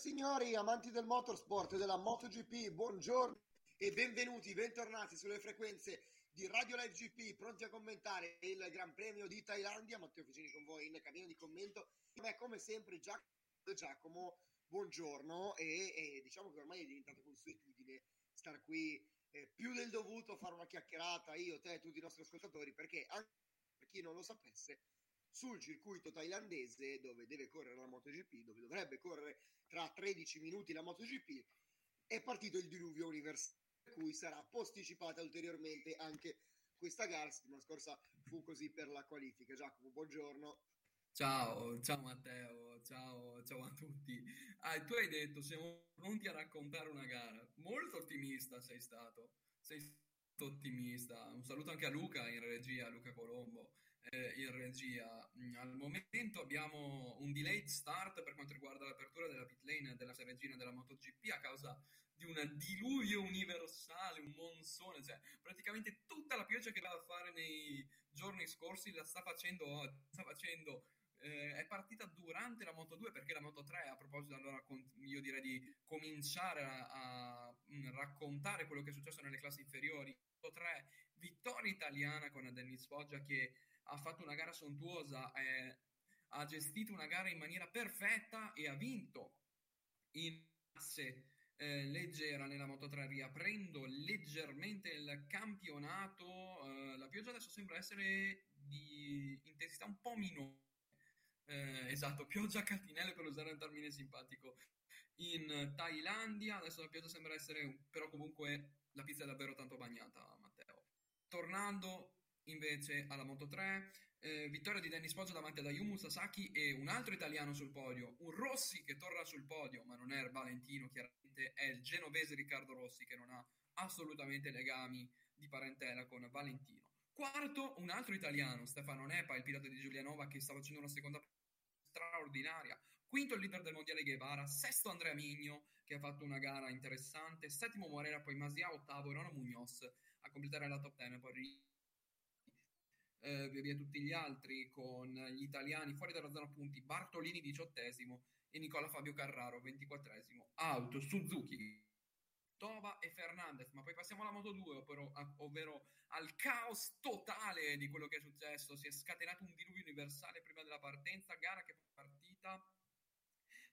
Signori, amanti del motorsport e della MotoGP, buongiorno e benvenuti, bentornati sulle frequenze di Radio Live GP, pronti a commentare il Gran Premio di Thailandia. Matteo Fugini con voi in cabina di commento. Me, come sempre, Giacomo, buongiorno. E, e, diciamo che ormai è diventata consuetudine star qui eh, più del dovuto, fare una chiacchierata, io, te e tutti i nostri ascoltatori, perché anche per chi non lo sapesse, sul circuito thailandese dove deve correre la MotoGP, dove dovrebbe correre tra 13 minuti la MotoGP, è partito il diluvio universale, per cui sarà posticipata ulteriormente anche questa gara. Settimana scorsa fu così per la qualifica. Giacomo, buongiorno. Ciao, ciao Matteo, ciao, ciao a tutti. Ah, tu hai detto siamo pronti a raccontare una gara. Molto ottimista sei stato, sei stato ottimista. Un saluto anche a Luca in regia, Luca Colombo eh, in regia. Mm, al momento abbiamo un delayed start per quanto riguarda l'apertura della pit lane della regina della MotoGP a causa di un diluvio universale, un monsone, cioè praticamente tutta la pioggia che va fare nei giorni scorsi la sta facendo oggi, sta facendo eh, è partita durante la Moto 2 perché la Moto 3 a proposito allora io direi di cominciare a, a, mm, raccontare quello che è successo nelle classi inferiori Moto 3 vittoria italiana con Dennis Foggia che ha fatto una gara sontuosa, eh, ha gestito una gara in maniera perfetta e ha vinto in classe eh, leggera nella Moto 3, riaprendo leggermente il campionato. Eh, la pioggia adesso sembra essere di intensità un po' minore. Eh, esatto, pioggia a catinelle per usare un termine simpatico. In Thailandia adesso la pioggia sembra essere, però comunque la pista è davvero tanto bagnata, Matteo. Tornando invece alla Moto 3. Eh, vittoria di Dennis Poggio davanti ad Ayumu Sasaki e un altro italiano sul podio, un Rossi che torna sul podio, ma non è Valentino, chiaramente è il genovese Riccardo Rossi che non ha assolutamente legami di parentela con Valentino. Quarto, un altro italiano, Stefano Nepa, il pilota di Giulianova che sta facendo una seconda straordinaria. Quinto il leader del mondiale Guevara, sesto Andrea Migno che ha fatto una gara interessante, settimo Morera, poi Masia, ottavo Rono Munoz a completare la top 10 poi eh, via via tutti gli altri con gli italiani fuori dalla zona punti Bartolini diciottesimo e Nicola Fabio Carraro ventiquattresimo auto Suzuki Tova e Fernandez ma poi passiamo alla Moto 2 ovvero, ovvero al caos totale di quello che è successo si è scatenato un diluvio universale prima della partenza gara che è partita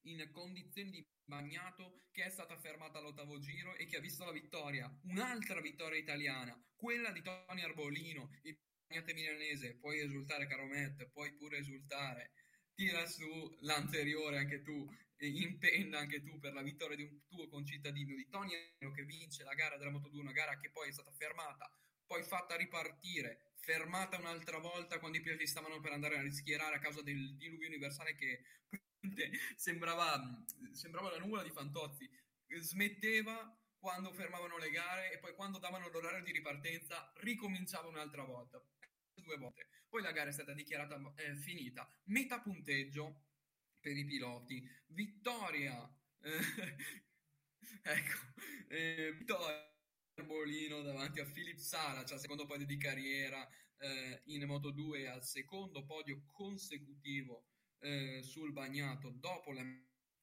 in condizioni di bagnato che è stata fermata all'ottavo giro e che ha visto la vittoria, un'altra vittoria italiana, quella di Tony Arbolino, il Bagnate milanese, puoi esultare caro Matt, puoi pure esultare, tira su l'anteriore anche tu, impenna anche tu per la vittoria di un tuo concittadino di Tony che vince la gara della Moto2, una gara che poi è stata fermata, poi fatta ripartire, fermata un'altra volta quando i piloti stavano per andare a rischierare a causa del diluvio universale che sembrava, sembrava la nuvola di Fantozzi, smetteva quando fermavano le gare e poi quando davano l'orario di ripartenza ricominciava un'altra volta due volte. Poi la gara è stata dichiarata eh, finita. Metà punteggio per i piloti. Vittoria. Eh, ecco. Eh, vittoria. Bolino davanti a Filip Sala, cioè secondo podio di carriera eh, in Moto 2 al secondo podio consecutivo eh, sul bagnato dopo la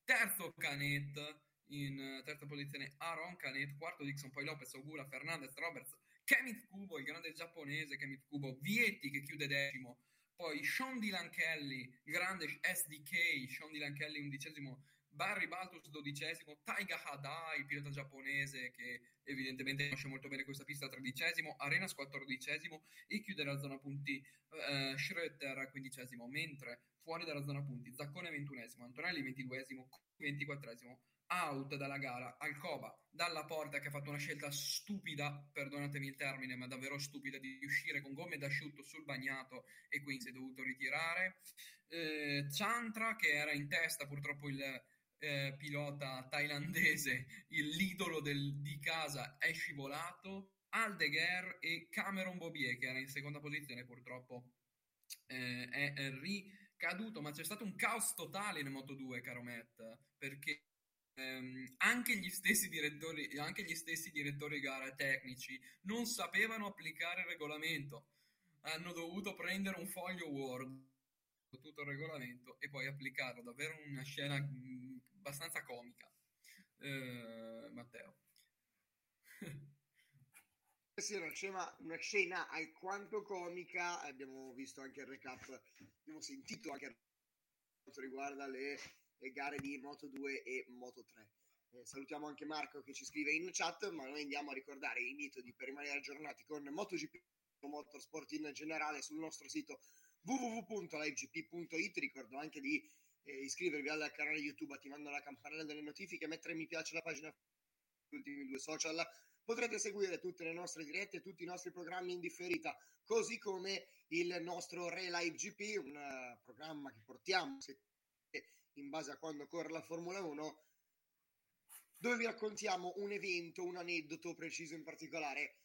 terzo Canet in terza posizione Aaron Canet, quarto Dixon, poi Lopez, Ogura, Fernandez, Roberts, Kemit Kubo, il grande giapponese Kemit Kubo, Vietti che chiude decimo, poi Sean Dylan Kelly, grande SDK, Sean Dylan Kelly undicesimo, Barry Baltus dodicesimo, Taiga Hada, il pilota giapponese che evidentemente conosce molto bene questa pista, tredicesimo, Arenas quattordicesimo e chiude la zona punti uh, Schröter quindicesimo, mentre fuori dalla zona punti Zaccone ventunesimo, Antonelli ventiduesimo, ventiquattresimo, out dalla gara Alcoba dalla porta che ha fatto una scelta stupida, perdonatemi il termine, ma davvero stupida di uscire con gomme d'asciutto sul bagnato e quindi si è dovuto ritirare. Eh, Chantra che era in testa purtroppo il eh, pilota thailandese, l'idolo del, di casa è scivolato. Aldeguer e Cameron Bobier che era in seconda posizione purtroppo eh, è ricaduto, ma c'è stato un caos totale in Moto2, caro Matt, perché ehm, anche, gli stessi direttori, anche gli stessi direttori gara tecnici non sapevano applicare il regolamento. Hanno dovuto prendere un foglio Word, tutto il regolamento, e poi applicarlo. Davvero una scena mh, abbastanza comica. Eh, Matteo. Sì, una scena, una scena alquanto comica, abbiamo visto anche il recap, abbiamo sentito anche per quanto riguarda le le gare di Moto 2 e Moto 3. Eh, salutiamo anche Marco che ci scrive in chat, ma noi andiamo a ricordare i metodi per rimanere aggiornati con MotoGP o Motorsport in generale sul nostro sito www.ligp.it. Ricordo anche di eh, iscrivervi al canale YouTube attivando la campanella delle notifiche, mettere mi piace alla pagina sugli ultimi due social. Potrete seguire tutte le nostre dirette, tutti i nostri programmi in differita, così come il nostro Re Live GP, un uh, programma che portiamo in base a quando corre la Formula 1, dove vi raccontiamo un evento, un aneddoto preciso in particolare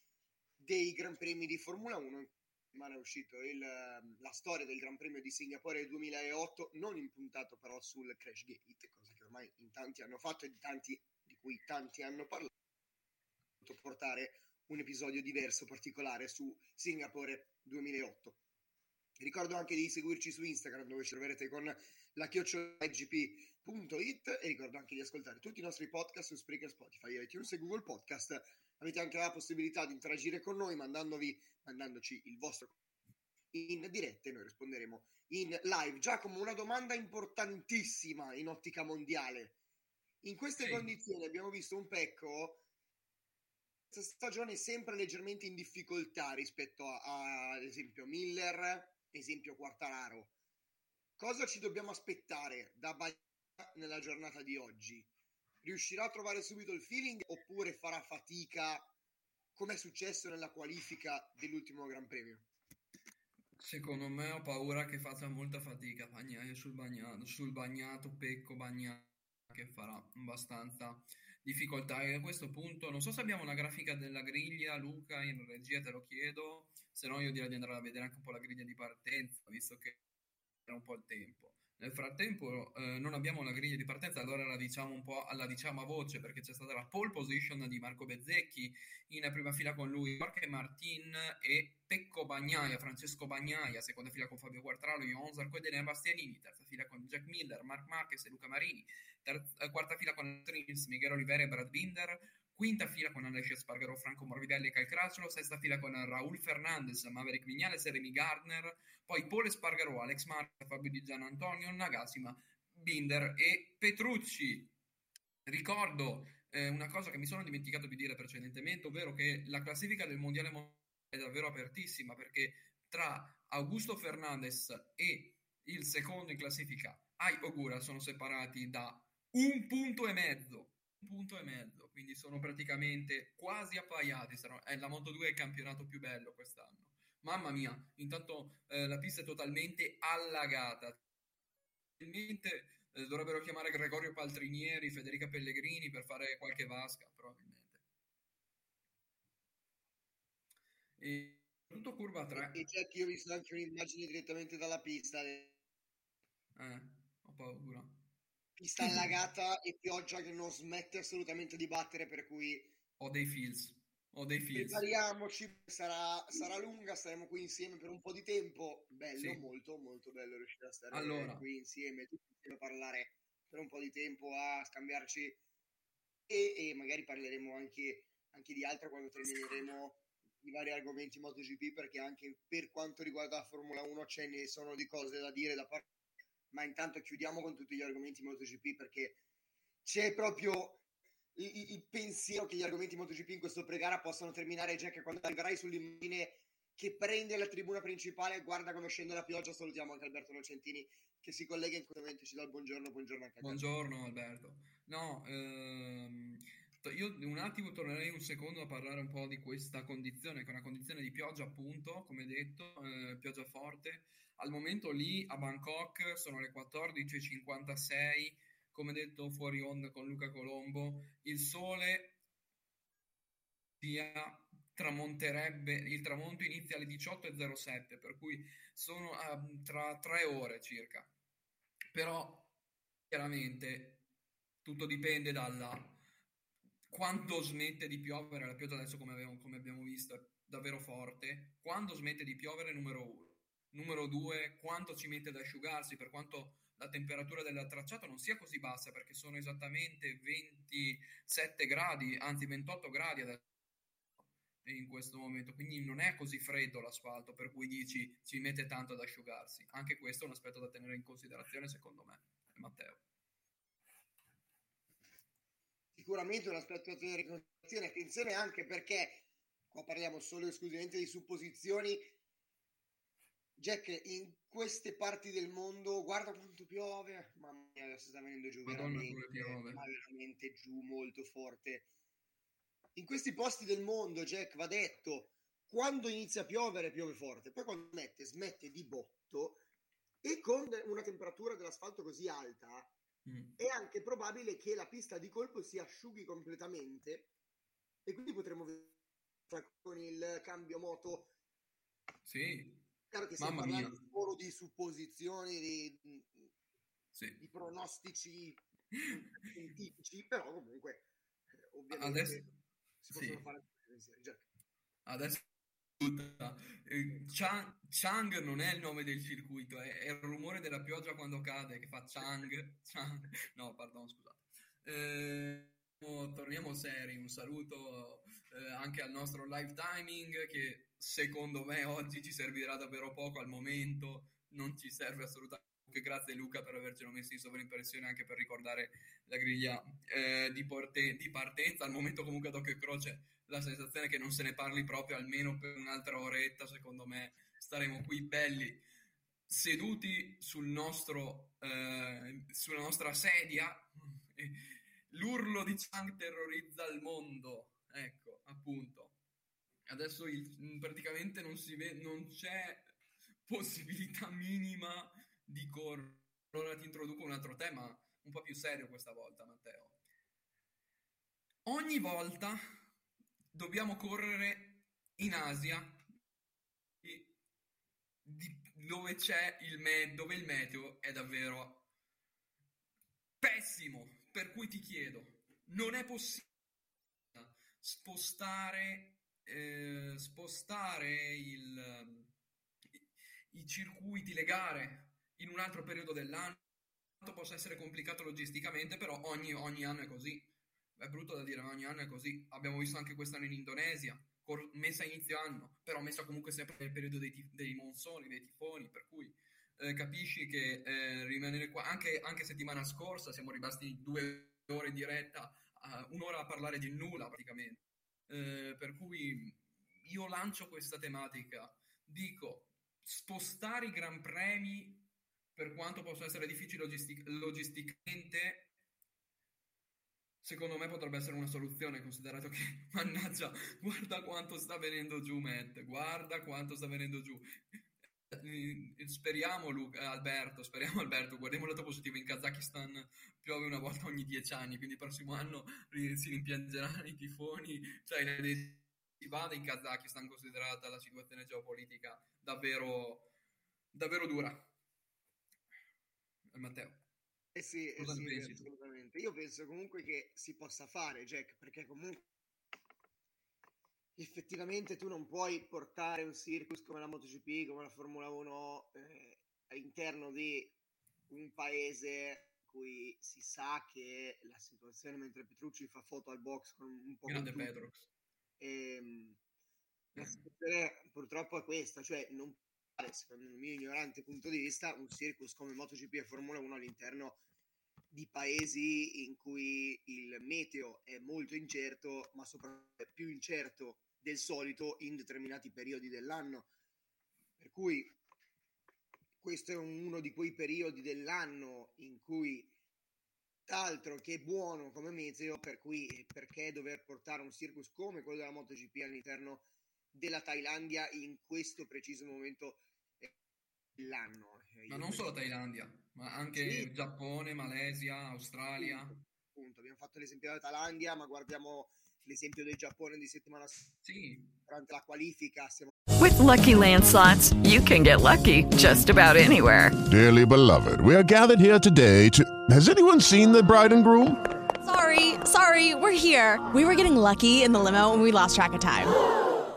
dei Gran Premi di Formula 1. Ma è uscito il, la storia del Gran Premio di Singapore 2008, non impuntato però sul Crash Gate, cosa che ormai in tanti hanno fatto e di, tanti, di cui tanti hanno parlato, portare un episodio diverso, particolare su Singapore 2008. Ricordo anche di seguirci su Instagram dove ci troverete con la chiocciolagp.it e ricordo anche di ascoltare tutti i nostri podcast su Spreaker, Spotify, iTunes e Google Podcast. Avete anche la possibilità di interagire con noi mandandovi, mandandoci il vostro in diretta e noi risponderemo in live. Giacomo, una domanda importantissima in ottica mondiale. In queste sì. condizioni abbiamo visto un Pecco questa stagione sempre leggermente in difficoltà rispetto a, a, ad esempio Miller, esempio Quartararo. Cosa ci dobbiamo aspettare da Bagnaia nella giornata di oggi? Riuscirà a trovare subito il feeling oppure farà fatica come è successo nella qualifica dell'ultimo Gran Premio? Secondo me ho paura che faccia molta fatica Bagnaia sul bagnato, sul bagnato Pecco Bagnaia che farà abbastanza difficoltà e a questo punto non so se abbiamo una grafica della griglia Luca in regia te lo chiedo se no io direi di andare a vedere anche un po' la griglia di partenza visto che un po' il tempo. Nel frattempo eh, non abbiamo la griglia di partenza, allora la diciamo un po' la diciamo a voce perché c'è stata la pole position di Marco Bezzecchi in prima fila con lui, Jorge Martin e Pecco Bagnaia, Francesco Bagnaia, seconda fila con Fabio Quartararo, Ion Zarco e Bastianini, terza fila con Jack Miller, Mark Marquez e Luca Marini, terza, quarta fila con Trins, Miguel Olivera e Brad Binder, quinta fila con Alessia Spargaro, Franco Morbidelli e Calcracciolo, sesta fila con Raul Fernandez, Maverick Vignales Remy Gardner, poi Pole Spargaro, Alex Marca, Fabio Di Gian Antonio, Nagasima, Binder e Petrucci. Ricordo eh, una cosa che mi sono dimenticato di dire precedentemente, ovvero che la classifica del mondiale è davvero apertissima perché tra Augusto Fernandez e il secondo in classifica, Ai Ogura, sono separati da un punto e mezzo punto e mezzo, quindi sono praticamente quasi appaiati. È la Moto 2 è il campionato più bello quest'anno. Mamma mia, intanto eh, la pista è totalmente allagata. Probabilmente eh, dovrebbero chiamare Gregorio Paltrinieri, Federica Pellegrini per fare qualche vasca, probabilmente. E tutto curva 3. E che io ho visto anche un'immagine direttamente dalla pista. Eh, ho paura pista allagata e pioggia che non smette assolutamente di battere, per cui... Ho dei feels. Ho dei feels. Prepariamoci, sarà, sarà lunga, staremo qui insieme per un po' di tempo. Bello, Sì. molto, molto bello riuscire a stare Allora. qui insieme, tutti insieme a parlare per un po' di tempo, a scambiarci e, e magari parleremo anche, anche di altro quando termineremo i vari argomenti MotoGP perché anche per quanto riguarda la Formula 1 ce ne sono di cose da dire da parte ma intanto chiudiamo con tutti gli argomenti MotoGP perché c'è proprio il, il- pensiero che gli argomenti MotoGP in questo pre-gara possano terminare Jack quando arriverai sull'immagine che prende la tribuna principale guarda come scende la pioggia salutiamo anche Alberto Nocentini che si collega in questo momento ci dà il buongiorno buongiorno anche a te Buongiorno Alberto. No, ehm, io un attimo tornerei un secondo a parlare un po' di questa condizione, che è una condizione di pioggia appunto, come detto, eh, pioggia forte. Al momento lì a Bangkok sono le 14.56, come detto fuori onda con Luca Colombo, il sole sia tramonterebbe, il tramonto inizia alle 18.07, per cui sono ah, tra tre ore circa. Però chiaramente tutto dipende dalla quanto smette di piovere la pioggia adesso come abbiamo, come abbiamo visto è davvero forte quando smette di piovere numero uno numero due quanto ci mette ad asciugarsi per quanto la temperatura del tracciato non sia così bassa perché sono esattamente 27 gradi anzi 28 gradi adesso in questo momento. Quindi non è così freddo l'asfalto per cui dici ci mette tanto ad asciugarsi. Anche questo è un aspetto da tenere in considerazione secondo me Matteo sicuramente un aspetto da tenere in considerazione attenzione anche perché qua parliamo solo e esclusivamente di supposizioni. Jack in queste parti del mondo guarda quanto piove. Mamma mia adesso sta venendo giù Madonna, veramente, veramente giù molto forte. In questi posti del mondo Jack va detto quando inizia a piovere piove forte. Poi quando smette smette di botto e con una temperatura dell'asfalto così alta Mm. è anche probabile che la pista di colpo si asciughi completamente e quindi potremo vedere con il cambio moto sì chiaro che stiamo Mamma mia. parlando solo di supposizioni di, sì di pronostici scientifici però comunque eh, ovviamente Adesso- si possono sì. fare pensieri. Adesso tutta. Eh, Chang, Chang non è il nome del circuito, è, è il rumore della pioggia quando cade che fa Chang. Chang. No, pardon, scusate. Eh, torniamo- torniamo seri. Un saluto eh, anche al nostro live timing che secondo me oggi ci servirà davvero poco al momento. Non ci serve assolutamente. Grazie Luca per avercelo messo in sovraimpressione anche per ricordare la griglia eh, di, porte- di partenza. Al momento comunque ad occhio e croce la sensazione che non se ne parli proprio almeno per un'altra oretta, secondo me staremo qui belli seduti sul nostro, eh, sulla nostra sedia. L'urlo di Chang terrorizza il mondo. Ecco, appunto. Adesso il- praticamente non, si ve- non c'è possibilità minima di correre. Allora ti introduco un altro tema un po' più serio questa volta, Matteo. Ogni volta dobbiamo correre in Asia, di- di- dove c'è il, me- dove il meteo è davvero pessimo. Per cui ti chiedo, non è possibile spostare, eh, spostare il, i, i circuiti, le gare in un altro periodo dell'anno? Possa essere complicato logisticamente, però ogni, ogni anno è così. È brutto da dire, ma ogni anno è così. Abbiamo visto anche quest'anno in Indonesia, cor- messa a inizio anno, però messa comunque sempre nel periodo dei, tif- dei monsoni, dei tifoni, per cui eh, capisci che eh, rimanere qua, anche, anche settimana scorsa siamo rimasti due ore in diretta, a- un'ora a parlare di nulla praticamente. Eh, per cui io lancio questa tematica, dico spostare i gran premi per quanto possa essere difficile logistic- logisticamente secondo me potrebbe essere una soluzione, considerato che, mannaggia, guarda quanto sta venendo giù Matt, guarda quanto sta venendo giù. Eh, Speriamo, Luca, Alberto, speriamo Alberto, guardiamo il lato positivo, in Kazakistan piove una volta ogni dieci anni, quindi il prossimo anno si rimpiangeranno i tifoni, cioè si vada in Kazakistan considerata la situazione geopolitica davvero, davvero dura. Matteo. Eh sì, eh sì, assolutamente. Io penso comunque che si possa fare, Jack, perché comunque effettivamente tu non puoi portare un circus come la MotoGP, come la Formula 1 eh, all'interno di un paese cui si sa che la situazione mentre Petrucci fa foto al box con un po' Grande e, ehm, la situazione purtroppo è questa, cioè non secondo il mio ignorante punto di vista, un circus come MotoGP e Formula 1 all'interno di paesi in cui il meteo è molto incerto, ma soprattutto è più incerto del solito in determinati periodi dell'anno. Per cui questo è uno di quei periodi dell'anno in cui altro che buono come meteo, per cui perché dover portare un circus come quello della MotoGP all'interno della Thailandia in questo preciso momento dell'anno? Eh, ma non solo Thailandia, ma anche Sì. Giappone, Malesia, Australia. Appunto, appunto, abbiamo fatto l'esempio della Thailandia, ma guardiamo l'esempio del Giappone di settimana scorsa Sì, durante la qualifica. Stiamo With Lucky Land slots, you can get lucky just about anywhere. Dearly beloved, we are gathered here today to. Has anyone seen the bride and groom? Sorry, sorry, we're here. We were getting lucky in the limo and we lost track of time.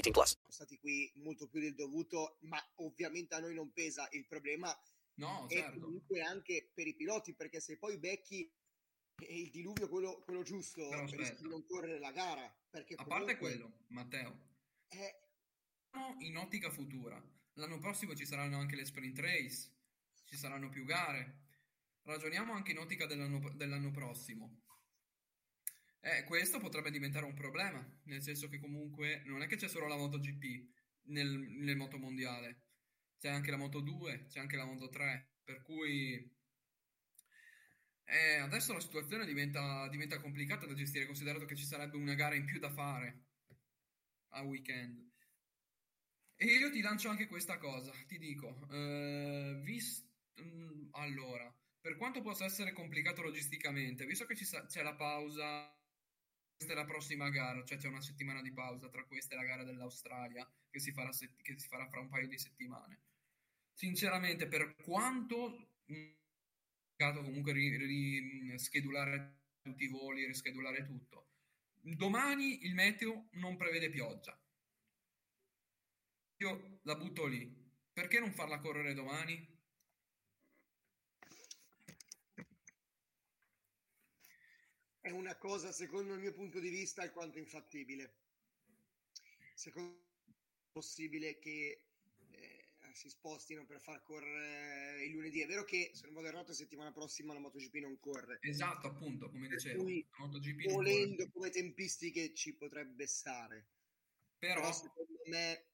18 plus. stati qui molto più del dovuto, ma ovviamente a noi non pesa. Il problema no, è certo. comunque anche per i piloti, perché se poi becchi eh, il diluvio quello, quello giusto, Però rischi di non correre la gara. Perché A parte quello, Matteo, è in ottica futura. L'anno prossimo ci saranno anche le sprint race, ci saranno più gare. Ragioniamo anche in ottica dell'anno, dell'anno prossimo. Eh, questo potrebbe diventare un problema, nel senso che comunque non è che c'è solo la MotoGP nel, nel motomondiale, c'è anche la Moto 2, c'è anche la Moto 3, per cui eh, adesso la situazione diventa, diventa complicata da gestire, considerato che ci sarebbe una gara in più da fare a weekend. E io ti lancio anche questa cosa, ti dico, eh, vis- mm, allora, per quanto possa essere complicato logisticamente, visto che sa- c'è la pausa, questa è la prossima gara, cioè c'è una settimana di pausa tra questa e la gara dell'Australia che si farà, set- che si farà fra un paio di settimane. Sinceramente, per quanto comunque ri- ri- tutti i voli, rischedulare tutto, domani il meteo non prevede pioggia. Io la butto lì. Perché non farla correre domani? È una cosa, secondo il mio punto di vista, alquanto infattibile. Secondo me è possibile che eh, si spostino per far correre il lunedì. È vero che, se non vado errato, settimana prossima la MotoGP non corre. Esatto, appunto, come dicevo. cui, la MotoGP non Volendo come tempistiche ci potrebbe stare. Però, Però secondo me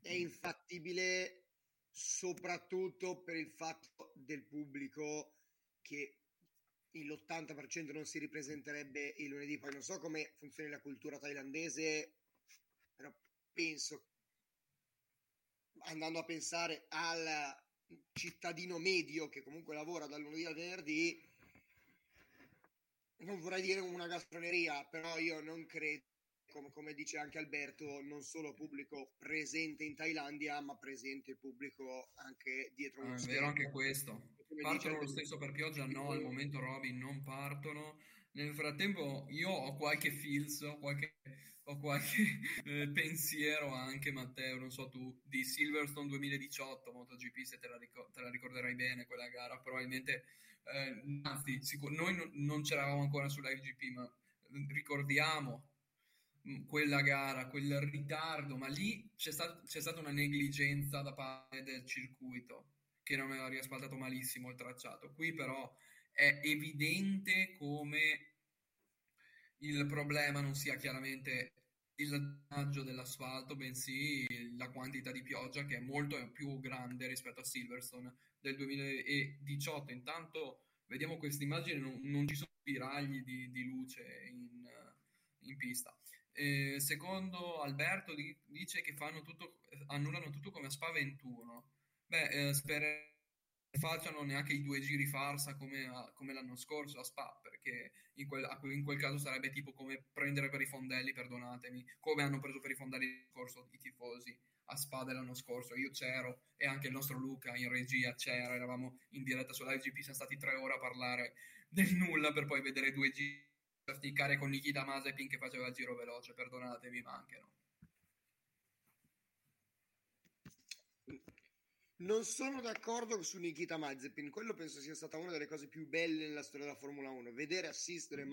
è infattibile soprattutto per il fatto del pubblico che l'80% non si ripresenterebbe il lunedì. Poi non so come funzioni la cultura thailandese, però penso, andando a pensare al cittadino medio che comunque lavora dal lunedì al venerdì, non vorrei dire una gastroneria, però io non credo, come, come dice anche Alberto, non solo pubblico presente in Thailandia, ma presente pubblico anche dietro ah, è vero anche questo. Partono lo stesso per pioggia? No, al momento Robin non partono. Nel frattempo io ho qualche ho qualche, ho qualche eh, pensiero anche, Matteo, non so tu, di Silverstone 2018, MotoGP, se te la, ricor- te la ricorderai bene quella gara, probabilmente, eh, anzi, sicur- noi non, non c'eravamo ancora sull'IGP, ma ricordiamo mh, quella gara, quel ritardo, ma lì c'è, stat- c'è stata una negligenza da parte del circuito che non aveva riasfaltato malissimo il tracciato. Qui però è evidente come il problema non sia chiaramente il dannaggio dell'asfalto, bensì la quantità di pioggia che è molto più grande rispetto a Silverstone del 2018. Intanto vediamo queste immagini, non, non ci sono spiragli di, di luce in, in pista. Eh, secondo Alberto di, dice che tutto, annullano tutto come a Spa 21. Beh, eh, spero facciano neanche i due giri farsa come, a, come l'anno scorso a Spa, perché in quel, in quel, caso sarebbe tipo come prendere per i fondelli, perdonatemi, come hanno preso per i fondelli scorso i tifosi a Spa dell'anno scorso. Io c'ero e anche il nostro Luca in regia c'era, eravamo in diretta sull'IGP, siamo stati tre ore a parlare del nulla per poi vedere due giri praticare con Nikita Mazepin che faceva il giro veloce, perdonatemi, ma anche no. Non sono d'accordo su Nikita Mazepin, quello penso sia stata una delle cose più belle nella storia della Formula 1, vedere assistere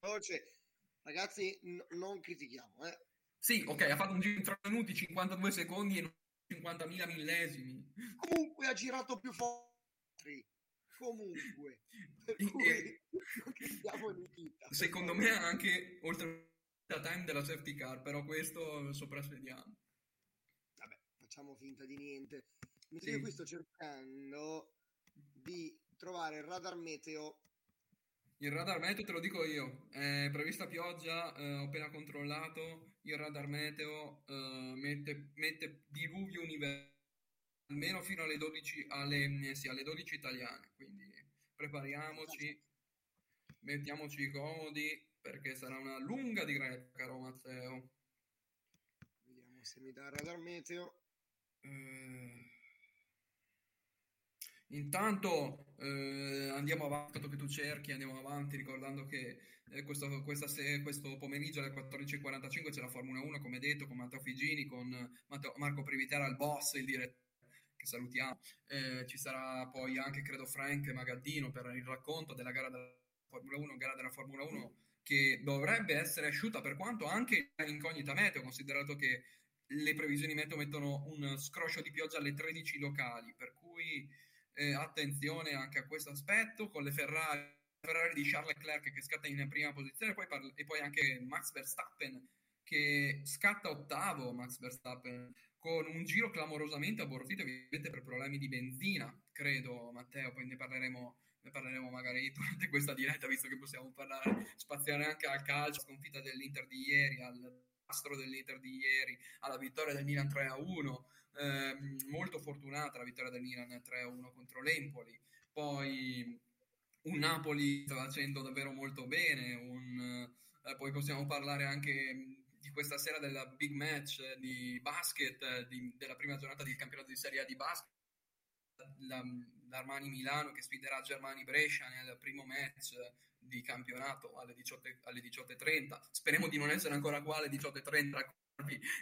veloce. Ragazzi, n- non critichiamo, eh. Sì, ok, ha fatto un giro in 3 minuti, 52 secondi e 50.000 millesimi. Comunque ha girato più forte. Comunque. E, secondo me anche oltre la time della safety car, però questo soprassediamo. Facciamo finta di niente. Mentre sì. io qui sto cercando di trovare il radar meteo. Il radar meteo te lo dico io, è prevista pioggia, eh, ho appena controllato, il radar meteo eh, mette, mette diluvio universale almeno fino alle 12, alle, sì, alle 12 italiane, quindi prepariamoci, mettiamoci comodi perché sarà una lunga diretta, caro Matteo. Vediamo se mi dà il radar meteo. Eh... Intanto eh, andiamo avanti, che tu cerchi, andiamo avanti ricordando che eh, questo, questa questo pomeriggio alle 14.45 c'è la Formula 1, come detto, con Matteo Figini, con Matteo, Marco Privitera, il boss, il direttore che salutiamo. Eh, ci sarà poi anche, credo, Frank Magaddino per il racconto della gara della Formula 1, gara della Formula 1 che dovrebbe essere asciutta per quanto anche incognita meteo, considerato che le previsioni meteo mettono un scroscio di pioggia alle 13 locali, per cui eh, attenzione anche a questo aspetto con le Ferrari, Ferrari di Charles Leclerc che scatta in prima posizione poi parla, e poi anche Max Verstappen che scatta ottavo Max Verstappen con un giro clamorosamente abortito evidentemente per problemi di benzina, credo Matteo, poi ne parleremo, ne parleremo magari durante questa diretta visto che possiamo parlare, spaziare anche al calcio, sconfitta dell'Inter di ieri, al astro dell'Inter di ieri, alla vittoria del Milan 3-1, eh, molto fortunata la vittoria del Milan 3-1 contro l'Empoli, poi un Napoli sta facendo davvero molto bene, un, eh, poi possiamo parlare anche di questa sera della big match di basket, di, della prima giornata del campionato di Serie A di basket, la, l'Armani Milano che sfiderà Germani Brescia nel primo match di campionato alle, 18, alle 18.30. Speriamo di non essere ancora qua alle 18.30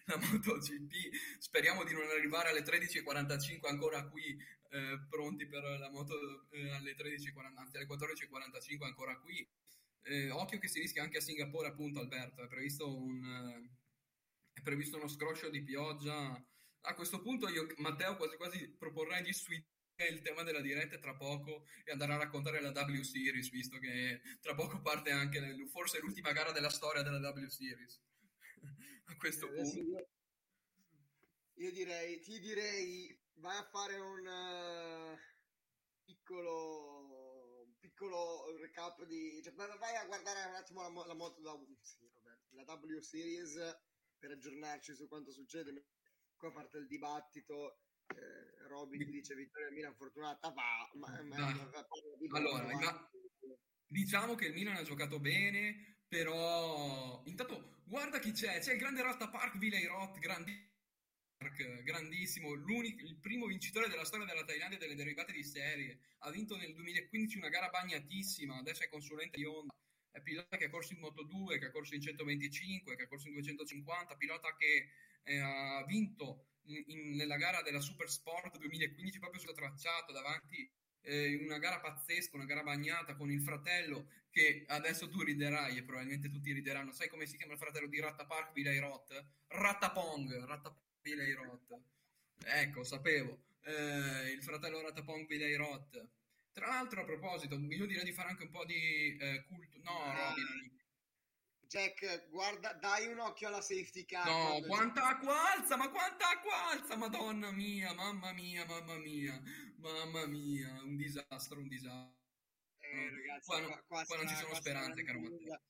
la MotoGP. Speriamo di non arrivare alle 13.45 ancora qui, eh, pronti per la moto eh, alle 13.40, anzi alle 14.45 ancora qui. Eh, occhio che si rischia anche a Singapore, appunto, Alberto. È previsto, un, eh, è previsto uno scroscio di pioggia. A questo punto, io, Matteo, quasi quasi proporrei di switchare il tema della diretta tra poco e andare a raccontare la W Series, visto che tra poco parte anche forse l'ultima gara della storia della W Series. a questo eh, punto. Io, io, direi, ti direi, vai a fare un uh, piccolo piccolo recap di... Cioè, vai a guardare un attimo la, la moto da... Sì, la W Series per aggiornarci su quanto succede. Qua parte il dibattito. Eh, ti dice vittoria del Milan fortunata, va, ma, ma, ma, ma allora, ma, diciamo che il Milan ha giocato bene, però intanto guarda chi c'è, c'è il grande Ratta Park Villeirot, grandissimo grandissimo, il primo vincitore della storia della Thailandia delle derivate di serie, ha vinto nel 2015 una gara bagnatissima, adesso è consulente di Honda, è pilota che ha corso in Moto 2, che ha corso in 125, che ha corso in 250, pilota che eh, ha vinto in, nella gara della Super Sport 2015 proprio sul tracciato davanti eh, una gara pazzesca, una gara bagnata con il fratello che adesso tu riderai e probabilmente tutti rideranno. Sai come si chiama il fratello di Ratta Park, Vilay Roth? Rattapong, Rattapong Billy Roth. Ecco, sapevo. Eh, il fratello Ratapong Billy Roth. Tra l'altro, a proposito, io direi di fare anche un po' di eh, culto. No, Robin. Jack, guarda, dai un occhio alla safety car. No, quanta acqua alza, ma quanta acqua alza, madonna mia, mamma mia, mamma mia, mamma mia, un disastro, un disastro. Eh, ragazzi, qua, qua- qua qua non ci sono speranze, caro Matteo.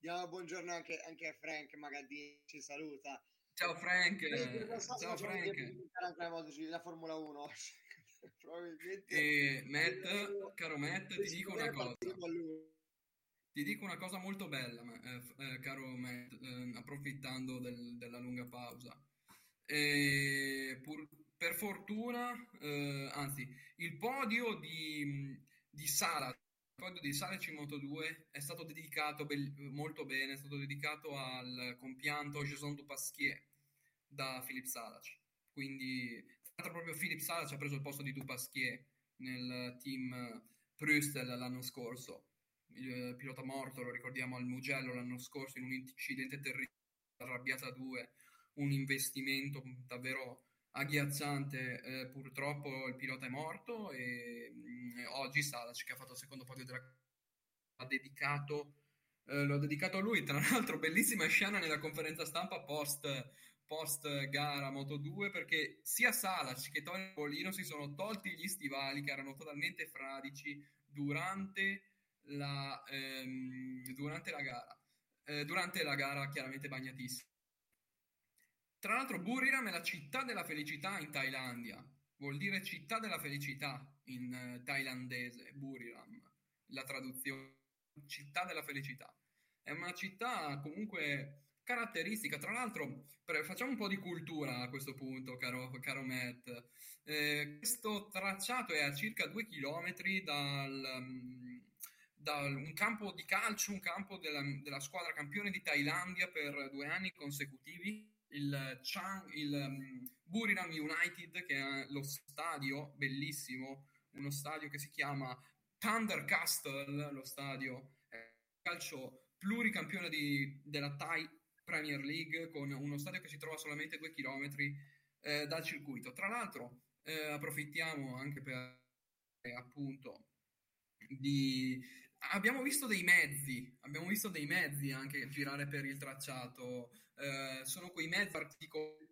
Diamo buongiorno anche, anche a Frank Magadini, ci saluta. Ciao Frank, Eh, so- ciao Frank. anche la, Formula 1. Probabilmente. E Matt, caro Matt, ti dico una cosa. Ti dico una cosa molto bella, eh, eh, caro Matt, eh, approfittando del- della lunga pausa. Pur- per fortuna, eh, anzi, il podio di, di Sala, il podio di Sala in Moto2 è stato dedicato bel- molto bene, è stato dedicato al compianto Jason Dupasquier da Philippe Salac. Quindi, tra l'altro proprio Philippe Salac ha preso il posto di Dupasquier nel team Brüssel l'anno scorso il eh, pilota morto, lo ricordiamo al Mugello l'anno scorso in un incidente terribile, arrabbiata 2, un investimento davvero agghiacciante. eh, purtroppo il pilota è morto e mm, oggi Salac che ha fatto il secondo podio della ha dedicato eh, l'ho dedicato a lui, tra l'altro bellissima scena nella conferenza stampa post, post gara Moto 2 perché sia Salac che Tony Bolino si sono tolti gli stivali che erano totalmente fradici durante la, ehm, durante la gara. Eh, durante la gara chiaramente bagnatissima. Tra l'altro Buriram è la città della felicità in Thailandia, vuol dire città della felicità in eh, thailandese, Buriram, la traduzione città della felicità. È una città comunque caratteristica, tra l'altro per- facciamo un po' di cultura a questo punto, caro, caro Matt. Eh, questo tracciato è a circa due chilometri dal, mm, da un campo di calcio, un campo della, della squadra campione di Thailandia per due anni consecutivi, il, Chang, il um, Buriram United, che è lo stadio bellissimo, uno stadio che si chiama Thunder Castle, lo stadio calcio pluricampione di, della Thai Premier League, con uno stadio che si trova solamente due chilometri eh, dal circuito. Tra l'altro, eh, approfittiamo anche per eh, appunto di abbiamo visto dei mezzi, abbiamo visto dei mezzi anche girare per il tracciato, eh, sono quei mezzi particolari,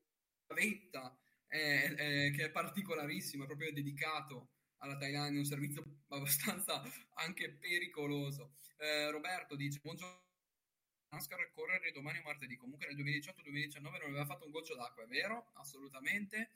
la vetta eh, eh, che è particolarissima, proprio dedicato alla Thailandia, un servizio abbastanza anche pericoloso. Eh, Roberto dice, buongiorno. NASCAR correre domani o martedì. Comunque nel 2018-2019 non aveva fatto un goccio d'acqua, è vero? Assolutamente.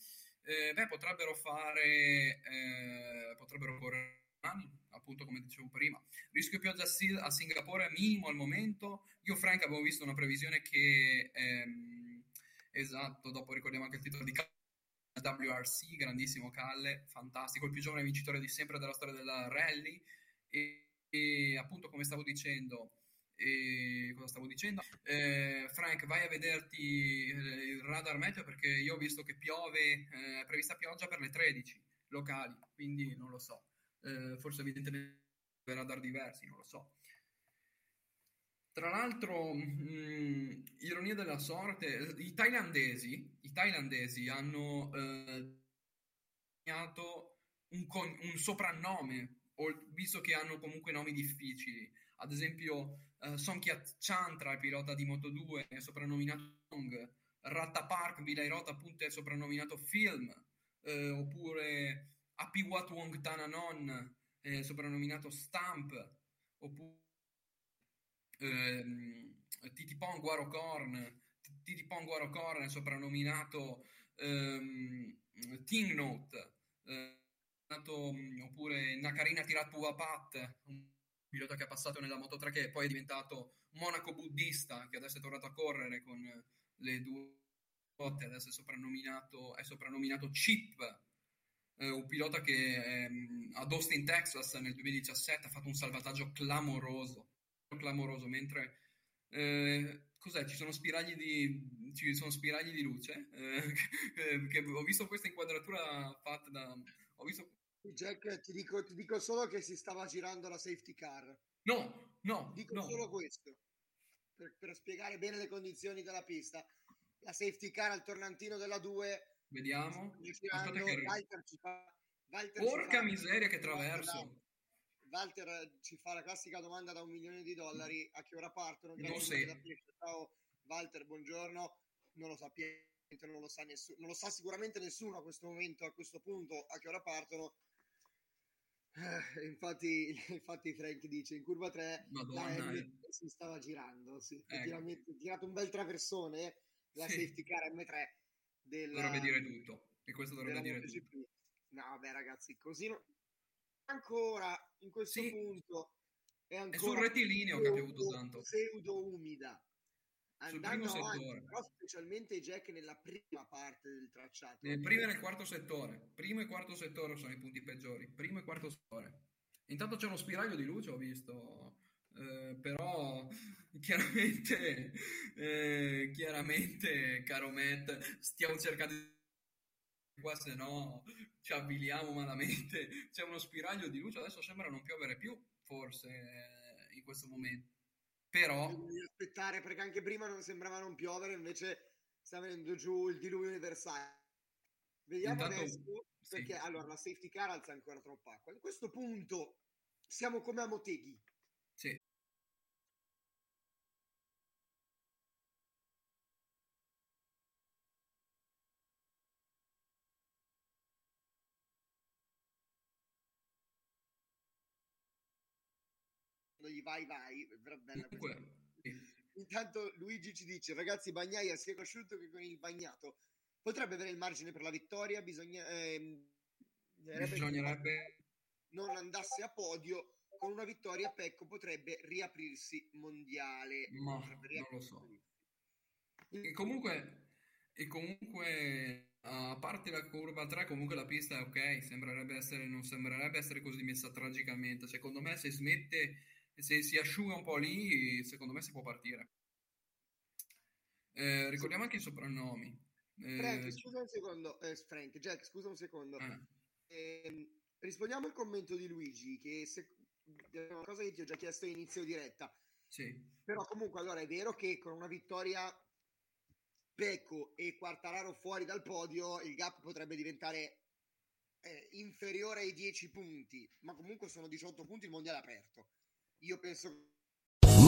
Eh, beh, potrebbero fare, eh, potrebbero correre domani, appunto come dicevo prima. Rischio pioggia a, Singapore minimo al momento. Io Frank avevo visto una previsione che, ehm, esatto, dopo ricordiamo anche il titolo di WRC, grandissimo Calle, fantastico, il più giovane vincitore di sempre della storia della rally. E, e appunto, come stavo dicendo, e cosa stavo dicendo? Eh, Frank, vai a vederti eh, il radar meteo perché io ho visto che piove, eh, è prevista pioggia per le 13 locali, quindi non lo so. Eh, forse evidentemente radar diversi, non lo so. Tra l'altro, mh, ironia della sorte, i thailandesi, i thailandesi hanno eh, un, con- un soprannome, visto che hanno comunque nomi difficili. Ad esempio, eh, Songkyak Chantra, il pilota di Moto2, è soprannominato Song, Rattapark Vilairot appunto è soprannominato Film, eh, oppure Apiwat Wong Tananon è soprannominato Stamp, oppure ehm, Titipon Guarocorn, Titipon Guarocorn soprannominato ehm, Tingnote, eh, nato, mh, oppure Nakarina Tiratuapat, un pilota che è passato nella Moto3 che poi è diventato monaco buddista, che adesso è tornato a correre con le due volte, adesso è soprannominato, è soprannominato Chip, eh, un pilota che ehm, ad Austin, Texas nel 2017 ha fatto un salvataggio clamoroso, clamoroso, mentre eh, cos'è? Ci sono spiragli di, ci sono spiragli di luce? Eh, che, che ho visto questa inquadratura fatta da... Ho visto... Jack, ti dico, ti dico solo che si stava girando la safety car. No, no, Dico no. solo questo, per, per spiegare bene le condizioni della pista. La safety car al tornantino della 2 Vediamo. Aspetta che. Walter ci fa... Walter ci Porca fa- miseria che traverso. Walter ci fa la classica domanda da un milione di dollari, a che ora partono? No, Grazie. Ciao Walter, buongiorno. Non lo sappiamo, non lo sa nessuno, non lo sa sicuramente nessuno a questo momento, a questo punto, a che ora partono. Eh, infatti, infatti Frank dice in curva 3 Madonna, la M eh. si stava girando, sì, Ecco. effettivamente, tirato un bel traversone la Sì. safety car M3 della, Dovrebbe dire tutto. E questo dovrebbe dire tutto. MotoGP. No, beh, ragazzi, così no- ancora in questo Sì. punto è sul ancora rettilineo che ha piovuto tanto. pseudo umida. Sul Andando primo avanti, settore. però specialmente Jack nella prima parte del tracciato. Nel primo e nel quarto settore. Primo e quarto settore sono i punti peggiori. Primo e quarto settore. Intanto c'è uno spiraglio di luce, ho visto. Eh, però chiaramente, eh, chiaramente, caro Matt, stiamo cercando di qua, se no ci avviliamo malamente. C'è uno spiraglio di luce, adesso sembra non piovere più, forse, eh, in questo momento. Però, Bisogna aspettare perché anche prima non sembrava non piovere, invece sta venendo giù il diluvio universale. Vediamo Intanto- adesso sì. perché allora la safety car alza ancora troppa acqua. In questo punto siamo come a Moteghi. sì. Gli vai vai, vera bella questa. Intanto Luigi ci dice, ragazzi, Bagnaia sia con asciutto che con il bagnato. Potrebbe avere il margine per la vittoria, bisogna... ehm, bisognerebbe non andasse a podio, con una vittoria Pecco potrebbe riaprirsi mondiale. Ma Potrebbe non lo so. riaprirsi. E comunque, e comunque, a parte la curva 3, comunque la pista è ok, sembrerebbe essere, non sembrerebbe essere così messa tragicamente. Secondo me se smette, se si asciuga un po' lì, secondo me si può partire. Eh, ricordiamo anche i soprannomi. Eh, Frank, scusa un secondo, eh, Frank, Jack, scusa un secondo. eh, rispondiamo al commento di Luigi, che se... è una cosa che ti ho già chiesto a inizio diretta. sì, Però comunque allora è vero che con una vittoria Pecco e Quartararo fuori dal podio il gap potrebbe diventare eh, inferiore ai 10 punti, ma comunque sono 18 punti il mondiale aperto. Io penso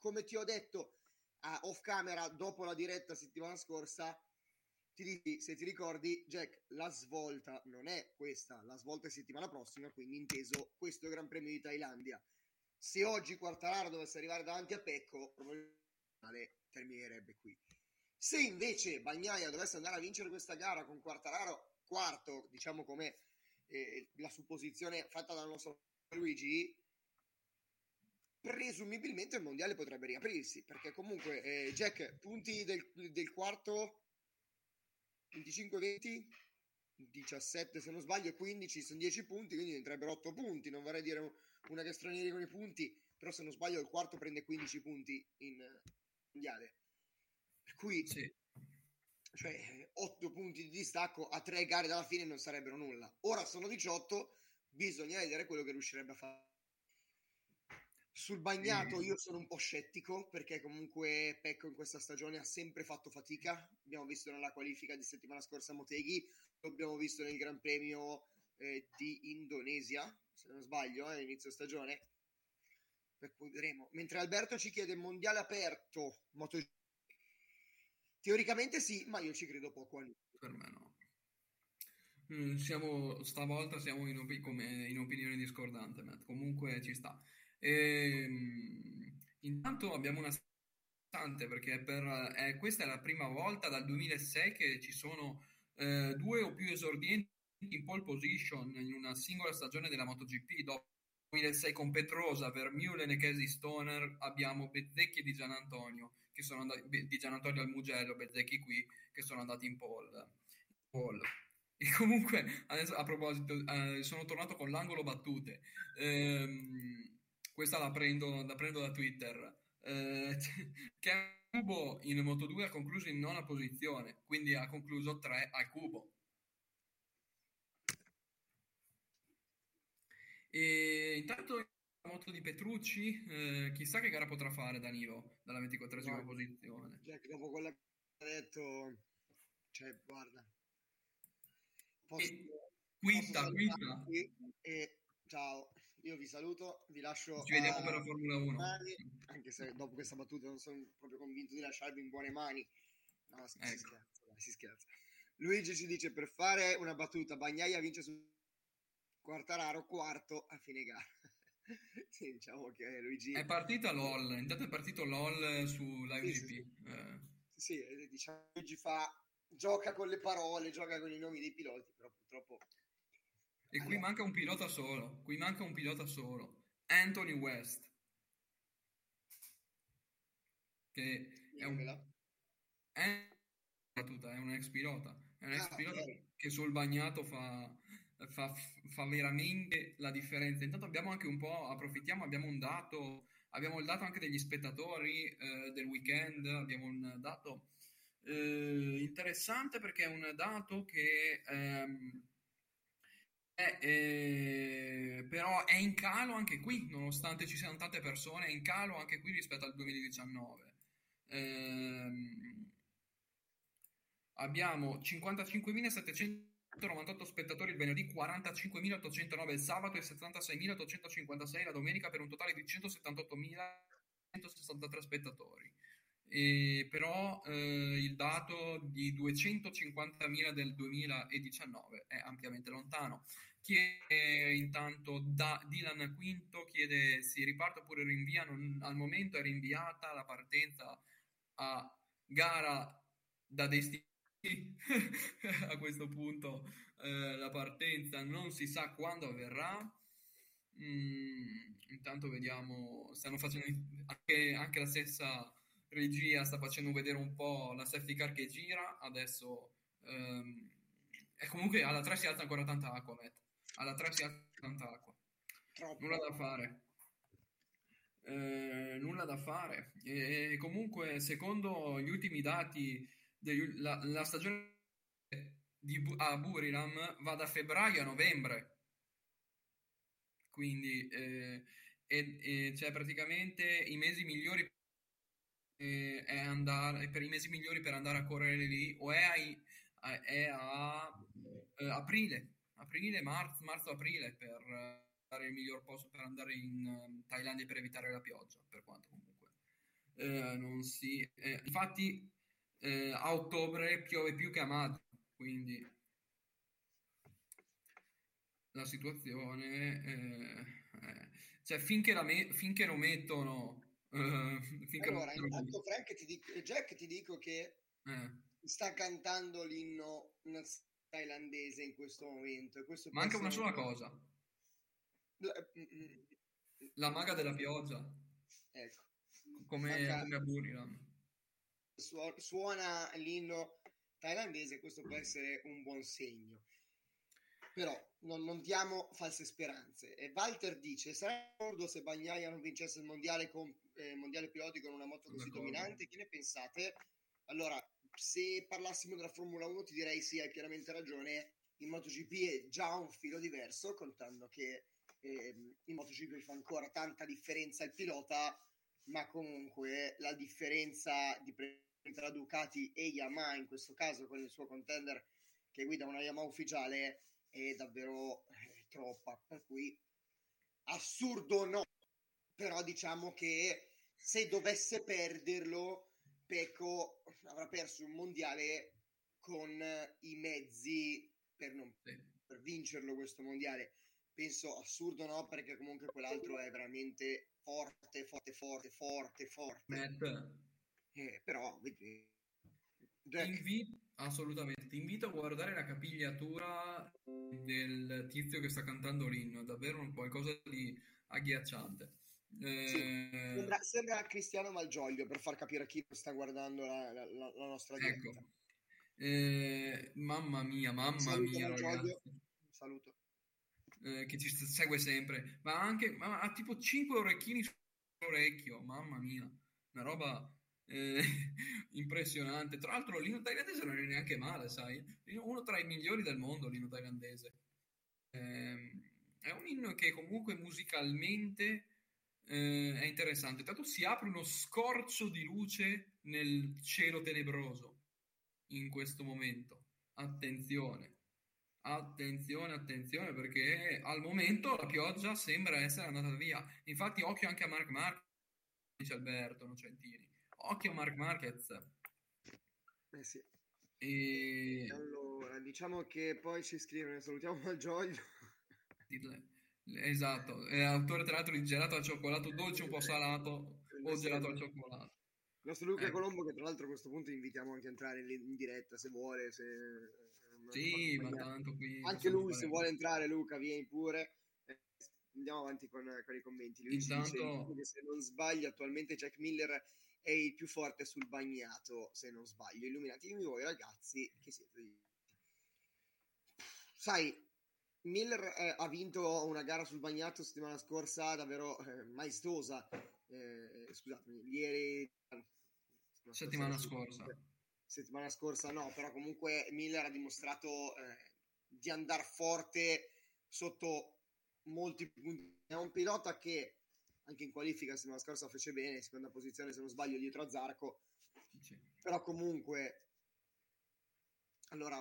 come ti ho detto a off camera dopo la diretta settimana scorsa, ti se ti ricordi, Jack, la svolta non è questa, la svolta è settimana prossima, quindi inteso questo Gran Premio di Thailandia. Se oggi Quartararo dovesse arrivare davanti a Pecco, probabilmente terminerebbe qui. Se invece Bagnaia dovesse andare a vincere questa gara con Quartararo quarto, diciamo come eh, la supposizione fatta dal nostro Luigi, presumibilmente il mondiale potrebbe riaprirsi perché comunque eh, Jack punti del, del quarto 25-20 17 se non sbaglio 15 sono 10 punti quindi diventerebbero 8 punti. Non vorrei dire un- una castroneria con i punti però se non sbaglio il quarto prende 15 punti in eh, mondiale. Per cui sì. cioè 8 punti di distacco a 3 gare dalla fine non sarebbero nulla. Ora sono 18 bisogna vedere quello che riuscirebbe a fare sul bagnato io sono un po' scettico perché comunque Pecco in questa stagione ha sempre fatto fatica. Abbiamo visto nella qualifica di settimana scorsa a Moteghi, lo abbiamo visto nel Gran Premio eh, di Indonesia, se non sbaglio, eh, inizio stagione. Per cui vedremo. Mentre Alberto ci chiede mondiale aperto, MotoGP. Teoricamente sì, ma io ci credo poco a lui. Per me no. Mm, siamo, stavolta siamo in, opi- come- in opinione discordante, Matt. Comunque ci sta. Ehm, intanto abbiamo una stante perché per, eh, questa è la prima volta dal 2006 che ci sono eh, due o più esordienti in pole position in una singola stagione della MotoGP. Dopo il 2006 con Petrosa, Vermeulen e Casey Stoner abbiamo Bezzecchi Di Gianantonio, che sono andati, Di Gianantonio al Mugello, Bezzecchi qui, che sono andati in pole. pole. E comunque, adesso a proposito, eh, sono tornato con l'angolo battute. Ehm, questa la prendo, la prendo da Twitter. Eh, che Cubo in Moto2 ha concluso in nona posizione, quindi ha concluso 3 al cubo. E intanto la moto di Petrucci, eh, chissà che gara potrà fare Danilo dalla 24esima No. posizione. Jack, dopo quello che ha detto, cioè, guarda, posso, Quitta, posso quitta. salutarvi E ciao, io vi saluto, vi lascio Ci vediamo a- per la Formula 1. mani, anche se dopo questa battuta non sono proprio convinto di lasciarvi in buone mani. No, si, si Ecco. scherza, dai, si scherza. Luigi ci dice per fare una battuta, Bagnaia vince su Quartararo quarto a fine gara. sì, diciamo che Luigi È partita LOL, intanto è partito LOL su Live Sì, GP. Eh, sì, eh, diciamo Luigi fa gioca con le parole, gioca con i nomi dei piloti, però purtroppo E qui manca un pilota solo, qui manca un pilota solo, Anthony West, che è un, è, un ex pilota, è un ex Ah, pilota che sul bagnato fa, fa, fa veramente la differenza. Intanto abbiamo anche un po', approfittiamo, abbiamo un dato, abbiamo il dato anche degli spettatori eh, del weekend, abbiamo un dato eh, interessante perché è un dato che ehm, eh, però è in calo anche qui, nonostante ci siano tante persone, è in calo anche qui rispetto al 2019. Ehm, abbiamo 55.798 spettatori il venerdì, 45.809 il sabato e 76.856 la domenica per un totale di 178.163 spettatori. E però eh, il dato di 250.000 del 2019 è ampiamente lontano. Chiede intanto da Dylan Quinto chiede si riparte oppure rinvia. Non- al momento è rinviata la partenza a gara da destino. a questo punto eh, la partenza non si sa quando avverrà. Mm, intanto vediamo, stanno facendo anche, anche la stessa regia sta facendo vedere un po' la safety car che gira. Adesso ehm, e comunque alla 3 si alza ancora tanta acqua, Matt. Alla 3 si alza tanta acqua. Troppo. Nulla da fare. Eh, nulla da fare. E comunque, secondo gli ultimi dati, degli- la, la stagione di, a Buriram va da febbraio a novembre. Quindi, eh, e, e c'è praticamente i mesi migliori eh, è andare, per i mesi migliori per andare a correre lì o è, ai- a, è a eh, aprile, aprile, marzo, marzo-aprile per eh, dare il miglior posto per andare in eh, Thailandia per evitare la pioggia, per quanto comunque eh, non si... eh, infatti eh, a ottobre piove più che a maggio, quindi la situazione eh, eh, cioè finché, la me- finché lo mettono finché lo Allora, mettono intanto Frank ti dico, Jack ti dico che sta cantando l'inno thailandese in questo momento. Questo manca una sola cosa L- mm, mm, la maga della pioggia Ecco, come, Manca- come a Buriram suo- suona l'inno thailandese, questo può essere un buon segno. Però non, non diamo false speranze. E Walter dice: Sarebbe assurdo se Bagnaia non vincesse il mondiale, con, eh, mondiale piloti con una moto così d'accordo. dominante. Che ne pensate? Allora, se parlassimo della Formula 1, ti direi sì, hai pienamente ragione. Il MotoGP è già un filo diverso, contando che ehm, in MotoGP fa ancora tanta differenza il pilota, ma comunque la differenza di pre- tra Ducati e Yamaha, in questo caso con il suo contender che guida una Yamaha ufficiale, è davvero eh, troppa. Per cui assurdo no, però diciamo che se dovesse perderlo, Pecco avrà perso un mondiale con i mezzi per, non, per vincerlo questo mondiale. Penso assurdo no, perché comunque quell'altro è veramente forte, forte, forte, forte, forte. Eh, però, vedi, assolutamente, ti invito a guardare la capigliatura del tizio che sta cantando l'inno, è davvero un qualcosa di agghiacciante. Sì, Eh, sembra, sembra Cristiano Malgioglio per far capire a chi sta guardando la, la- la- nostra diretta. ecco, Eh, mamma mia, mamma Saluto mia, Malgioglio. ragazzi. Saluto. eh, che ci segue sempre, ma anche ma ha tipo 5 orecchini sull'orecchio, mamma mia, una roba eh, impressionante. Tra l'altro, l'inno thailandese non è neanche male, sai? Uno tra i migliori del mondo, l'inno thailandese. Ehm, è un inno che comunque musicalmente eh, è interessante. Tanto si apre uno scorcio di luce nel cielo tenebroso in questo momento. Attenzione. Attenzione, attenzione, perché al momento la pioggia sembra essere andata via. Infatti, occhio anche a Mark Marquez, dice Alberto Nocentini. Occhio a Mark Marquez. Eh sì. E... Allora, diciamo che poi ci scrivono, salutiamo Malgioglio. Esatto, è autore tra l'altro di gelato al cioccolato dolce un po' salato o gelato al cioccolato. Il nostro Luca Ecco. Colombo, che tra l'altro a questo punto invitiamo anche a entrare in, diretta se vuole. Se, Sì, ma tanto qui Anche lui, se vuole entrare, Luca, vieni pure. Eh, Andiamo avanti con, con i commenti. Lui dice Intanto- che se non sbaglio, attualmente Jack Miller è il più forte sul bagnato. Se non sbaglio, illuminatevi voi, ragazzi, che siete. Sai, Miller eh, ha vinto una gara sul bagnato settimana scorsa davvero eh, maestosa. Eh, scusatemi, ieri. Settimana sì, scorsa. settimana scorsa no, però comunque Miller ha dimostrato eh, di andare forte sotto molti punti. È un pilota che anche in qualifica la settimana scorsa fece bene, seconda posizione se non sbaglio dietro a Zarco, però comunque allora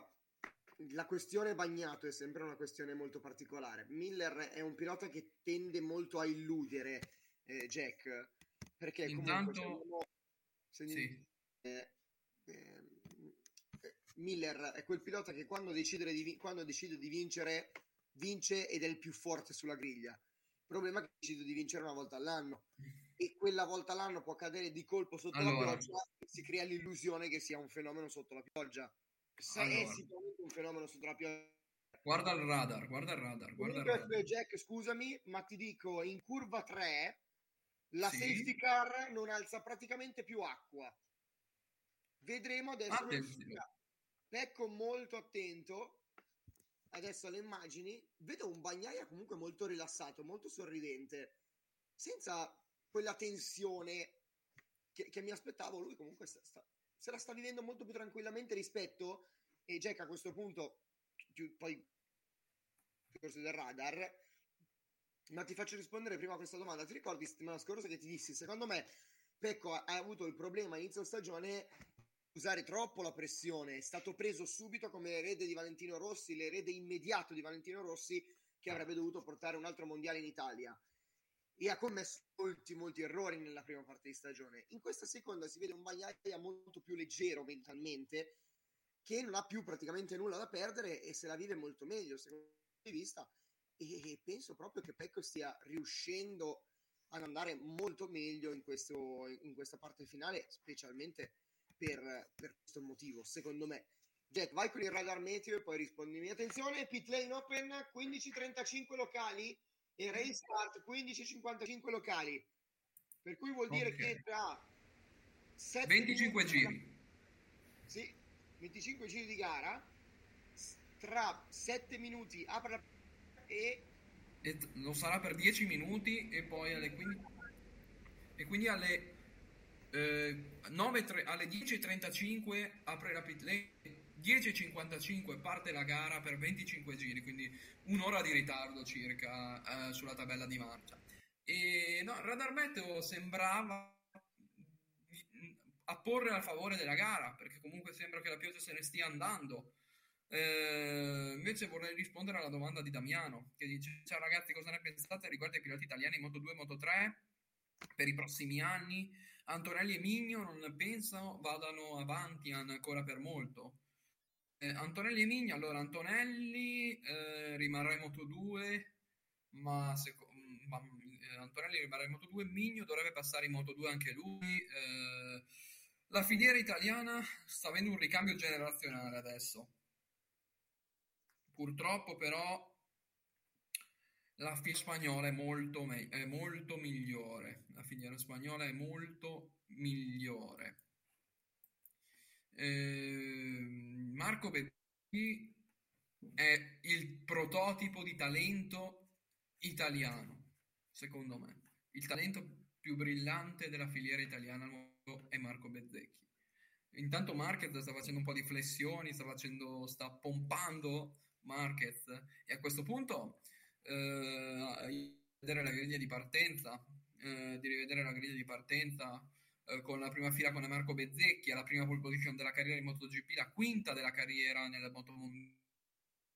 la questione bagnato è sempre una questione molto particolare. Miller è un pilota che tende molto a illudere eh, Jack perché comunque Intanto- andiamo- se Sì. eh, eh, Miller è quel pilota che quando decide, di, quando decide di vincere, vince ed è il più forte sulla griglia. Il problema è che decide di vincere una volta all'anno e quella volta all'anno può cadere di colpo sotto la Allora. pioggia e si crea l'illusione che sia un fenomeno sotto la pioggia. Se è Allora. sicuramente un fenomeno la pioggia. Guarda il radar, guarda il radar, guarda il radar. eh, Jack, scusami, ma ti dico, in curva 3 la Sì. safety car non alza praticamente più acqua. Vedremo adesso. Pecco molto attento. Adesso alle immagini. Vedo un bagnaia comunque molto rilassato, molto sorridente, senza quella tensione che, che mi aspettavo. Lui comunque sta- sta- se la sta vivendo molto più tranquillamente rispetto. E Jack a questo punto, chi- poi discorso del radar, ma ti faccio rispondere prima a questa domanda. Ti ricordi settimana scorsa che ti dissi, secondo me Pecco ha, avuto il problema inizio stagione usare troppo la pressione, è stato preso subito come erede di Valentino Rossi, l'erede immediato di Valentino Rossi che avrebbe dovuto portare un altro mondiale in Italia e ha commesso molti molti errori nella prima parte di stagione. In questa seconda si vede un Bagnaia molto più leggero mentalmente che non ha più praticamente nulla da perdere e se la vive molto meglio secondo il punto di vista e penso proprio che Pecco stia riuscendo ad andare molto meglio in, questo, in questa parte finale, specialmente per, per questo motivo, secondo me. Jack, vai con il radar meteo e poi rispondimi. Attenzione, pit lane open 15.35 locali e race start 15.55 locali. Per cui vuol dire Ok. che tra 7 25 minuti- giri. Sì, 25 giri di gara. Tra 7 minuti apre e E lo sarà per 10 minuti e poi alle 15 e quindi alle eh, 9 tre- alle 10.35 apre la pit lane 10.55 parte la gara per 25 giri quindi un'ora di ritardo circa eh, sulla tabella di marcia e no, radar meteo sembrava apporre a favore della gara perché comunque sembra che la pioggia se ne stia andando eh, invece vorrei rispondere alla domanda di Damiano che dice: Ciao ragazzi, cosa ne pensate riguardo ai piloti italiani Moto 2 e Moto 3 per i prossimi anni? Antonelli e Migno non penso vadano avanti ancora per molto. Eh, Antonelli e Migno, allora Antonelli eh, rimarrà in Moto 2, ma, seco- ma eh, Antonelli rimarrà in Moto 2, Migno dovrebbe passare in Moto 2 anche lui. eh, la filiera italiana sta avendo un ricambio generazionale adesso. Purtroppo però la filiera spagnola è molto, me- è molto migliore. La filiera spagnola è molto migliore. Eh, Marco Bezzecchi è il prototipo di talento italiano, secondo me. Il talento più brillante della filiera italiana al mondo è Marco Bezzecchi. Intanto Marquez sta facendo un po' di flessioni, sta, facendo, sta pompando Marquez e a questo punto eh, vedere la griglia di partenza, eh, di rivedere la griglia di partenza eh, con la prima fila con Marco Bezzecchi, alla prima pole position della carriera in MotoGP, la quinta della carriera nella Moto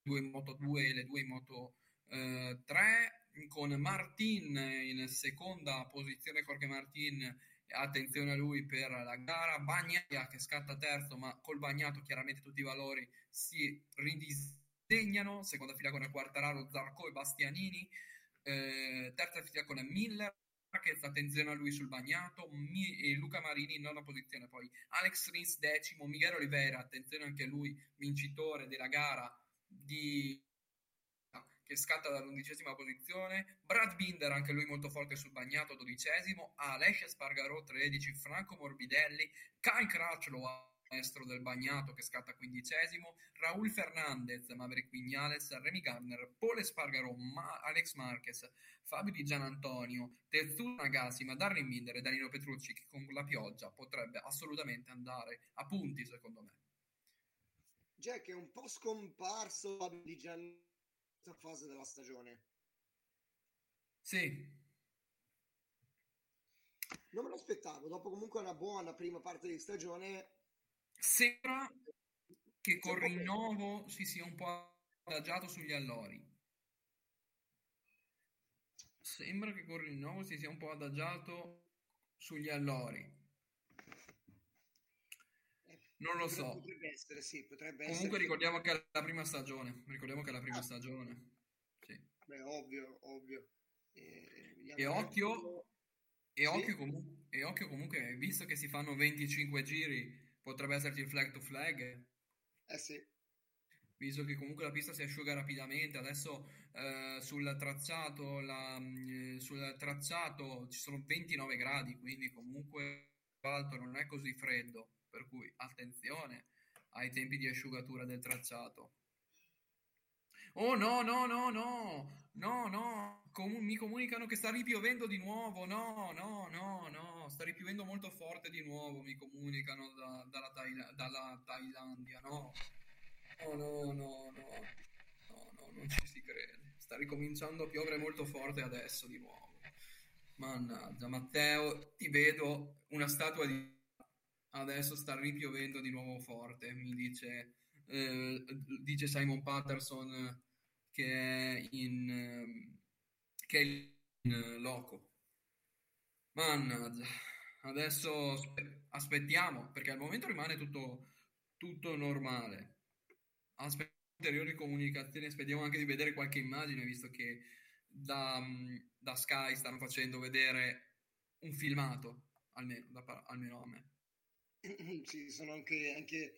2 in Moto 2 e le due in Moto eh, 3, con Martin in seconda posizione, Jorge Martin, attenzione a lui per la gara, Bagnaia che scatta terzo, ma col bagnato chiaramente tutti i valori si ridisegnano, seconda fila con Quartararo, Zarco e Bastianini, eh, terza fila con Miller, che attenzione a lui sul bagnato, Mi- Luca Marini in nona posizione, poi Alex Rins decimo, Miguel Oliveira, attenzione anche lui, vincitore della gara di che scatta dall'undicesima posizione, Brad Binder anche lui molto forte sul bagnato, dodicesimo, Alessia Spargarò 13, Franco Morbidelli, Kyle Crutchlow maestro del bagnato che scatta quindicesimo, Raul Fernandez, Maverick Vignales, Remy Gardner, Paul Espargarò, Ma- Alex Marquez, Fabio Di Gianantonio, Tetsuya Nagasima, Darren Binder e Danilo Petrucci che con la pioggia potrebbe assolutamente andare a punti secondo me. Jack è un po' scomparso Fabio Di Gian in questa fase della stagione. Sì, Non me lo aspettavo, dopo comunque una buona prima parte di stagione. Sembra che col rinnovo si sia un po' adagiato sugli allori. Sembra che col rinnovo si sia un po' adagiato sugli allori. Non lo so. Potrebbe essere, sì, potrebbe Comunque essere. ricordiamo che è la prima stagione. Ricordiamo che è la prima stagione. Sì. Beh, ovvio, ovvio. Eh, E occhio, e Sì. occhio, comu- e occhio comunque, visto che si fanno 25 giri, potrebbe esserci il flag to flag. Eh sì. Visto che comunque la pista si asciuga rapidamente, adesso eh, sul tracciato, la- mh, sul tracciato ci sono 29 gradi, quindi comunque l'alto non è così freddo, per cui attenzione ai tempi di asciugatura del tracciato. Oh no, no, no, no, no, no, Comu- mi comunicano che sta ripiovendo di nuovo, no, no, no, no, sta ripiovendo molto forte di nuovo, mi comunicano da- dalla, Thaila- dalla Thailandia, no, no, no, no, no, no, no, non ci si crede, sta ricominciando a piovere molto forte adesso di nuovo. Mannaggia, Matteo, ti vedo una statua di... Adesso sta ripiovendo di nuovo forte, mi dice, eh, dice Simon Patterson che è in, ehm, che è in eh, loco. Mannaggia, adesso aspe- aspettiamo, perché al momento rimane tutto, tutto normale. Aspettiamo ulteriori comunicazioni, speriamo anche di vedere qualche immagine, visto che da, mm, da Sky stanno facendo vedere un filmato, almeno, da almeno a me. Ci sono anche, anche.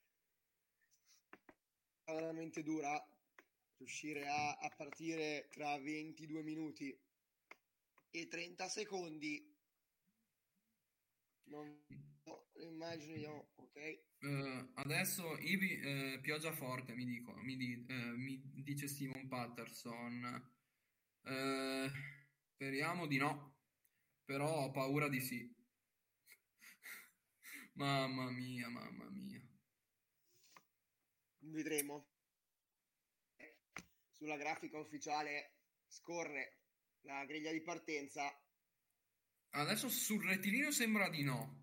veramente dura riuscire a, a partire tra 22 minuti e 30 secondi. Non no, immagino ok? Eh, adesso Ivi, eh, pioggia forte, mi, dico, mi, di- eh, mi dice Simon Patterson. Speriamo di no, però ho paura di sì. Mamma mia, mamma mia. Vedremo. Sulla grafica ufficiale scorre la griglia di partenza. Adesso sul rettilineo sembra di no.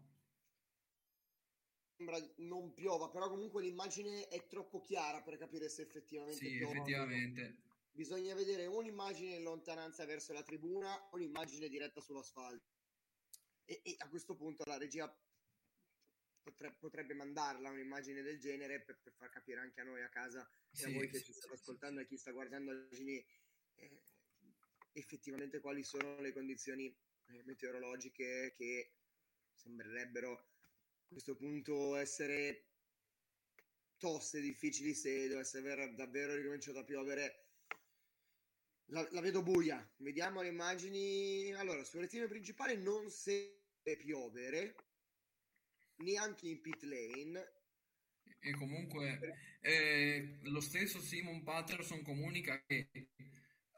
Sembra non piova, però comunque l'immagine è troppo chiara per capire se effettivamente Sì, piova effettivamente. Bisogna vedere un'immagine in lontananza verso la tribuna un'immagine diretta sull'asfalto. E, e a questo punto la regia potrebbe mandarla un'immagine del genere per, per far capire anche a noi a casa e a Sì, voi che sì, ci sì, state sì, ascoltando e chi sta guardando le immagini eh, effettivamente quali sono le condizioni eh, meteorologiche che sembrerebbero a questo punto essere toste, difficili se dovesse aver davvero ricominciato a piovere. La, la vedo buia. Vediamo le immagini. Allora, sul rettino principale non sembra piovere, neanche in pit lane. E comunque eh, lo stesso Simon Patterson comunica che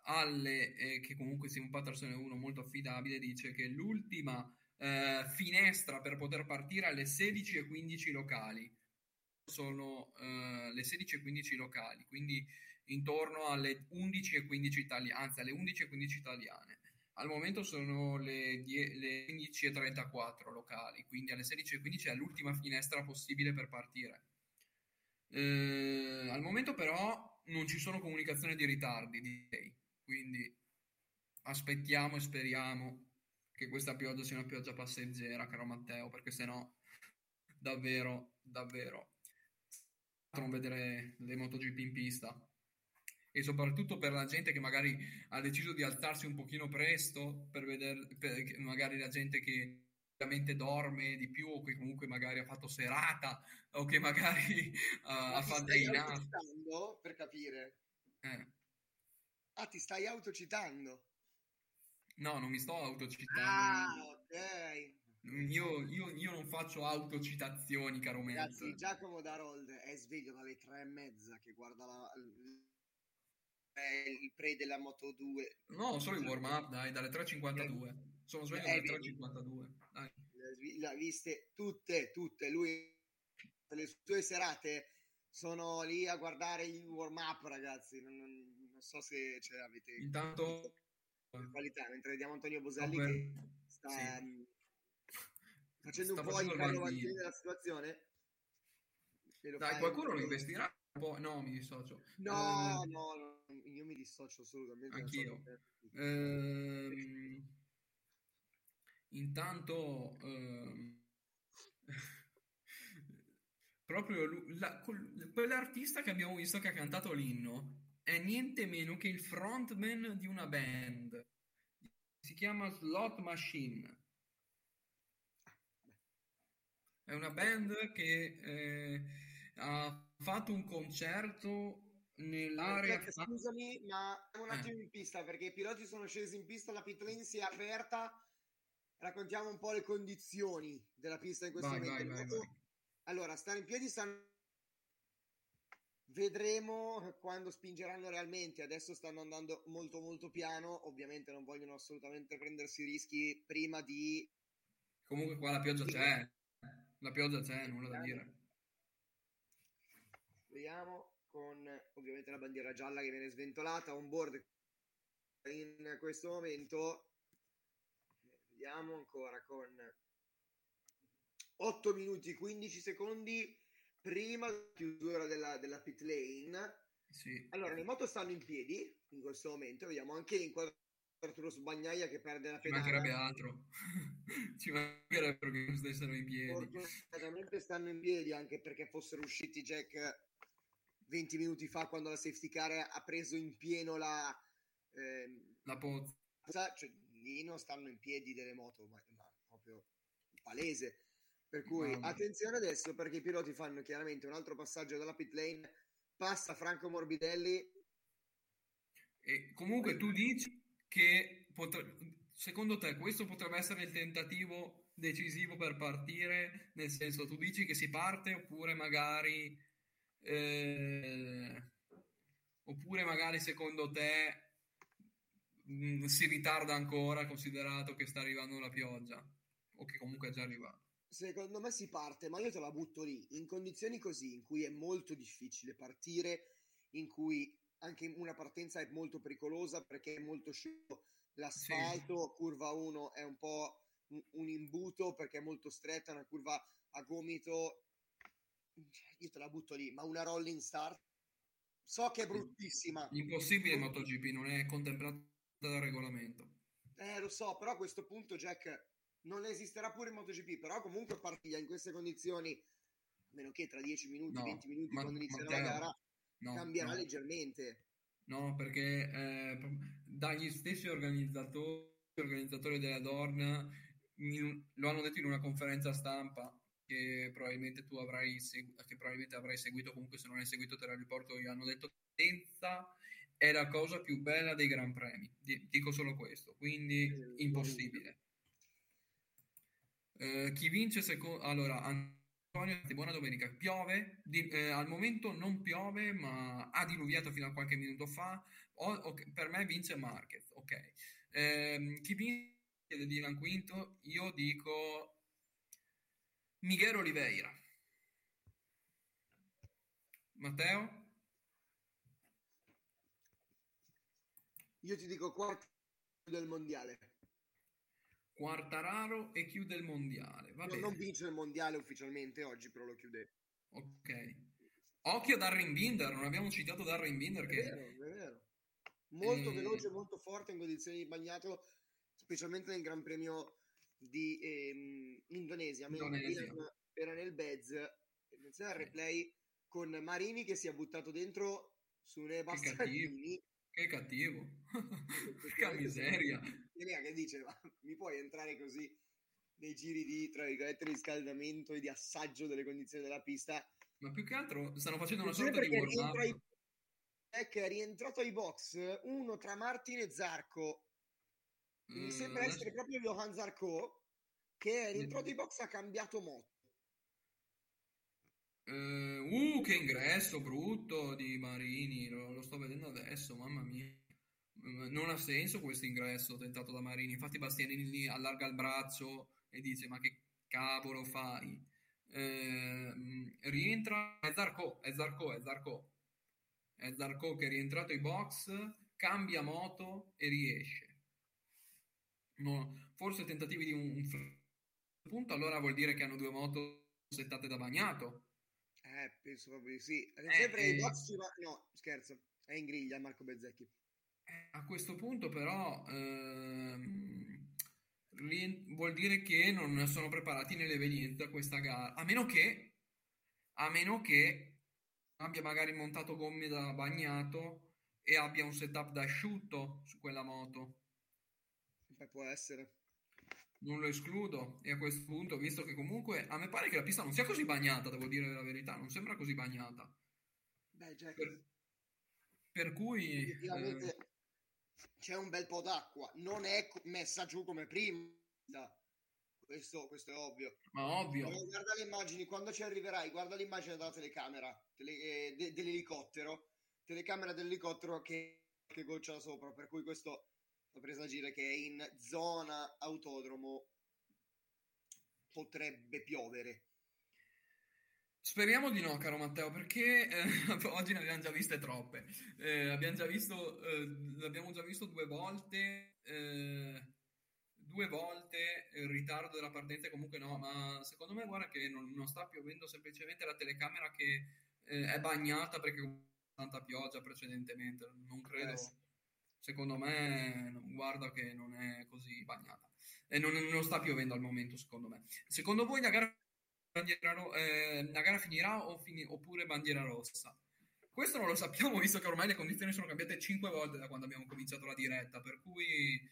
alle eh, che comunque Simon Patterson è uno molto affidabile, dice che l'ultima eh, finestra per poter partire alle 16.15 locali sono eh, le 16.15 locali, quindi intorno alle 11.15 italiane, anzi alle 11.15 italiane. Al momento sono le, die- le 15.34 locali, quindi alle 16.15 è l'ultima finestra possibile per partire. Eh, al momento però non ci sono comunicazioni di ritardi, direi. quindi aspettiamo e speriamo che questa pioggia sia una pioggia passeggera, caro Matteo, perché sennò davvero, davvero non vedere le MotoGP in pista e soprattutto per la gente che magari ha deciso di alzarsi un pochino presto per vedere per- magari la gente che veramente dorme di più o che comunque magari ha fatto serata o che magari Ma uh, ha fatto dei autocitando per capire? Eh. Ah, ti stai autocitando. No, non mi sto autocitando. Ah, ok. Io, io- io non faccio autocitazioni, caro Menz. Ragazzi, Giacomo Darold è sveglio dalle tre e mezza che guarda la, il, pre della Moto 2. No, solo il warm up, dai, dalle 3.52. Sono sveglio Eh, dalle vedi. 3.52. Dai. Le vi- le ha viste tutte, tutte. Lui, le sue serate sono lì a guardare il warm up, ragazzi. Non, non- non so se ce avete Intanto qualità, mentre vediamo Antonio Boselli Vabbè, che sta sì. mm, facendo Sta un po' il. Valentini della situazione. Dai, qualcuno lo investirà po'? No, mi dissocio. No, Eh, no, no, io mi dissocio assolutamente. Anch'io. Ehm, intanto, ehm, proprio lu- la- quel- quell'artista che abbiamo visto che ha cantato l'inno è niente meno che il frontman di una band. Si chiama Slot Machine. È una band che eh, ha fatto un concerto nell'area. Jack, scusami, ma un Eh. attimo in pista perché i piloti sono scesi in pista, la pit lane si è aperta. Raccontiamo un po' le condizioni della pista in questo Vai, momento. vai, vai, vai. Allora, stare in piedi stanno. Vedremo quando spingeranno realmente. Adesso stanno andando molto molto piano. Ovviamente non vogliono assolutamente prendersi rischi prima di Comunque qua la pioggia c'è. La pioggia c'è, nulla da dire. Vediamo con ovviamente la bandiera gialla che viene sventolata on board in questo momento. Vediamo ancora con 8 minuti 15 secondi prima chiusura della, della pit lane. Sì. Allora, le moto stanno in piedi in questo momento, vediamo anche l'inquadratura su Bagnaia che perde la Ci pedana. mancherebbe altro. Ci mancherebbe che non stessero in piedi. Fortunatamente stanno in piedi anche perché fossero usciti Jack 20 minuti fa quando la safety car ha preso in pieno la, ehm, La pozza. cioè lì non stanno in piedi delle moto, ma, ma proprio palese. Per cui Mamma. attenzione adesso perché i piloti fanno chiaramente un altro passaggio dalla pit lane, passa Franco Morbidelli. E comunque tu dici che potre- secondo te questo potrebbe essere il tentativo decisivo per partire, nel senso tu dici che si parte oppure magari eh, oppure magari secondo te mh, si ritarda ancora considerato che sta arrivando la pioggia o che comunque è già arrivata. Secondo me si parte, ma io te la butto lì, in condizioni così, in cui è molto difficile partire, in cui anche una partenza è molto pericolosa perché è molto scivolo. L'asfalto, curva 1, è un po' un imbuto perché è molto stretta, una curva a gomito. Io te la butto lì, ma una rolling start so che è bruttissima. Impossibile in MotoGP, non è contemplata dal regolamento. Eh, lo so, però a questo punto, Jack, non esisterà pure in MotoGP, però comunque partire in queste condizioni, a meno che tra 10 minuti, No, 20 minuti, ma- quando inizierà la gara, no, cambierà no. leggermente. No, perché eh, dagli stessi organizzatori, organizzatori della Dorna in- lo hanno detto in una conferenza stampa che probabilmente tu avrai, segu- che probabilmente avrai seguito, comunque se non hai seguito te la riporto io, hanno detto che la partenza è la cosa più bella dei Gran Premi. Di- dico solo questo, quindi impossibile. Eh, chi vince secondo... Allora, Antonio, buona domenica. Piove? Di- eh, al momento non piove, ma ha diluviato fino a qualche minuto fa. O- ok, per me vince Marquez, ok. Ehm, chi vince Dylan Quinto? Io dico Miguel Oliveira. Matteo? Io ti dico quarto del mondiale. Quartararo e chiude il mondiale. Va No, bene. non vince il mondiale ufficialmente oggi, però lo chiude. Ok. Occhio a Darren Binder, non abbiamo citato Darren Binder È che vero, è vero. Molto Eh, veloce, molto forte in condizioni di bagnato, specialmente nel Gran Premio di ehm, Indonesia. Indonesia. Dylan Era nel Bez, attenzione al replay con Marini che si è buttato dentro su Che cattivo. Bastianini. che cattivo. Porca miseria. Che dice, ma mi puoi entrare così nei giri di, tra virgolette, riscaldamento e di assaggio delle condizioni della pista? Ma più che altro stanno facendo una sorta di warm-up. che è rientrato ai box uno tra Martin e Zarco. Mi Eh, sembra essere proprio Johan Zarco che è rientrato ai box e ha cambiato moto. Eh, uh, che ingresso brutto di Marini, lo, lo sto vedendo adesso, mamma mia. Eh, Non ha senso questo ingresso tentato da Marini. Infatti Bastianini allarga il braccio e dice ma che cavolo fai? Eh, mh, rientra, è Zarco, è Zarco, è Zarco. È Zarco che è rientrato ai box, cambia moto e riesce. No, forse tentativi di un, un punto, allora vuol dire che hanno due moto settate da bagnato. Eh, penso proprio di sì. Attenzione Eh, perché ai eh. box. No, scherzo. È in griglia Marco Bezzecchi. A questo punto però ehm, vuol dire che non sono preparati nell'evenienza a questa gara, a meno che, a meno che abbia magari montato gomme da bagnato e abbia un setup da asciutto su quella moto. Beh, può essere. Non lo escludo. E a questo punto, visto che comunque a me pare che la pista non sia così bagnata, devo dire la verità, non sembra così bagnata. Beh, Jack, Per, per cui eh, c'è un bel po' d'acqua. Non è messa giù come prima. Questo, questo è ovvio. ma ovvio. Però guarda le immagini, quando ci arriverai, guarda l'immagine della telecamera, tele- eh, de- dell'elicottero, telecamera dell'elicottero che, che goccia sopra, per cui questo presagire che in zona autodromo potrebbe piovere. Speriamo di no, caro Matteo, perché eh, oggi ne abbiamo già viste troppe. Eh, abbiamo già visto, eh, l'abbiamo già visto due volte, eh, due volte il ritardo della partenza comunque no, ma secondo me guarda che non, non sta piovendo semplicemente la telecamera che eh, è bagnata perché tanta pioggia precedentemente, non credo, Eh, sì. Secondo me guarda che non è così bagnata e non, non sta piovendo al momento secondo me. Secondo voi la gara, ro- eh, gara finirà fini- oppure bandiera rossa? Questo non lo sappiamo visto che ormai le condizioni sono cambiate cinque volte da quando abbiamo cominciato la diretta, per cui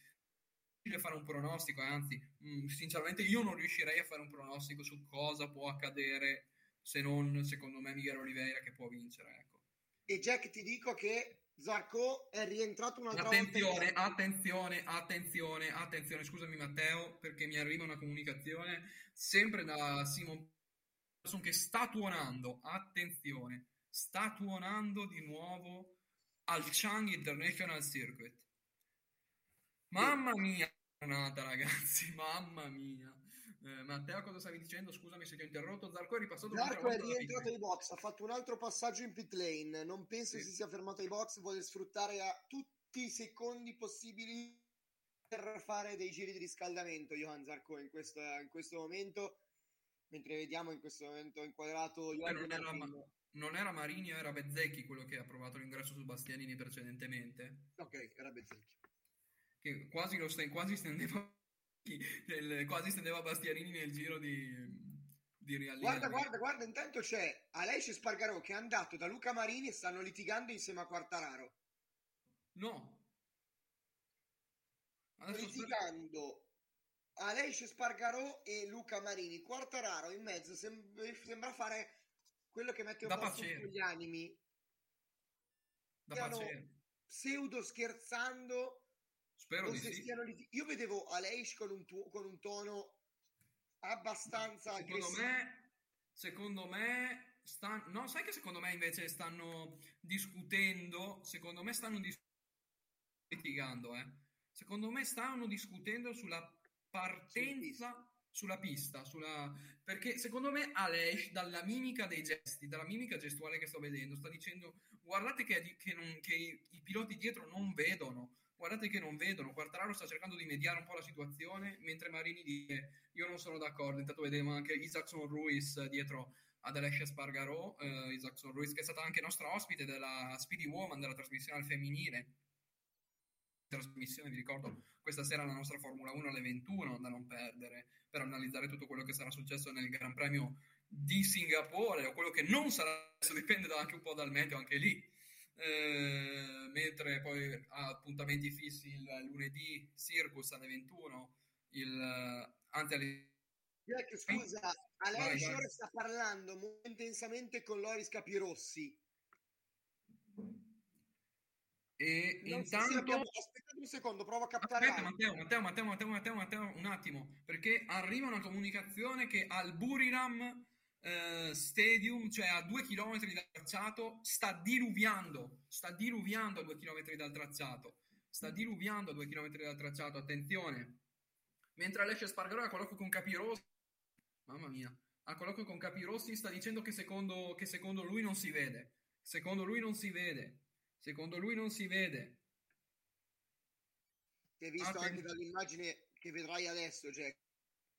fare un pronostico, e anzi, mh, sinceramente io non riuscirei a fare un pronostico su cosa può accadere se non, secondo me, Miguel Oliveira che può vincere, ecco. E Jack ti dico che Zarco è rientrato un'altra Attenzione, volta. attenzione, attenzione, attenzione, scusami Matteo, perché mi arriva una comunicazione sempre da Simon che sta tuonando, attenzione, sta tuonando di nuovo al Chang International Circuit. Mamma mia, ragazzi, mamma mia. Eh, Matteo, cosa stavi dicendo? Scusami se ti ho interrotto. Zarco è ripassato Zarco è rientrato ai box, ha fatto un altro passaggio in pit lane. Non penso Sì. si sia fermato ai box, vuole sfruttare a tutti i secondi possibili per fare dei giri di riscaldamento. Johan Zarco in questo, in questo momento, mentre vediamo in questo momento inquadrato Eh, Johan non, era. Ma- non era Marini, era Bezzecchi quello che ha provato l'ingresso su Bastianini precedentemente. Ok, era Bezzecchi. che quasi, lo st- quasi stendeva nel- quasi stendeva Bastianini nel giro di, di riallineamento. Guarda, guarda, guarda, intanto c'è Aleix Spargarò che è andato da Luca Marini e stanno litigando insieme a Quartararo. No. Adesso litigando Aleix Spargarò e Luca Marini. Quartararo in mezzo sem- sembra fare quello che mette un po' su Pacere. gli animi. da Stiano Pacere. pseudo scherzando. Spero di sì. liti- Io vedevo Aleix con un, tuo- con un tono abbastanza Secondo aggressivo. me, secondo me, sta- no, sai che secondo me invece stanno discutendo, secondo me stanno dis- litigando, eh. Secondo me stanno discutendo sulla partenza sulla pista, sulla... perché secondo me Aleix dalla mimica dei gesti, dalla mimica gestuale che sto vedendo, sta dicendo guardate che, che non- che i, i piloti dietro non vedono, guardate che non vedono, Quartararo sta cercando di mediare un po' la situazione, mentre Marini dice io non sono d'accordo, intanto vedremo anche Isaacson Ruiz dietro ad Alessia Spargarò, eh, Isaacson Ruiz che è stata anche nostra ospite della Speedy Woman, della trasmissione al femminile, trasmissione, vi ricordo, questa sera la nostra Formula 1 alle 21 da non perdere per analizzare tutto quello che sarà successo nel Gran Premio di Singapore o quello che non sarà, adesso dipende anche un po' dal meteo anche lì. Eh, mentre poi ha appuntamenti fissi il lunedì Circus alle 21, il, anzi alle Jack, scusa, Vai, Aleix vai. ora sta parlando molto intensamente con Loris Capirossi. E Non so intanto abbiamo- Aspettate un secondo, provo a captare Aspetta. Matteo, Matteo, Matteo, Matteo, Matteo, Matteo, un attimo, perché arriva una comunicazione che al Buriram eh, Stadium, cioè a due chilometri dal tracciato, sta diluviando, sta diluviando a due chilometri dal tracciato, sta diluviando a due chilometri dal tracciato, attenzione. Mentre Alessia Spargarò a colloquio con Capirossi, mamma mia, a colloquio con Capirossi sta dicendo che secondo, che secondo lui non si vede, secondo lui non si vede, secondo lui non si vede. Si è visto Atten- anche dall'immagine che vedrai adesso, Jack.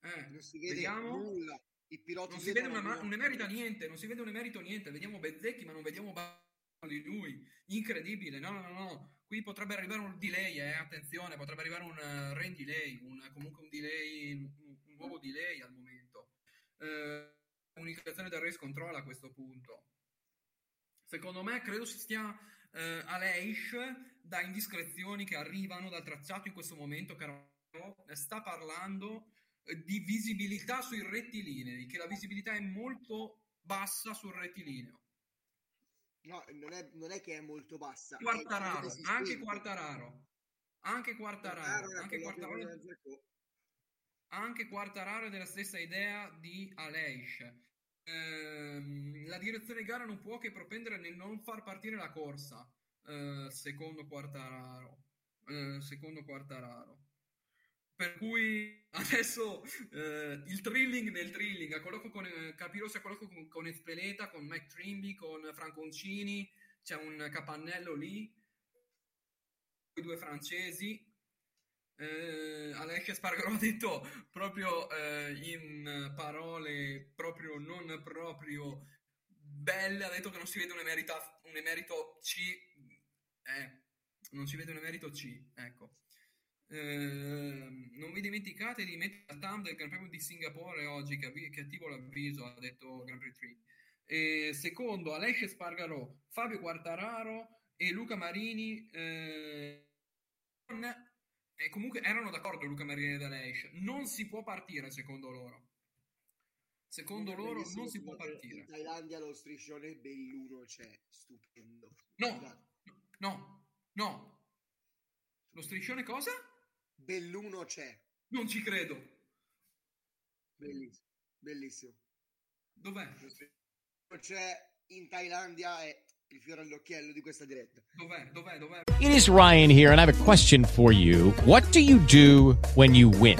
Eh, Non si vede vediamo. nulla. I piloti Non si vede una, un emerita niente, non si vede un emerito niente. Vediamo Bezzecchi, ma non vediamo di lui. Incredibile. No, no, no, no. Qui potrebbe arrivare un delay, eh. Attenzione, potrebbe arrivare un uh, rain delay, un, comunque un delay, un, un nuovo delay al momento. Eh, comunicazione del race control a questo punto. Secondo me, credo si stia eh, a Leish da indiscrezioni che arrivano dal tracciato in questo momento. Caro, sta parlando di visibilità sui rettilinei, che la visibilità è molto bassa sul rettilineo. No, non è, non è che è molto bassa. Quartararo, inesistente. anche anche Quartararo, Quartararo anche è quello che Quartararo, voleva Zarco. anche Quartararo è della stessa idea di Aleix. Ehm, la direzione gara non può che propendere nel non far partire la corsa, eh, secondo Quartararo. Eh, secondo Quartararo. Per cui adesso eh, il trilling del trilling, a colloquio con eh, Capirossi, a colloquio con, con Espeleta, con Mike Trimby, con Franconcini, c'è un capannello lì, i due francesi. Eh, Alessia Spargaro ha detto proprio eh, in parole proprio non proprio belle, ha detto che non si vede un emerito, un emerito C, eh, non si vede un emerito C, ecco. Eh, non vi dimenticate di mettere la thumb del Gran Premio di Singapore oggi, che, avvi- che attivo l'avviso, ha detto Grand Prix 3. E secondo Alessia Spargaro, Fabio Quartararo e Luca Marini. eh, non- e comunque erano d'accordo Luca Marini ed Alessia. Non si può partire secondo loro. Secondo loro Bellissimo, non si può partire. In Thailandia lo striscione belluno c'è, stupendo. No, no, no. Lo striscione cosa? Belluno c'è. Non ci credo. Bellissimo. Bellissimo. Dov'è? C'è in Thailandia è il fiore all'occhiello di questa diretta. Dov'è? Dov'è? Dov'è? It is Ryan here, and I have a question for you. What do you do when you win?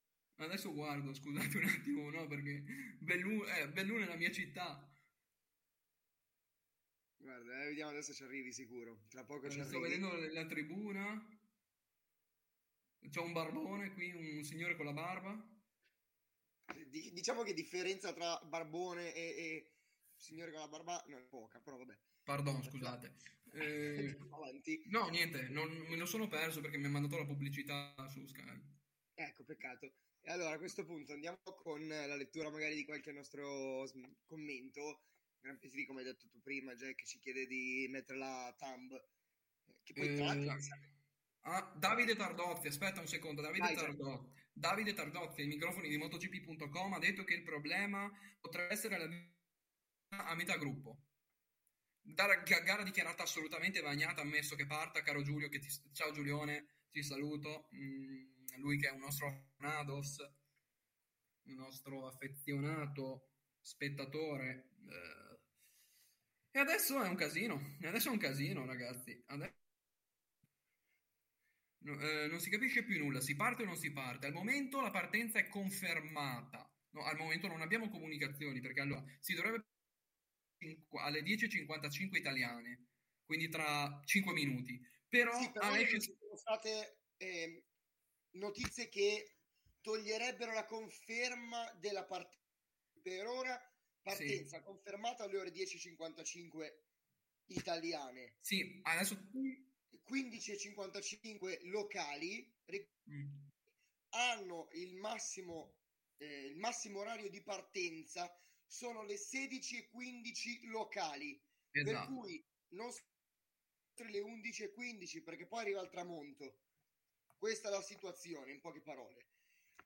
Adesso guardo, scusate un attimo, no? Perché Belluno, eh, Belluno è la mia città. Guarda, eh, vediamo adesso ci arrivi sicuro. Tra poco ci Eh, Sto arrivi. vedendo la tribuna. C'è un barbone qui, un signore con la barba. Di- diciamo che differenza tra Barbone e, e signore con la barba non è poca, però vabbè. Pardon, scusate. Eh, no, niente, non, me lo sono perso perché mi ha mandato la pubblicità su Sky. Ecco, peccato. E allora a questo punto andiamo con la lettura magari di qualche nostro commento. Gran Petri, come hai detto tu prima, Jack ci chiede di mettere la thumb. eh, Che poi tra Eh, l'altro ah, Davide Tardozzi, aspetta un secondo, Davide Vai, Gianni. Tardozzi. Davide Tardozzi, ai microfoni di MotoGP.com, ha detto che il problema potrebbe essere la a metà gruppo. Gara, ga- gara dichiarata assolutamente bagnata, ammesso che parta, caro Giulio, che ti- ciao Giulione, ti saluto. Mm, lui che è un nostro affezionados, un nostro affezionato spettatore. eh. E adesso è un casino, e adesso è un casino, ragazzi. Adesso... No, eh, non si capisce più nulla, si parte o non si parte. Al momento la partenza è confermata. No, al momento non abbiamo comunicazioni perché allora si dovrebbe alle 10.55 italiane, quindi tra 5 minuti. Però, Sì, però ci sono state ehm, notizie che toglierebbero la conferma della partenza. Per ora partenza confermata alle ore 10.55 italiane. Sì, adesso 15.55 locali Mm. hanno il massimo, eh, il massimo orario di partenza sono le 16.15 locali per Esatto. cui non s- oltre le 11.15 perché poi arriva il tramonto questa è la situazione in poche parole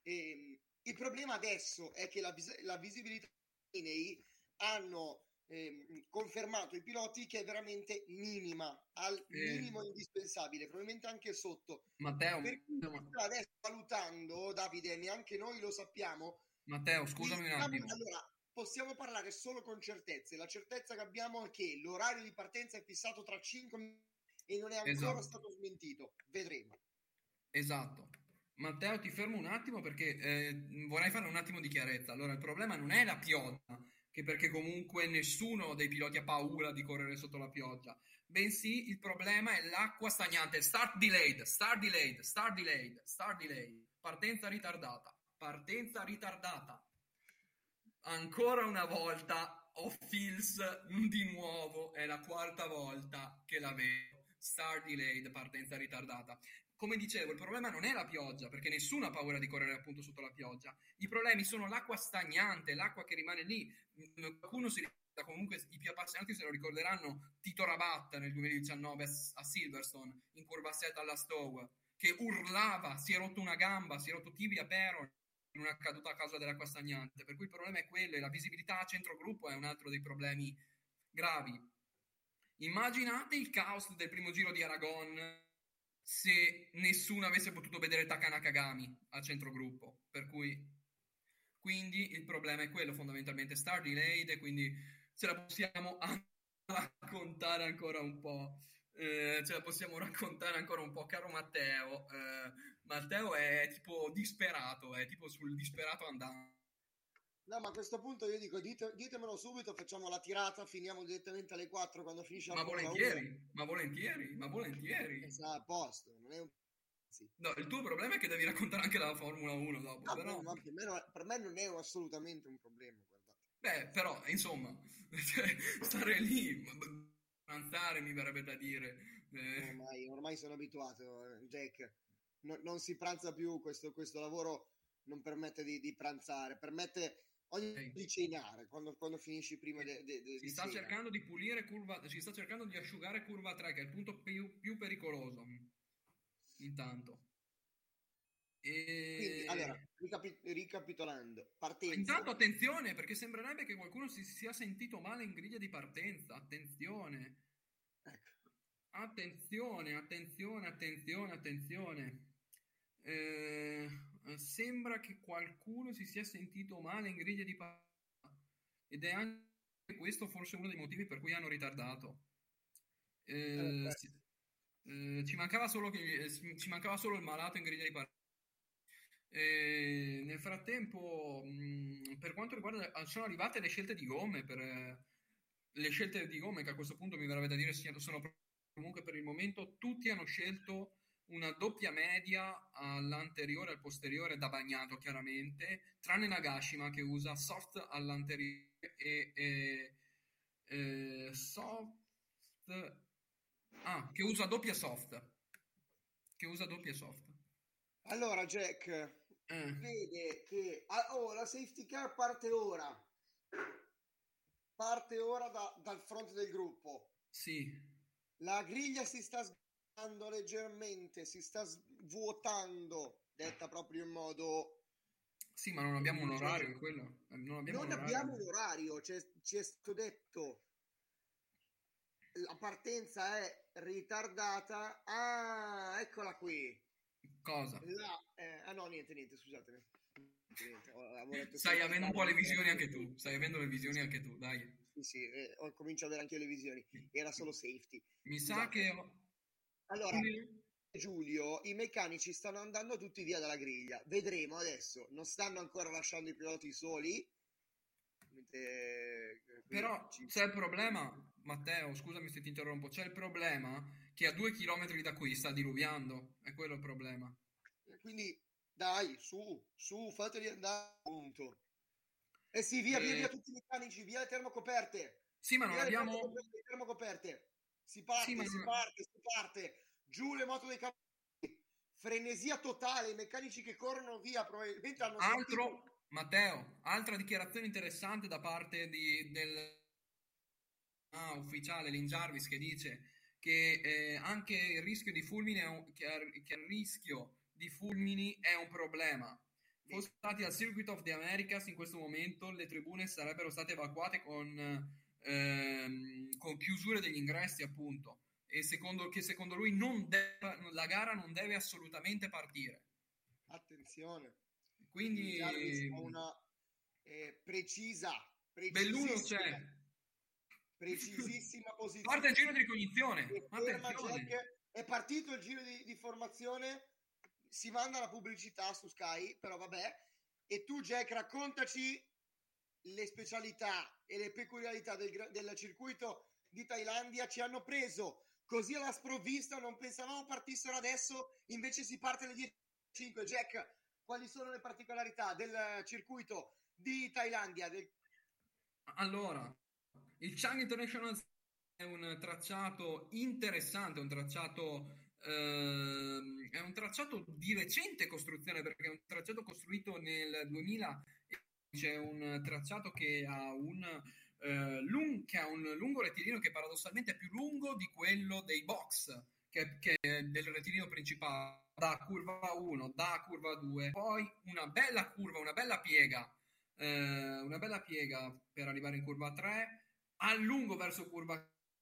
Ehm, il problema adesso è che la, vis- la visibilità dei hanno ehm, confermato i piloti che è veramente minima al Eh. minimo indispensabile probabilmente anche sotto Matteo, Matteo, adesso valutando Davide neanche noi lo sappiamo Matteo, scusami un Diciamo- attimo. Allora, possiamo parlare solo con certezze. La certezza che abbiamo è che l'orario di partenza è fissato tra 5 minuti e non è ancora Esatto. stato smentito. Vedremo. Esatto. Matteo, ti fermo un attimo perché eh, vorrei fare un attimo di chiarezza. Allora, il problema non è la pioggia, che perché comunque nessuno dei piloti ha paura di correre sotto la pioggia, bensì il problema è l'acqua stagnante. Start delayed, start delayed, start delayed, start delayed. Partenza ritardata, partenza ritardata. Ancora una volta ho feels di nuovo, è la quarta volta che la vedo. Start delayed, partenza ritardata. Come dicevo, il problema non è la pioggia, perché nessuno ha paura di correre appunto sotto la pioggia. I problemi sono l'acqua stagnante, l'acqua che rimane lì. Mm, Qualcuno si ricorda, comunque i più appassionati se lo ricorderanno, Tito Rabatta nel 2019 a Silverstone, in curva 7 alla Stowe, che urlava, si è rotto una gamba, si è rotto tibia pero in una caduta a causa dell'acqua stagnante. Per cui il problema è quello, e la visibilità a centro gruppo è un altro dei problemi gravi. Immaginate il caos del primo giro di Aragon se nessuno avesse potuto vedere Taka Nakagami al centro gruppo. Per cui, quindi il problema è quello fondamentalmente, star delayed e quindi ce la possiamo raccontare ancora un po'. Eh, ce la possiamo raccontare ancora un po', caro Matteo. Eh, Matteo è tipo disperato, è tipo sul disperato andante. No, ma a questo punto io dico, dite, ditemelo subito, facciamo la tirata, finiamo direttamente alle 4 quando finisce la Ma volentieri, ma volentieri, ma volentieri. Esatto, a posto, non è un... Sì. No, il tuo problema è che devi raccontare anche la Formula 1 dopo. No, però... no, per, me non, per, me non, è assolutamente un problema, guardate. Beh, però, insomma, cioè, stare lì, pranzare mi verrebbe da dire. Eh... Ormai, ormai, sono abituato, eh, Jack. No, non si pranza più, questo, questo lavoro non permette di, di pranzare, permette ogni di cenare quando, quando, finisci prima de, de, de, si sta cercando di pulire curva si sta cercando di asciugare curva 3 che è il punto più, più pericoloso intanto e... Quindi, allora, ricapi- ricapitolando, partenza. Intanto attenzione, perché sembrerebbe che qualcuno si sia sentito male in griglia di partenza. Attenzione. Ecco. Attenzione, attenzione, attenzione, attenzione. Eh, sembra che qualcuno si sia sentito male in griglia di partenza. Ed è anche questo forse uno dei motivi per cui hanno ritardato. Eh, eh, ci, mancava solo che, ci mancava solo il malato in griglia di partenza. E nel frattempo, mh, per quanto riguarda, sono arrivate le scelte di gomme per le scelte di gomme che a questo punto mi verrebbe da dire sono comunque per il momento tutti hanno scelto una doppia media all'anteriore e al posteriore da bagnato chiaramente tranne Nagashima che usa soft all'anteriore e, e, e soft ah che usa doppia soft che usa doppia soft. Allora Jack eh. vede che ah, oh, la safety car parte ora. Parte ora da, dal fronte del gruppo. Sì. La griglia si sta svuotando leggermente si sta svuotando detta proprio in modo sì ma non abbiamo un orario in quello non abbiamo, non un, orario. abbiamo un orario c'è, ci è stato detto la partenza è ritardata ah eccola qui Cosa? La, eh, ah no, niente, niente, scusatemi. Niente, Stai avendo un po' le visioni anche tu. Stai avendo le visioni anche tu, dai. Sì, sì, eh, comincio ad avere anche io le visioni. Era solo safety. Mi sa esatto. che... Allora, Giulio, i meccanici stanno andando tutti via dalla griglia. Vedremo adesso. Non stanno ancora lasciando i piloti soli. Mentre... Eh, Però ci... c'è il problema, Matteo, scusami se ti interrompo, c'è il problema che a due chilometri da qui sta diluviando, è quello il problema. Quindi dai, su, su, fateli andare, punto. Eh sì, via, e... via, via tutti i meccanici, via le termocoperte. Sì, ma non via abbiamo... Le termocoperte. Si parte, sì, si non... parte, si parte. Giù le moto dei campioni. Frenesia totale, i meccanici che corrono via probabilmente hanno... Altro, sentito... Matteo, altra dichiarazione interessante da parte di, del ah, ufficiale Lin Jarvis che dice che eh, anche il rischio di fulmine è un, che, che il rischio di fulmini è un problema. Fossero stati al Circuit of the Americas in questo momento le tribune sarebbero state evacuate con, ehm, con chiusure degli ingressi appunto e secondo, che secondo lui deve, la gara non deve assolutamente partire. Attenzione. Quindi una eh, precisa, Belluno c'è precisissima posizione. Parte il giro di ricognizione. è partito il giro di, di, formazione, si manda la pubblicità su Sky, però vabbè. E tu, Jack, raccontaci le specialità e le peculiarità del, del circuito di Thailandia. Ci hanno preso così alla sprovvista, non pensavamo partissero adesso, invece si parte alle 10.05. Jack, quali sono le particolarità del circuito di Thailandia? Del... Allora, il Chang International è un tracciato interessante, un tracciato, eh, è un tracciato di recente costruzione perché è un tracciato costruito nel 2000 c'è un tracciato che ha un, eh, lung- che ha un lungo rettilineo che paradossalmente è più lungo di quello dei box che, che è del rettilineo principale. Da curva 1 da curva 2 poi una bella curva una bella piega eh, una bella piega per arrivare in curva 3 a lungo verso curva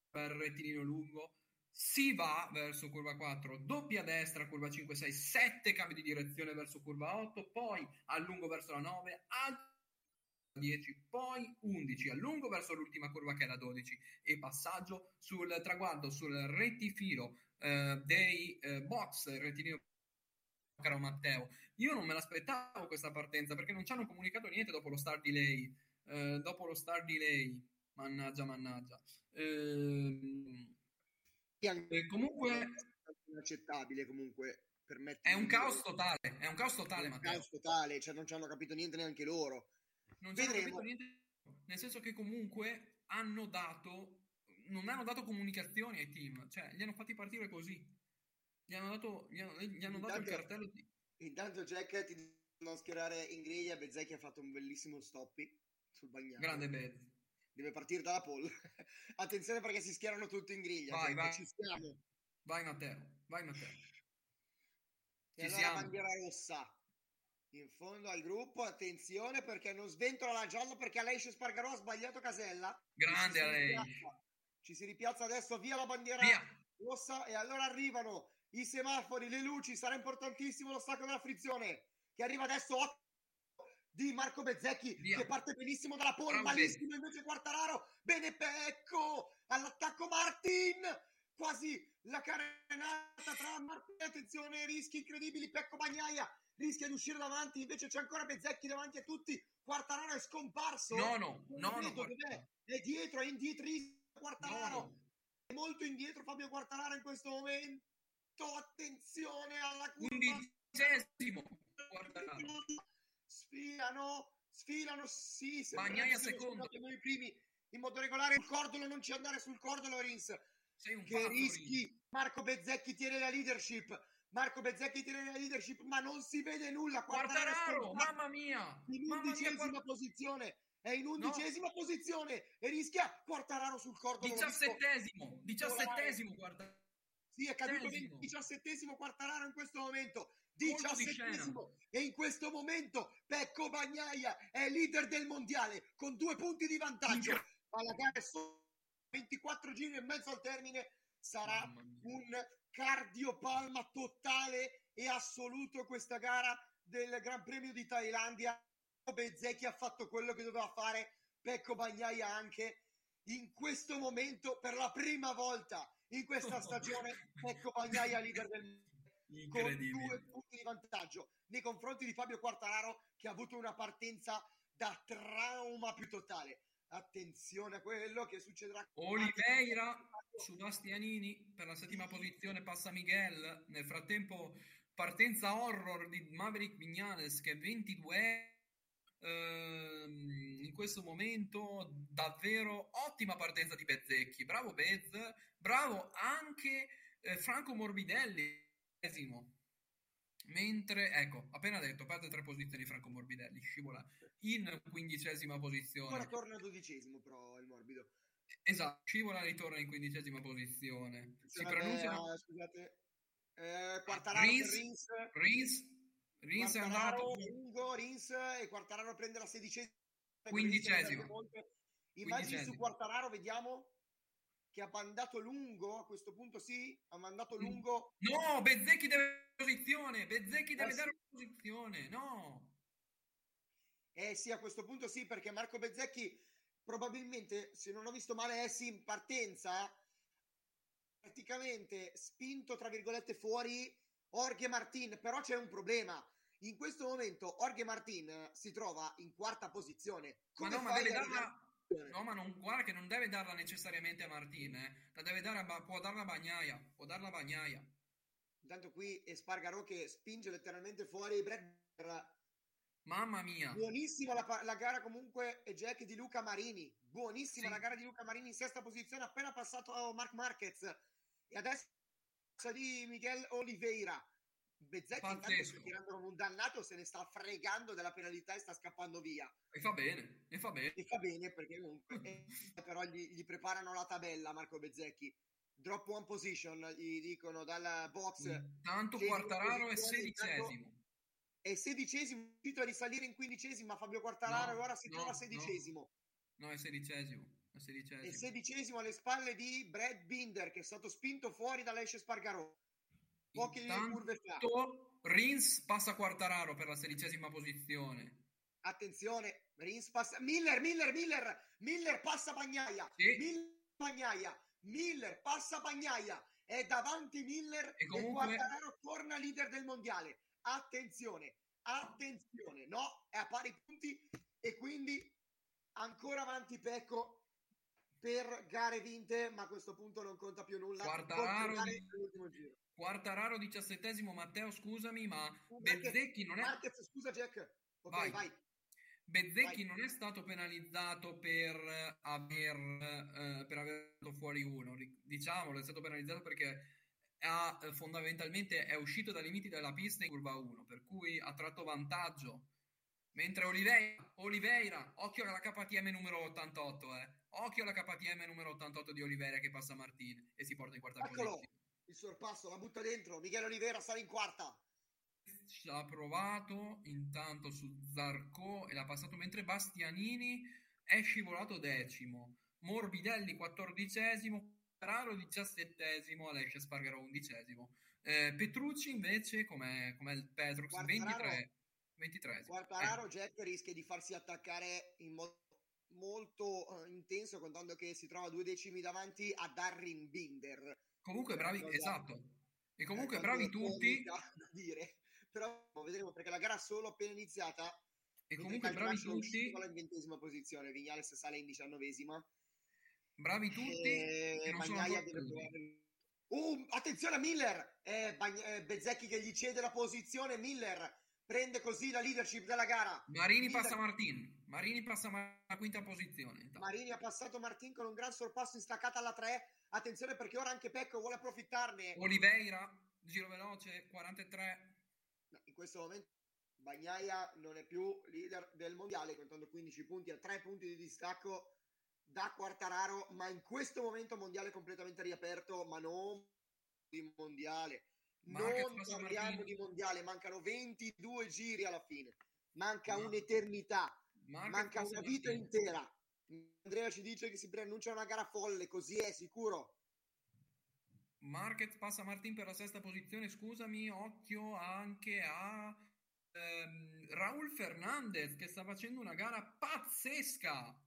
per rettilineo lungo, si va verso curva 4, doppia destra, curva 5, 6, 7 cambi di direzione verso curva 8, poi a lungo verso la 9, a 10, poi 11, a lungo verso l'ultima curva che è la 12 e passaggio sul traguardo, sul rettifilo eh, dei eh, box, rettifilo caro Matteo. Io non me l'aspettavo questa partenza perché non ci hanno comunicato niente dopo lo start delay, eh, dopo lo start delay, mannaggia, mannaggia. Ehm, e comunque inaccettabile comunque è un caos totale è un caos totale è un Matteo. caos totale cioè non ci hanno capito niente neanche loro non hanno capito niente nel senso che comunque hanno dato non hanno dato comunicazioni ai team cioè li hanno fatti partire così gli hanno dato, gli hanno, gli hanno dato il cartello di... intanto Jack ti devono schierare in griglia Bezzecchi ha fatto un bellissimo stoppy sul bagnato grande Bez deve partire dalla pole. Attenzione perché si schierano tutti in griglia. Vai, vai. Ci stiamo. Vai Matteo, vai Matteo. E ci allora siamo. bandiera rossa. In fondo al gruppo, attenzione perché non sventola la gialla perché Aleix Spargarò ha sbagliato casella. Grande Aleix. Ci si ripiazza adesso via la bandiera via. rossa e allora arrivano i semafori, le luci, sarà importantissimo lo stacco della frizione che arriva adesso 8 di Marco Bezzecchi Via. che parte benissimo dalla pole, malissimo invece Quartararo, bene Pecco, all'attacco Martin, quasi la carenata tra Martin, attenzione, rischi incredibili, Pecco Bagnaia rischia di uscire davanti, invece c'è ancora Bezzecchi davanti a tutti, Quartararo è scomparso, no no, no, no dov'è? è dietro, è indietro, Quartararo, no, no. è molto indietro Fabio Quartararo in questo momento, attenzione alla curva, undicesimo Quartararo sfilano, sfilano, sì, Bagnaia secondo. Noi primi in modo regolare il cordolo, non ci andare sul cordolo Rins. Sei un che rischi. Marco Bezzecchi tiene la leadership. Marco Bezzecchi tiene la leadership, ma non si vede nulla. Quartararo, mamma mia! In undicesima mia, posizione. È in undicesima no. posizione e rischia Quartararo sul cordolo. Diciassettesimo, diciassettesimo Quartararo. Sì, è caduto il diciassettesimo Quartararo in questo momento. Diciassettesimo. E in questo momento Pecco Bagnaia è leader del mondiale con due punti di vantaggio. Ma la gara è solo 24 giri e mezzo al termine. Sarà un cardiopalma totale e assoluto questa gara del Gran Premio di Thailandia. Bezzecchi ha fatto quello che doveva fare, Pecco Bagnaia anche. In questo momento, per la prima volta in questa stagione, Pecco Bagnaia leader del con due punti di vantaggio nei confronti di Fabio Quartararo che ha avuto una partenza da trauma più totale. Attenzione a quello che succederà. Oliveira su Bastianini per la settima posizione passa Miguel. Nel frattempo partenza horror di Maverick Vignales che è 22 ehm, in questo momento davvero ottima partenza di Bezzecchi. Bravo Bez, bravo anche eh, Franco Morbidelli mentre ecco appena detto perde tre posizioni Franco Morbidelli scivola in quindicesima posizione ora torna dodicesimo però il morbido esatto scivola e ritorna in quindicesima posizione. Si Vabbè, pronuncia eh, scusate. Eh, Quartararo Rins, Rins, Rins, Rins è andato. lungo Rins e Quartararo prende la sedicesima. Quindicesima. immagini su Quartararo vediamo che ha mandato lungo a questo punto sì ha mandato lungo. No Bezzecchi deve posizione Bezzecchi deve Eh, dare posizione no. Eh sì a questo punto sì perché Marco Bezzecchi probabilmente se non ho visto male è sì in partenza praticamente spinto tra virgolette fuori Jorge Martin però c'è un problema. In questo momento Jorge Martin si trova in quarta posizione. Ma Come no ma deve darla no ma non guarda che non deve darla necessariamente a Martin eh. la deve dare a può darla a Bagnaia può darla a Bagnaia. Intanto qui Espargaro che spinge letteralmente fuori Brad mamma mia Buonissima la, la gara comunque Jack di Luca Marini. Buonissima Sì. la gara di Luca Marini in sesta posizione, appena passato Mark Marquez. E adesso di Miguel Oliveira. Bezzecchi intanto sta tirando un dannato, se ne sta fregando della penalità e sta scappando via. e fa bene e fa bene E fa bene perché comunque eh, però gli, gli preparano la tabella Marco Bezzecchi. Drop one position, gli dicono dal box. tanto Quartararo è posizione, intanto- sedicesimo È sedicesimo, è riuscito a risalire in quindicesima Fabio Quartararo No, e ora si no, trova no. sedicesimo. no è sedicesimo al sedicesimo. E sedicesimo alle spalle di Brad Binder che è stato spinto fuori dall'Esce Spargarò. Poche curve fa. Intanto Rins passa Quartararo per la sedicesima posizione. Attenzione, Rins passa. Miller, Miller, Miller, Miller passa Bagnaia. Sì. Miller Bagnaia. Miller passa Bagnaia. È davanti Miller E e, comunque- Quartararo torna leader del mondiale. Attenzione, attenzione, no, è a pari punti e quindi ancora avanti Pecco per gare vinte, ma a questo punto non conta più nulla. Quartararo giro. Quartararo diciassettesimo, Matteo scusami, ma Bezzecchi non è... Marquez, scusa Jack. Ok, Vai. vai. Bezzecchi non è stato penalizzato per aver, eh, per aver dato fuori uno, diciamolo, è stato penalizzato perché ha, eh, fondamentalmente è uscito dai limiti della pista in curva 1, per cui ha tratto vantaggio. Mentre Oliveira, Oliveira, occhio alla KTM numero 88, eh. Occhio alla KTM numero 88 di Oliveira che passa Martin e si porta in quarta Eccolo, posizione. il sorpasso, la butta dentro. Michele Olivera sale in quarta. ci ha provato intanto su Zarco e l'ha passato mentre Bastianini è scivolato decimo Morbidelli quattordicesimo Carraro diciassettesimo Alessia Spargaro undicesimo eh, Petrucci invece come il Petrox Quartararo- 23 23 Quartararo Jack rischia di farsi attaccare in modo molto eh, intenso, contando che si trova due decimi davanti a Darrin Binder. comunque bravi Cosa- esatto e comunque eh, bravi tutti da dire. Però vedremo perché la gara solo appena iniziata. e comunque bravi tutti uscito alla ventesima posizione, Vignales sale in diciannovesima. Bravi tutti E non sono Bagnaia deve provare- Uh, attenzione a Miller! È Bagn- è Bezzecchi che gli cede la posizione. Miller prende così la leadership della gara. Marini Miller- passa Martin Marini passa ma- alla quinta posizione intanto. Marini ha passato Martin con un gran sorpasso in staccata alla 3. Attenzione perché ora anche Pecco vuole approfittarne. Oliveira, giro veloce, 43. No, in questo momento Bagnaia non è più leader del mondiale, contando 15 punti a 3 punti di distacco da Quartararo, ma in questo momento mondiale completamente riaperto, ma non di mondiale. Non parliamo di mondiale, mancano 22 giri alla fine. Manca Ma- un'eternità, manca passa una vita Martin. intera. Andrea ci dice che si preannuncia una gara folle, così è sicuro. Marquez passa Martin per la sesta posizione, scusami, occhio anche a ehm, Raul Fernandez che sta facendo una gara pazzesca.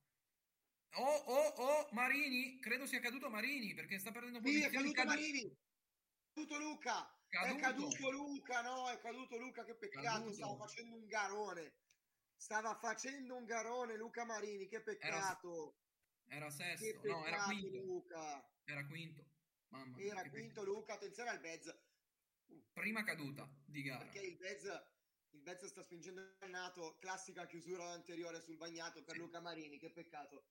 Oh, oh, oh, Marini, credo sia caduto Marini perché sta perdendo Sì, è caduto cadu- Marini. È caduto Luca. È Caduto. caduto Luca, no, è caduto Luca, che peccato, Caduto. stava facendo un garone. Stava facendo un garone Luca Marini, che peccato. Era Che sesto, peccato no, era quinto. Luca. Era quinto. Mamma mia, Era quinto peccato. Luca, attenzione al Bez, Prima caduta di gara. perché il Bez, il Bez sta spingendo il dannato, classica chiusura anteriore sul bagnato per Sì. Luca Marini, che peccato.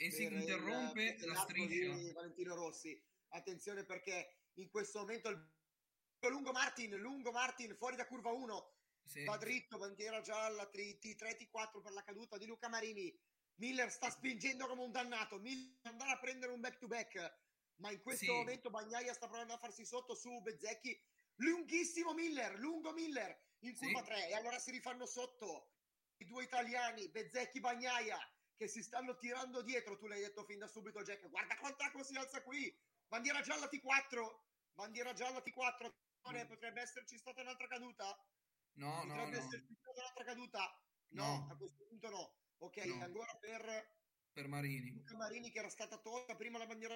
E si il- interrompe per la striscia. di Valentino Rossi. Attenzione perché in questo momento il lungo Martin, lungo Martin fuori da curva 1, Sì. va dritto, bandiera gialla, T3, T4 per la caduta di Luca Marini. Miller sta spingendo come un dannato. Miller andare a prendere un back to back, ma in questo Sì. momento Bagnaia sta provando a farsi sotto su Bezzecchi. Lunghissimo Miller, lungo Miller in Sì. curva 3 e allora si rifanno sotto i due italiani, Bezzecchi Bagnaia, che si stanno tirando dietro. Tu l'hai detto fin da subito, Jack. Guarda quanto acqua si alza qui. Bandiera gialla T4, bandiera gialla T4. Mm. Potrebbe esserci stata un'altra caduta. No, no, Potrebbe no. esserci stata un'altra caduta. No, No. a questo punto no. Ok, No. ancora per Per Marini. Luca Marini che era stata tolta prima la bandiera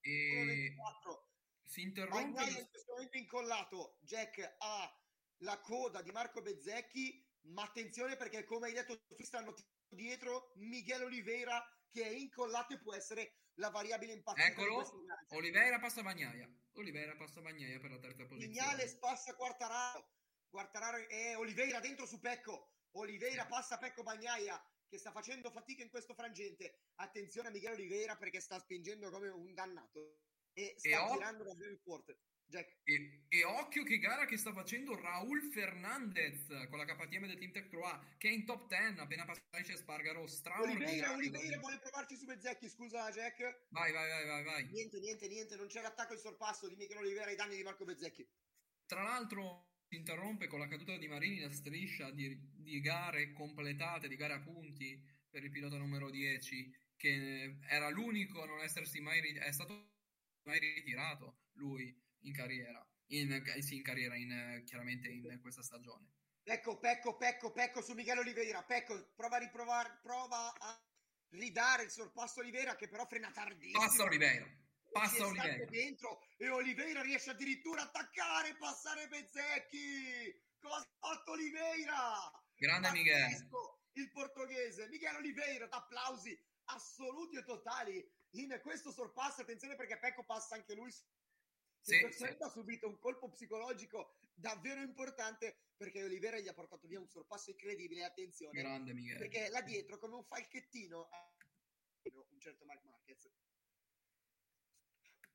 E 24. si interrompe Bagnaia lo- in questo momento incollato. Jack ha la coda di Marco Bezzecchi, ma attenzione perché come hai detto tu stanno dietro Miguel Oliveira che è incollato e può essere la variabile questo Eccolo. Oliveira passa Bagnaia. Oliveira passa Bagnaia per la terza posizione. Vignales passa Quartararo. Quartararo e Oliveira dentro su Pecco. Oliveira passa Pecco Bagnaia che sta facendo fatica in questo frangente. Attenzione a Miguel Oliveira perché sta spingendo come un dannato e sta E ho- tirando davvero forte. Jack. E, e occhio che gara che sta facendo Raul Fernandez con la KTM del Team Tech 3 che è in top 10 appena passato Spargaro Oliveira. Oliveira vuole provarci su Bezzecchi, scusa Jack. Vai, vai, vai, vai, vai. Niente, niente, niente, non c'è l'attacco e il sorpasso di Miguel Oliveira ai danni di Marco Bezzecchi. Tra l'altro si interrompe con la caduta di Marini la striscia di, di gare completate, di gare a punti per il pilota numero 10 che era l'unico a non essersi mai è stato mai ritirato lui in carriera, in, eh, sì, in carriera, in, eh, chiaramente in questa stagione. Pecco, Pecco, Pecco, Pecco su Miguel Oliveira. Pecco, prova a riprovare, prova a ridare il sorpasso a Oliveira che però frena tardissimo. Passa Oliveira, passa Oliveira. dentro e Oliveira riesce addirittura a attaccare e passare Bezzecchi. Cosa ha fatto Oliveira? Grande Miguel. Il portoghese, Miguel Oliveira, applausi assoluti e totali in questo sorpasso. Attenzione perché Pecco passa anche lui. Sì, ha subito un colpo psicologico davvero importante perché Oliveira gli ha portato via un sorpasso incredibile. Attenzione, Grande Miguel. perché là dietro, come un falchettino, ha un certo Mark Marquez.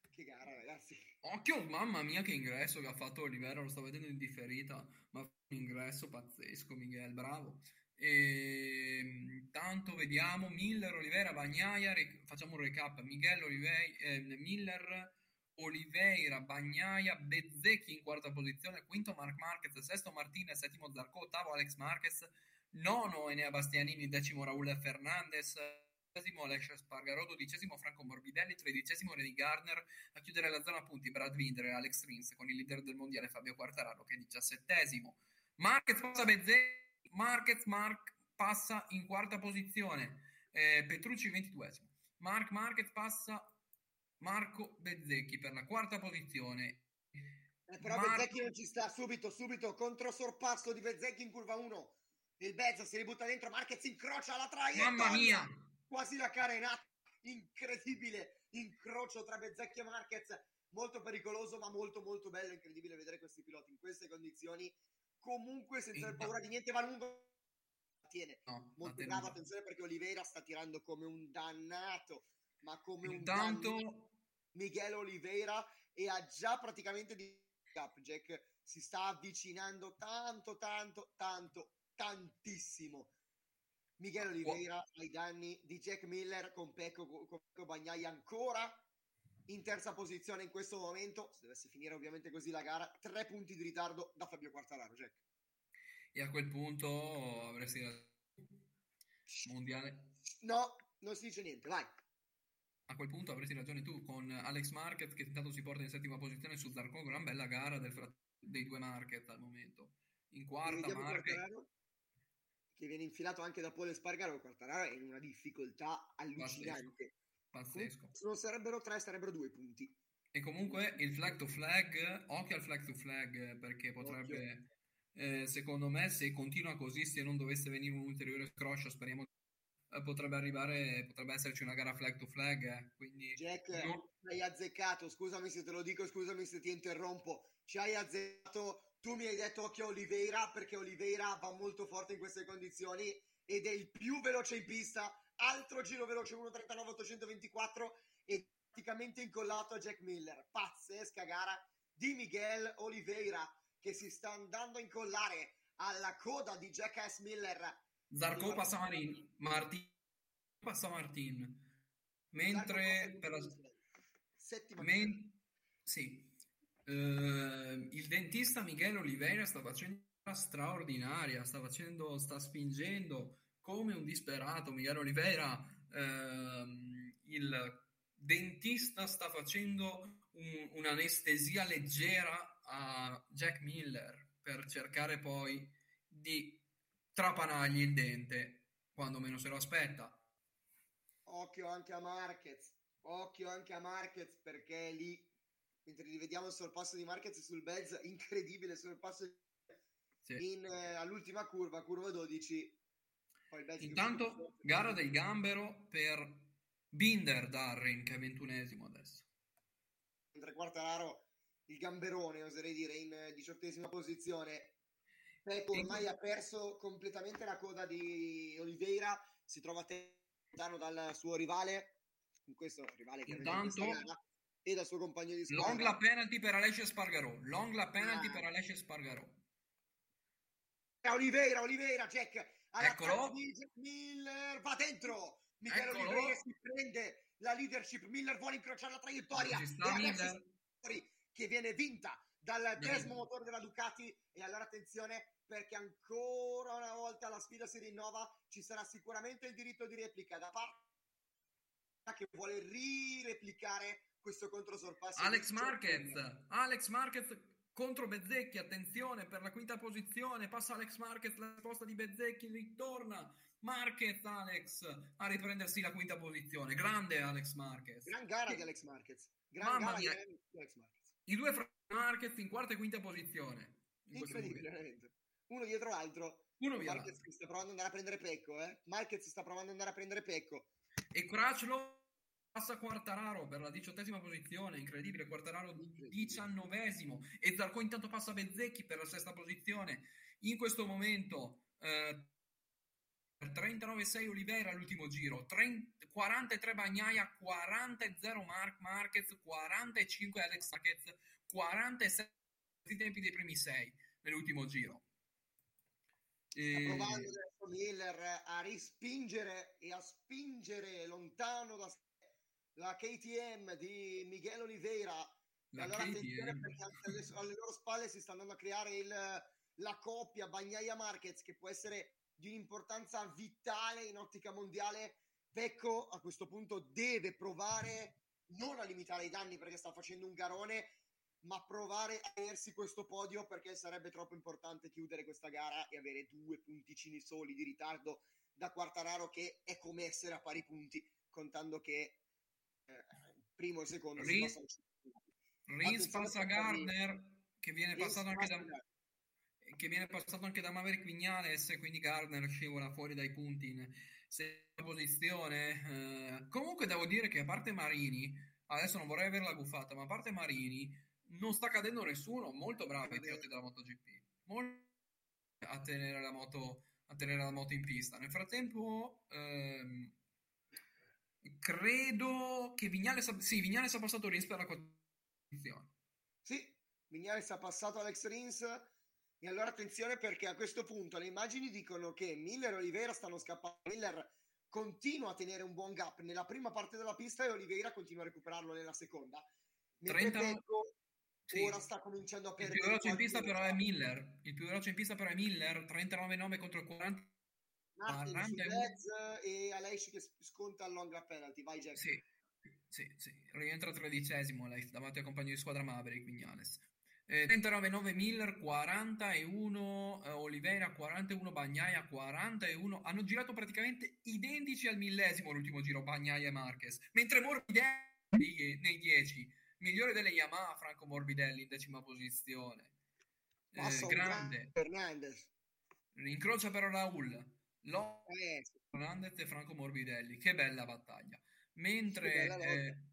Che gara, ragazzi. Occhio, mamma mia, che ingresso che ha fatto Oliveira, lo sto vedendo in differita, ma un ingresso pazzesco, Miguel, bravo. E tanto vediamo Miller, Oliveira, Bagnaia, re- facciamo un recap, Miguel, Olivei- eh, Miller, Oliveira, Bagnaia, Bezzecchi in quarta posizione, quinto Mark Marquez, sesto Martinez, settimo Zarco, ottavo Alex Marquez, nono Enea Bastianini, decimo Raul Fernandez, dodicesimo Alessio Spargaro, dodicesimo Franco Morbidelli, tredicesimo René Gardner, a chiudere la zona punti Brad Binder e Alex Rins con il leader del mondiale Fabio Quartararo che è diciassettesimo. Marquez passa Bezzecchi, Marquez Mark passa in quarta posizione, eh, Petrucci ventiduesimo. Mark Marquez passa Marco Bezzecchi per la quarta posizione. Eh, però Marco- Bezzecchi non ci sta subito, subito, contro sorpasso di Bezzecchi in curva 1. Il Bezza si ributta dentro, Marquez incrocia la traiettoria. Mamma mia! Quasi la carenata. Incredibile incrocio tra Bezzecchi e Marquez. Molto pericoloso, ma molto molto bello. Incredibile vedere questi piloti in queste condizioni. Comunque senza aver paura di niente, va lungo. Tiene. No, Molto tenuto. attenzione perché Oliveira sta tirando come un dannato. Ma come un Intanto- dannato. Miguel Oliveira e ha già praticamente di Jack si sta avvicinando tanto tanto tanto tantissimo. Miguel Oliveira ai danni di Jack Miller con Pecco, con Pecco Bagnai ancora in terza posizione in questo momento. Se dovesse finire ovviamente così la gara tre punti di ritardo da Fabio Quartararo Jack. E a quel punto avresti mondiale. no non si dice niente vai A quel punto avresti ragione tu con Alex Marquez che intanto si porta in settima posizione su Zarco, gran bella gara frat- dei due Marquez al momento. In quarta. Quartararo, che viene infilato anche da Pole Spargaro Quartararo è in una difficoltà allucinante Pazzesco. Se non sarebbero tre, sarebbero due punti. E comunque il flag to flag, occhio al flag to flag perché potrebbe, eh, secondo me, se continua così, se non dovesse venire un ulteriore scroscio, speriamo, eh, potrebbe arrivare, potrebbe esserci una gara flag to flag. eh, quindi Jack, no- hai azzeccato. Scusami se te lo dico, scusami se ti interrompo. Ci hai azzeccato. Tu mi hai detto occhio Oliveira perché Oliveira va molto forte in queste condizioni ed è il più veloce in pista. Altro giro veloce 1.39.824 e praticamente incollato a Jack Miller. Pazzesca gara di Miguel Oliveira che si sta andando a incollare alla coda di Jack S. Miller. Zarco passa Marin, Martin. Passa Martin, mentre per la, Settima men- sì, eh, il dentista Miguel Oliveira sta facendo una straordinaria, sta facendo, sta spingendo come un disperato. Miguel Oliveira, ehm, il dentista sta facendo un- un'anestesia leggera a Jack Miller per cercare poi di trapanargli il dente quando meno se lo aspetta. Occhio anche a Marquez, occhio anche a Marquez perché lì, mentre rivediamo il sorpasso di Marquez sul Bez, incredibile sorpasso Sì. in, eh, all'ultima curva, curva 12. Poi il Bez che Intanto, gara del gambero per Binder Darrin, che è ventunesimo adesso. mentre Quartararo, il gamberone, oserei dire, in diciottesima posizione. Pecco ormai ha perso completamente la coda di Oliveira, si trova lontano dal suo rivale, questo rivale che Intanto- e dal suo compagno di squadra. Long la penalty per Alessio Spargarò. Long la penalty Ah. per Alessio Spargarò. Oliveira, Oliveira, Jack, all'attacco Eccolo. Miller, va dentro, Michele Eccolo. Oliveira si prende la leadership, Miller vuole incrociare la traiettoria, che viene vinta dal decimo motore della Ducati, e allora attenzione, perché ancora una volta la sfida si rinnova, ci sarà sicuramente il diritto di replica da parte che vuole rireplicare questo controsorpasso. Alex Marquez, Alex Marquez contro Bezzecchi, attenzione per la quinta posizione, passa Alex Marquez, la risposta di Bezzecchi ritorna. Marquez, Alex, a riprendersi la quinta posizione. Grande Alex Marquez. Gran gara di Alex Marquez. Gran Mamma gara mia. di Alex Marquez. I due fra Marquez in quarta e quinta posizione. in Incredibile, veramente. Uno dietro l'altro. Uno via Marquez l'altro. sta provando ad andare a prendere Pecco, eh. Marquez sta provando ad andare a prendere Pecco. E Crutchlow passa Quartararo per la diciottesima posizione, incredibile, Quartararo diciannovesimo e Zarco intanto passa Bezzecchi per la sesta posizione. In questo momento eh, 39,6 Oliveira all'ultimo giro, 30 43 Bagnaia, 40,0 Mark Marquez, 45 Alex Marquez, 46 i tempi dei primi 6 nell'ultimo giro. E- provando adesso Miller a rispingere e a spingere lontano da la KTM di Miguel Oliveira. La allora attenzione KTM. perché anche alle, alle loro spalle si sta andando a creare il- la coppia Bagnaia Marquez che può essere di un'importanza vitale in ottica mondiale. Pecco a questo punto deve provare non a limitare i danni perché sta facendo un garone, ma provare a tenersi questo podio perché sarebbe troppo importante chiudere questa gara e avere due punticini soli di ritardo da Quartararo che è come essere a pari punti contando che eh, primo e secondo si Ri- passano Rins passa Gardner che viene Rins passato anche da che viene passato anche da Maverick Vignales quindi Gardner scivola fuori dai punti in seconda posizione. Eh, comunque devo dire che a parte Marini adesso non vorrei averla guffata ma a parte Marini non sta cadendo nessuno molto bravi i piloti della MotoGP. Molto a tenere la moto a tenere la moto in pista. Nel frattempo ehm, credo che Vignales sì, Vignales ha passato Rins per la posizione Sì, Vignales ha passato Alex Rins e allora attenzione perché a questo punto le immagini dicono che Miller e Oliveira stanno scappando. Miller continua a tenere un buon gap nella prima parte della pista e Oliveira continua a recuperarlo nella seconda. Mentre 30 Pecco Sì. ora sta cominciando a Il perdere più veloce in pista però è. Miller. Il più veloce in pista però è Miller, 39,9 contro il 40. Martin su 41. Dez e Aleix che sconta il long penalty. Vai Jack. Sì, sì, sì. Rientra tredicesimo lei davanti al compagno di squadra Maverick Vignales. Eh, 39,9 Miller, 41 eh, Oliveira, 41 Bagnaia, 41. Hanno girato praticamente identici al millesimo l'ultimo giro Bagnaia e Marquez. Mentre Morbidelli nei 10, migliore delle Yamaha, Franco Morbidelli in decima posizione. Eh, grande. Fernandez. Incrocia però Raul, Lo Eh. Fernandez e Franco Morbidelli. Che bella battaglia. Mentre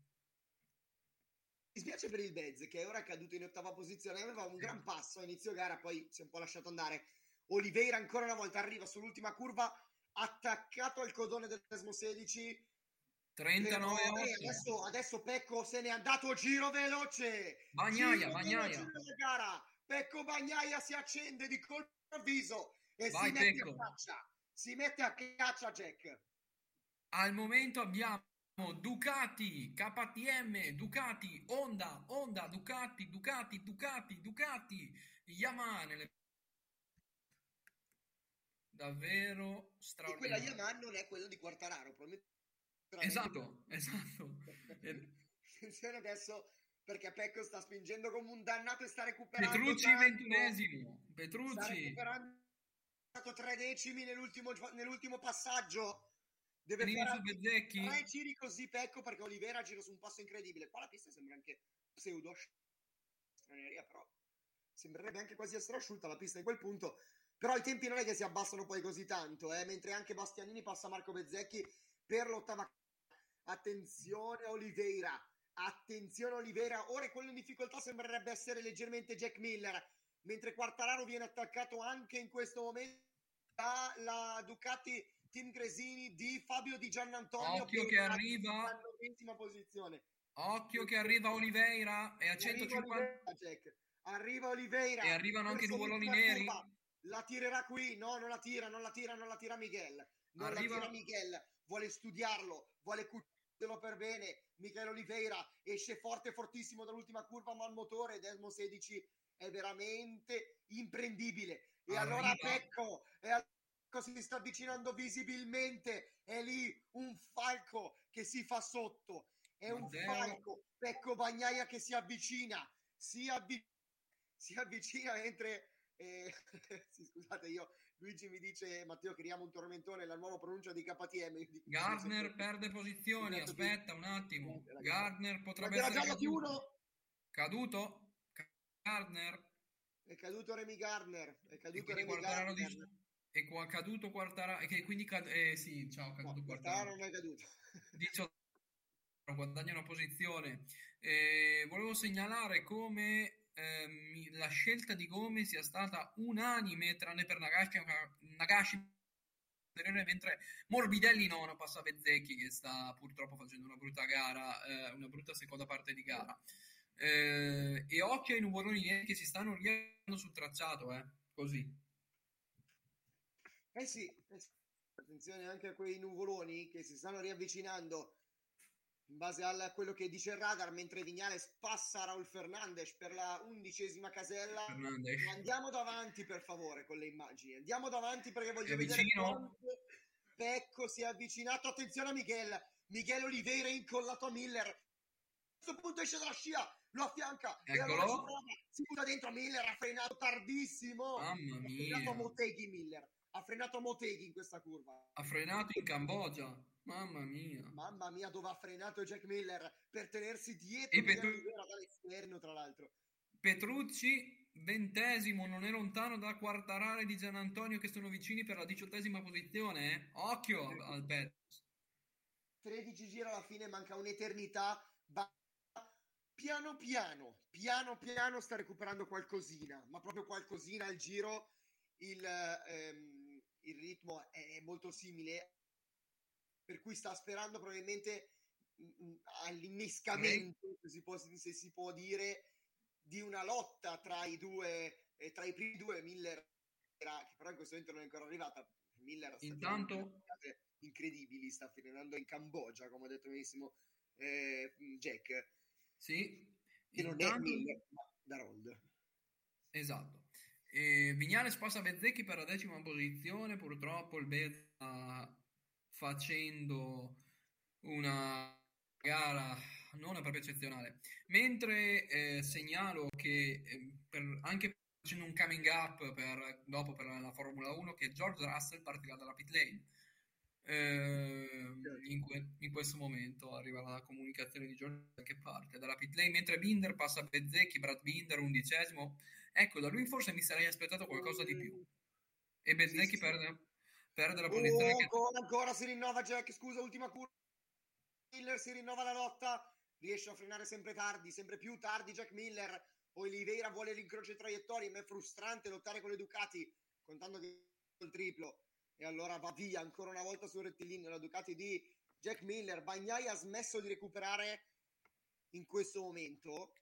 Che bella lotta. eh, Mi spiace per il Bez che ora è caduto in ottava posizione, aveva un gran passo a inizio gara, poi si è un po' lasciato andare. Oliveira ancora una volta arriva sull'ultima curva, attaccato al codone del Desmo 16. 39 Però, eh, 8. adesso, adesso Pecco se n'è andato giro veloce. Bagnaia, Giro Bagnaia. veloce. Pecco Bagnaia si accende di colpo improvviso e Vai, si mette Pecco. a caccia. Si mette a caccia Jack. Al momento abbiamo Ducati, KTM, Ducati, Honda, Honda, Ducati, Ducati, Ducati, Ducati, Yamaha nelle... Davvero E quella straordinario. Yamaha non è quella di Quartararo, probabilmente. Esatto, esatto. Attenzione adesso perché Pecco sta spingendo come un dannato e sta recuperando Petrucci ventunesimo. sta Petrucci. recuperando tre decimi nell'ultimo, nell'ultimo passaggio deve fare tre giri così Pecco perché Olivera gira su un passo incredibile. Qua la pista sembra anche pseudo straneria però sembrerebbe anche quasi essere asciutta la pista in quel punto. Però i tempi non è che si abbassano poi così tanto eh, mentre anche Bastianini passa Marco Bezzecchi per l'ottava attenzione Oliveira. Attenzione Oliveira. Ora quello in difficoltà sembrerebbe essere leggermente Jack Miller. Mentre Quartararo viene attaccato anche in questo momento dalla Ducati Team Gresini di Fabio Di Giannantonio Occhio che arriva. posizione. Occhio che arriva Oliveira è a Arriva 150 Oliveira, arriva Oliveira. E arrivano anche i nuvoloni neri. la tirerà qui? No non la tira non la tira non la tira Miguel. Non Arriva- la tira Miguel. Vuole studiarlo vuole cucirlo per bene. Michele Oliveira esce forte fortissimo dall'ultima curva ma il motore. Desmo 16 è veramente imprendibile. E allora Arriva. Pecco e Pecco si sta avvicinando visibilmente è lì un falco che si fa sotto, è un Matteo. falco, Pecco Bagnaia che si avvicina, si, avvi- si avvicina mentre... eh, sì, scusate, io Luigi mi dice Matteo creiamo un tormentone la nuova pronuncia di KTM. Gardner sì, perde posizioni, aspetta un attimo. Gardner potrebbe essere caduto. uno, Caduto? Gardner? è caduto Remy Gardner, è caduto Remy Gardner. dice... E qua caduto Quartararo... Che quindi... cad- Eh sì, ciao, No, caduto Quartararo Quartararo. non è caduto. 18 guadagna una posizione. Eh, volevo segnalare come ehm, la scelta di Gome sia stata unanime, tranne per Nagashi, Nagashi mentre Morbidelli nono passa Bezzecchi che sta purtroppo facendo una brutta gara, eh, una brutta seconda parte di gara. Eh, e occhio ai nuvoloni neri che si stanno riavviando sul tracciato, eh, così. Eh sì, eh sì. attenzione anche a quei nuvoloni che si stanno riavvicinando in base a quello che dice il radar, mentre Vignales passa Raul Fernandes per la undicesima casella. Fernandes. Andiamo davanti per favore con le immagini, andiamo davanti perché voglio È vedere quanto Pecco si è avvicinato. Attenzione a Miguel, Miguel Oliveira incollato a Miller. A questo punto esce dalla scia, lo affianca e allora Eccolo. si, si butta dentro Miller, ha frenato tardissimo. Mamma Ha frenato mia. Motegi Miller, ha frenato a Motegi in questa curva. Ha frenato in Cambogia. Mamma mia. Mamma mia, dove ha frenato Jack Miller per tenersi dietro E Petru- dall'esterno, tra l'altro. Petrucci, ventesimo, non è lontano da Quartarare di Gian Antonio che sono vicini per la diciottesima posizione. eh. Occhio al pet. 13 giri alla fine, manca un'eternità. Va piano piano, piano piano sta recuperando qualcosina, ma proprio qualcosina al giro. Il, ehm, il ritmo è, molto simile, per cui sta sperando probabilmente mm, mm, all'innescamento, se si, può, se si può dire, di una lotta tra i due, eh, tra i primi due. Miller, era- che però in questo momento non è ancora arrivata. Miller Intanto- incredibili, sta frenando in Cambogia, come ha detto benissimo eh, Jack, Sì. che non è Intanto- Miller, ma Darold. Esatto. E Vignales passa Bezzecchi per la decima posizione. Purtroppo il Bez sta facendo una gara non proprio eccezionale. Mentre eh, segnalo che eh, per- anche facendo un coming up per, dopo per la Formula 1 che George Russell partirà dalla pit lane. Eh, in, que- in questo momento arriva la comunicazione di George che parte dalla pit lane mentre Binder passa a Bezzecchi, Brad Binder undicesimo ecco da lui forse mi sarei aspettato qualcosa di più e Bezzecchi perde, perde la posizione Oh, che ancora, ancora si rinnova Jack, scusa, ultima curva. Miller si rinnova la lotta, riesce a frenare sempre tardi, sempre più tardi Jack Miller. Oliveira vuole l'incrocio di traiettorie, ma è frustrante lottare con le Ducati, contando che il triplo. E allora va via ancora una volta sul rettilineo la Ducati di Jack Miller. Bagnai ha smesso di recuperare in questo momento.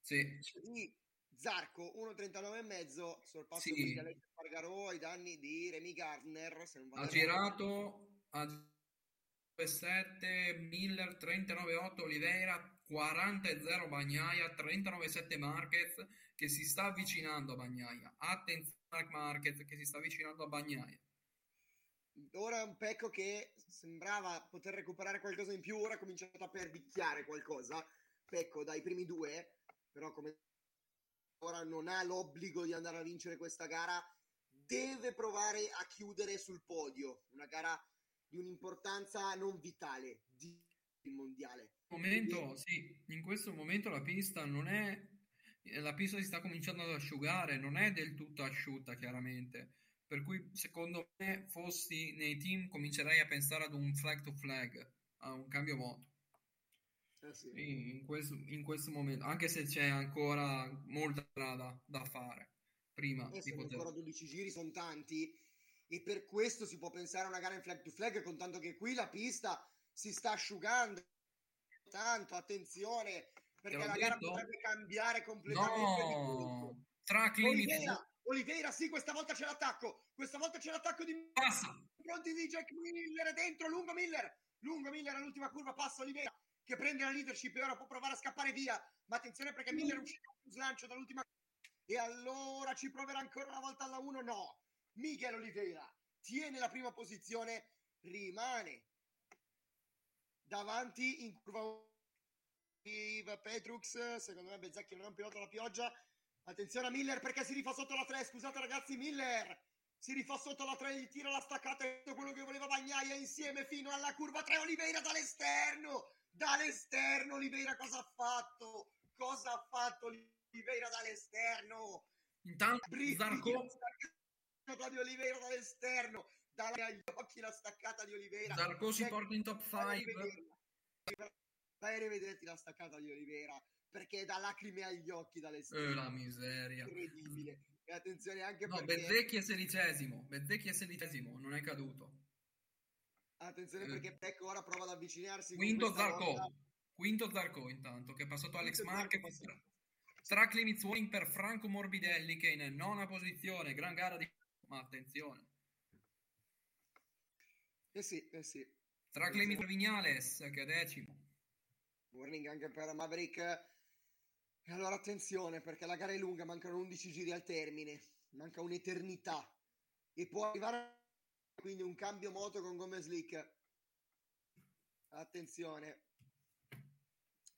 sì, Di Zarco 1.39 e mezzo, sorpasso Sì. quindi Alex Spargarò ai danni di Remy Gardner. Se non ha girato a 7 Miller 39,8 Oliveira 40,0 Bagnaia 39,7 Marquez che si sta avvicinando a Bagnaia attenzione Marquez che si sta avvicinando a Bagnaia Ora è un pecco che sembrava poter recuperare qualcosa in più, ora ha cominciato a perdicchiare qualcosa. Pecco dai primi due, però come ora non ha l'obbligo di andare a vincere questa gara, deve provare a chiudere sul podio, una gara di un'importanza non vitale, di mondiale. momento, sì, in questo momento la pista non è la pista si sta cominciando ad asciugare, non è del tutto asciutta chiaramente. Per cui secondo me fossi nei team comincerei a pensare ad un flag to flag, a un cambio moto. Eh sì. in questo, in questo momento, anche se c'è ancora molta strada da fare prima Eh, di poter... ancora 12 giri, sono tanti, e per questo si può pensare a una gara in flag to flag, contando che qui la pista si sta asciugando tanto, attenzione, perché la gara detto? potrebbe cambiare completamente. No, track limit Oliveira, Oliveira, sì, questa volta c'è l'attacco, questa volta c'è l'attacco di passa. pronti di Jack Miller dentro, lungo Miller, lungo Miller all'ultima curva, passa Oliveira che prende la leadership e ora può provare a scappare via, ma attenzione perché Miller è uscito sul slancio dall'ultima e allora ci proverà ancora una volta alla 1, no, Miguel Oliveira tiene la prima posizione rimane davanti in curva Petrux, secondo me Bezzacchi non è un pilota alla pioggia. Attenzione a Miller perché si rifà sotto la 3, scusate ragazzi, Miller si rifà sotto la 3, gli tira la staccata, è quello che voleva Bagnaia insieme fino alla curva 3, Oliveira dall'esterno, dall'esterno Oliveira cosa ha fatto? Cosa ha fatto Oliveira dall'esterno? Intanto Zarco di Oliveira dall'esterno, dagli occhi la staccata di Oliveira. Zarco si porta in top 5. Vai a rivederti la staccata di Oliveira perché da lacrime agli occhi dall'esterno. Eh, la miseria. Incredibile. E attenzione anche no, perché... Bezzecchi è sedicesimo. Bezzecchi è sedicesimo, non è caduto. Attenzione eh. perché Pecco ora prova ad avvicinarsi. Quinto Zarco. Volta. Quinto Zarco intanto, che è passato Alex Marquez. Track limits warning per Franco Morbidelli che in nona posizione. Gran gara di... Ma attenzione. Eh sì, eh sì. Track limit per Vignales che è decimo. Warning anche per Maverick. E allora attenzione perché la gara è lunga, mancano 11 giri al termine, manca un'eternità e può arrivare quindi un cambio moto con gomme slick. Attenzione.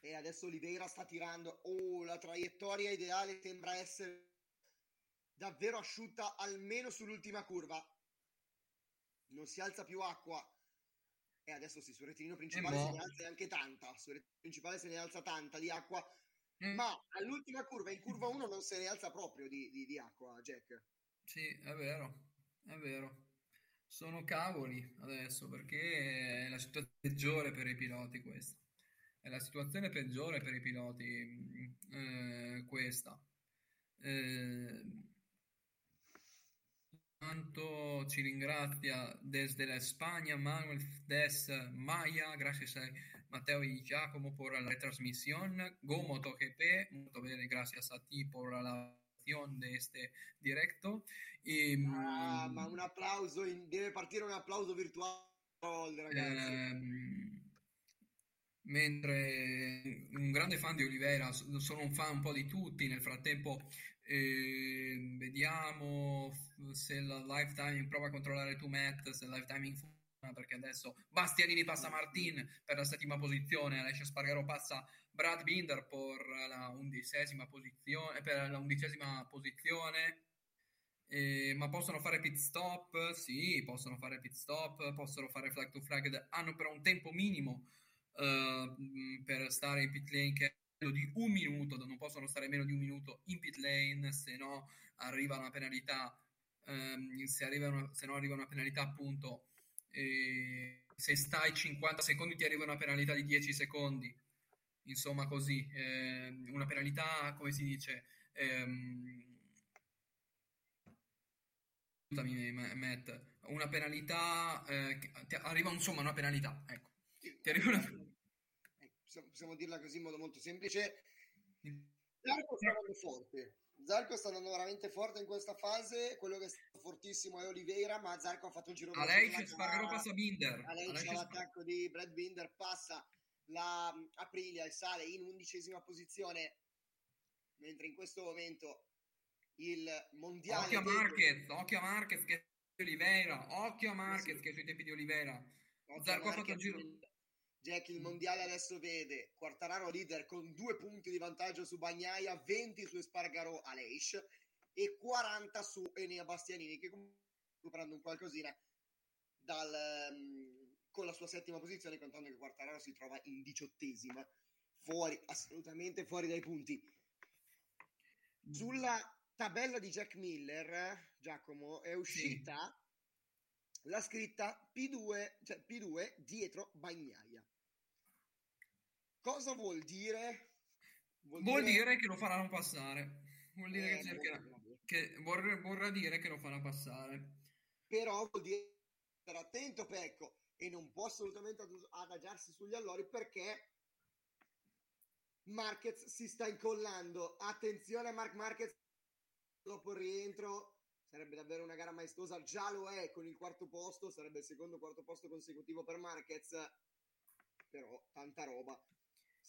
E adesso Oliveira sta tirando. Oh, la traiettoria ideale sembra essere davvero asciutta almeno sull'ultima curva. Non si alza più acqua. E adesso sì, sul rettilineo principale se ne alza anche tanta. Sul rettilineo principale se ne alza tanta di acqua. Mm. Ma all'ultima curva, in curva 1, non se ne alza proprio di, di, di acqua, Jack. Sì, è vero, è vero. Sono cavoli adesso perché è la situazione peggiore per i piloti questa. È la situazione peggiore per i piloti eh, questa. Eh, tanto ci ringrazia desde la España Manuel Des Maya, gracias a Mateo y Giacomo por la retransmisión, Go MotoGP, molto bene, gracias a ti por la de este directo. E, ah, ma un applauso, in, deve partire un applauso virtuale, ragazzi. Ehm, mentre un grande fan di Oliveira, sono un fan un po' di tutti, nel frattempo eh, vediamo se la lifetime prova a controllare tu Matt, se la lifetime perché adesso Bastianini passa Martin per la settima posizione, Alessio Spargaro passa Brad Binder per la undicesima posizione, per la undicesima posizione. Eh, ma possono fare pit stop? Sì, possono fare pit stop, possono fare flag to flag, hanno però un tempo minimo uh, per stare in pit lane che è di un minuto, non possono stare meno di un minuto in pit lane, se no arriva una penalità, um, se, arriva una, se no arriva una penalità appunto, eh, se stai 50 secondi ti arriva una penalità di 10 secondi, insomma così, eh, una penalità, come si dice... Ehm, scusami Matt, una penalità, eh, arriva insomma una penalità, ecco. Ti arriva una... Ecco, possiamo dirla così in modo molto semplice. Zarco sta andando forte. Zarco sta andando veramente forte in questa fase. Quello che è stato fortissimo è Oliveira, ma Zarco ha fatto il giro a lei c'è Spargaro passa Binder. A lei c'è l'attacco di Brad Binder, passa la Aprilia e sale in undicesima posizione, mentre in questo momento il mondiale... Occhio a Marquez, occhio a Marquez che è Oliveira, occhio a Marquez sì. che è sui tempi di Oliveira. Zarco ha fatto il giro Jack il mondiale adesso vede Quartararo leader con due punti di vantaggio su Bagnaia, 20 su Espargaro Aleix e 40 su Enea Bastianini che comunque prende un qualcosina dal, con la sua settima posizione contando che Quartararo si trova in diciottesima fuori, assolutamente fuori dai punti sulla tabella di Jack Miller Giacomo è uscita sì. la scritta P2 cioè P2 dietro Bagnaia Cosa vuol dire? Vuol, vuol dire... dire... che lo faranno passare. Vuol dire eh, che, cercherà... che vorrà, vorrà dire che lo farà passare. Però vuol dire stare attento Pecco e non può assolutamente adagiarsi sugli allori perché Marquez si sta incollando. Attenzione a Mark Marquez dopo il rientro. Sarebbe davvero una gara maestosa, già lo è con il quarto posto, sarebbe il secondo quarto posto consecutivo per Marquez, però tanta roba.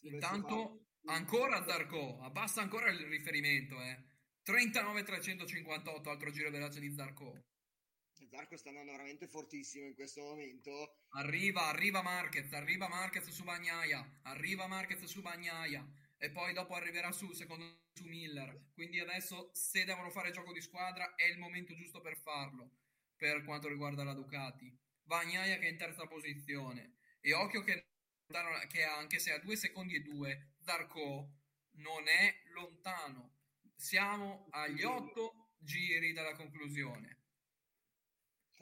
Intanto ancora Zarco, abbassa ancora il riferimento, eh. 39-358, altro giro veloce di Zarco. Zarco sta andando veramente fortissimo in questo momento. Arriva, arriva Marquez, arriva Marquez su Bagnaia, arriva Marquez su Bagnaia e poi dopo arriverà su, secondo su Miller. Quindi adesso se devono fare gioco di squadra è il momento giusto per farlo per quanto riguarda la Ducati. Bagnaia che è in terza posizione e occhio che, che anche se a due secondi e due Zarco non è lontano. Siamo agli otto giri dalla conclusione.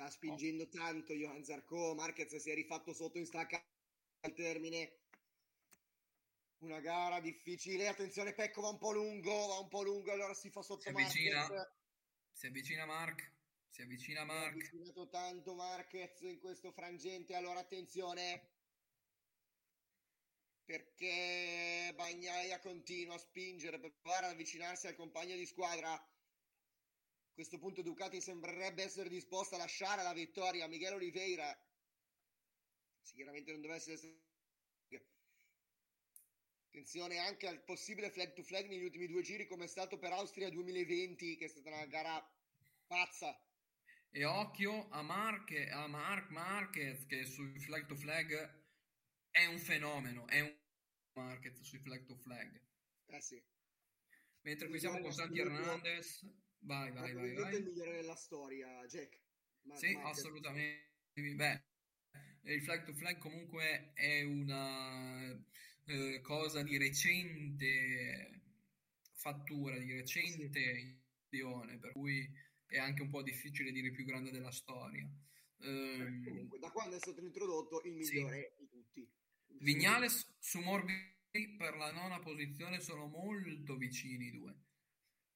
Sta spingendo tanto Johan Zarco. Marquez si è rifatto sotto in stacca al termine. Una gara difficile. Attenzione, Pecco va un po' lungo. Va un po' lungo. Allora si fa sotto si avvicina, Si avvicina Mark. Si avvicina Mark. Si è avvicinato tanto Marquez in questo frangente. Allora attenzione. Perché Bagnaia continua a spingere per provare ad avvicinarsi al compagno di squadra a questo punto Ducati sembrerebbe essere disposta a lasciare la vittoria a Miguel Oliveira. Sicuramente non deve essere Attenzione anche al possibile flag to flag negli ultimi due giri, come è stato per Austria 2020, che è stata una gara pazza. E occhio a, Marque, a Mark Marquez, che sui flag to flag è un fenomeno, è un Marquez sui flag to flag. Eh sì. Mentre qui siamo con Santi Hernandez Vai, vai, vai, vai. il migliore della storia, Jack. Ma, sì, Marquez. assolutamente. Beh, il flag to flag comunque è una eh, cosa di recente fattura, di recente sì. per cui è anche un po' difficile dire più grande della storia. Um, comunque, da quando è stato introdotto il migliore sì. di tutti. Vignales su Morbi per la nona posizione sono molto vicini i due.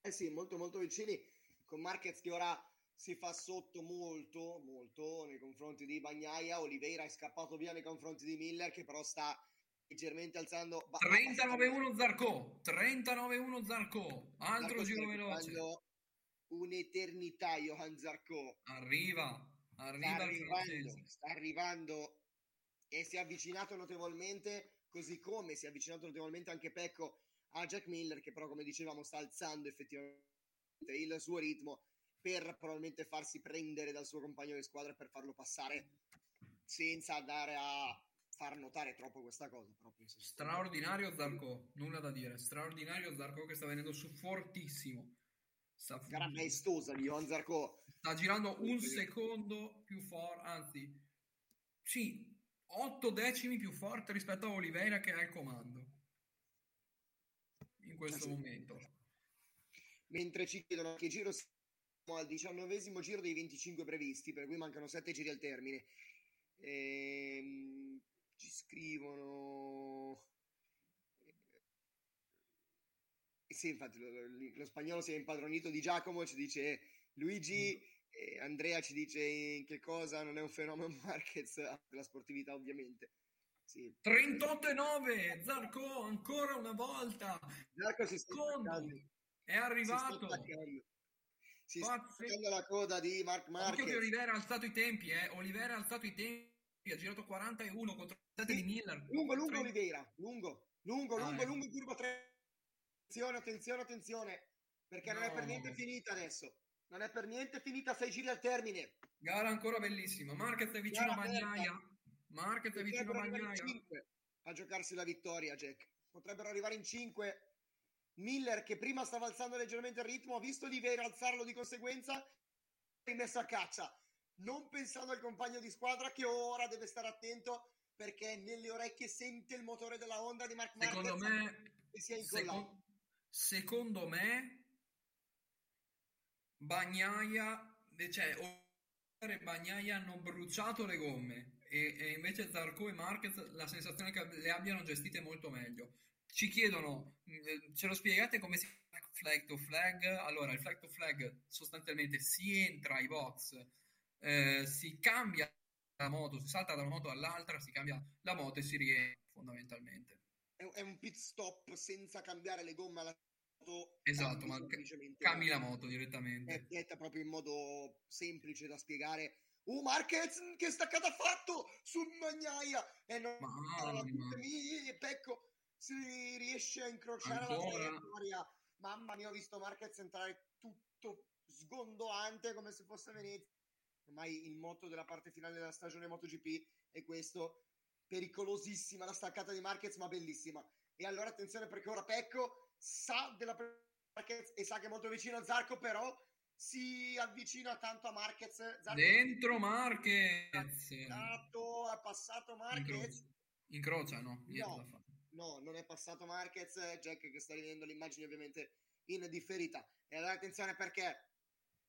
Eh sì, molto molto vicini, con Marquez che ora si fa sotto molto, molto nei confronti di Bagnaia, Oliveira è scappato via nei confronti di Miller che però sta leggermente alzando... 39-1 Zarco, 39-1 Zarco, altro Zarco giro veloce. Un'eternità Johan Zarco. Arriva, arriva sta arrivando, sta arrivando e si è avvicinato notevolmente, così come si è avvicinato notevolmente anche Pecco a Jack Miller che però come dicevamo sta alzando effettivamente il suo ritmo per probabilmente farsi prendere dal suo compagno di squadra per farlo passare senza andare a far notare troppo questa cosa. Proprio straordinario Zarco, nulla da dire. Straordinario Zarco che sta venendo su fortissimo. Sta Gara maestosa di Johan Zarco. Sta girando un secondo più forte, anzi, sì, otto decimi più forte rispetto a Oliveira che ha il comando in questo momento. Mentre ci chiedono che giro siamo al diciannovesimo giro dei 25 previsti, per cui mancano 7 giri al termine. Ehm, ci scrivono... Eh, sì, infatti lo, lo, spagnolo si è impadronito di Giacomo, ci dice Luigi, mm. Andrea ci dice in che cosa non è un fenomeno Marquez, la sportività ovviamente. Sì. 38 e 9, Zarco ancora una volta. Zarco si sta è arrivato. Si sta staccando la coda di Mark Marquez. Occhio che Olivera ha alzato i tempi, eh. Olivera ha alzato i tempi, ha girato 41 contro 7 sì. di Miller. Lungo, lungo 30. Oliveira, lungo, lungo, lungo, ah, lungo, curva 3. Attenzione, attenzione, attenzione, perché no. non è per niente finita adesso. Non è per niente finita, 6 giri al termine. Gara ancora bellissima. Marquez è vicino a Magnaia. Marquez è vicino a Magnaia. A giocarsi la vittoria, Jack. Potrebbero arrivare in 5. Miller, che prima stava alzando leggermente il ritmo, ha visto Oliveira alzarlo di conseguenza e messo a caccia. Non pensando al compagno di squadra che ora deve stare attento perché nelle orecchie sente il motore della Honda di Mark Marquez secondo me, e si è incollato. Secondo me Bagnaia, cioè Bagnaia hanno bruciato le gomme e, e, invece Zarco e Marquez la sensazione che le abbiano gestite molto meglio. Ci chiedono, mm, ce lo spiegate come si fa flag to flag? Allora, il flag to flag sostanzialmente si entra ai box, eh, si cambia la moto, si salta da una moto all'altra, si cambia la moto e si rientra fondamentalmente. È, un pit stop senza cambiare le gomme alla moto. Esatto, ma cambi la moto direttamente. È detta proprio in modo semplice da spiegare. Uh, Marquez, che staccata ha fatto su Magnaia! E non e Pecco si riesce a incrociare Ancora? la traiettoria. Mamma mia, ho visto Marquez entrare tutto sgondolante come se fosse Venezia. ormai il motto della parte finale della stagione MotoGP è questo, pericolosissima la staccata di Marquez, ma bellissima. E allora attenzione perché ora Pecco sa della Marquez e sa che è molto vicino a Zarco, però si avvicina tanto a Marquez. Zarco Dentro Marquez. Passato, ha passato Marquez. Incrocia, no? No. No, non è passato Marquez, è Jack che sta rivedendo l'immagine ovviamente in differita. E allora attenzione perché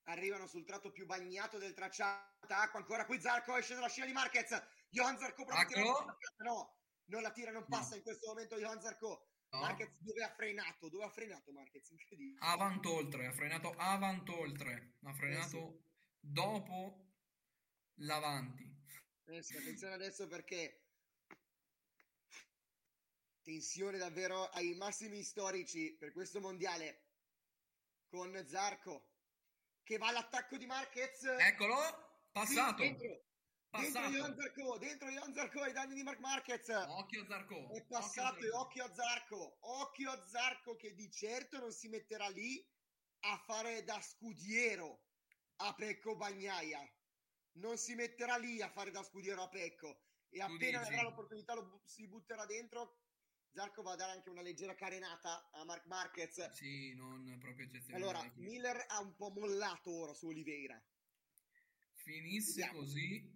arrivano sul tratto più bagnato del tracciato. Acqua ancora qui Zarco è sceso la scia di Marquez. Johan Zarco prova a tirare Eccolo. la staccata. No, non la tira, non passa in questo momento Johan Zarco. No. Marquez dove ha frenato? Dove ha frenato Marquez? Incredibile. Avantoltre, ha frenato avantoltre. Ha frenato dopo l'avanti. Eh sì, attenzione adesso perché tensione davvero ai massimi storici per questo mondiale con Zarco che va all'attacco di Marquez. Eccolo, passato. Sì, dentro, Passato. dentro Johan Zarco, dentro Johan Zarco ai danni di Marc Marquez. Occhio Zarco. È passato e Zarco. occhio a Zarco, occhio a Zarco che di certo non si metterà lì a fare da scudiero a Pecco Bagnaia. Non si metterà lì a fare da scudiero a Pecco e appena avrà l'opportunità lo si butterà dentro. Zarco va a dare anche una leggera carenata a Marc Marquez. Sì, non proprio eccezionale. Allora, Miller ha un po' mollato ora su Oliveira. finisse Vediamo. così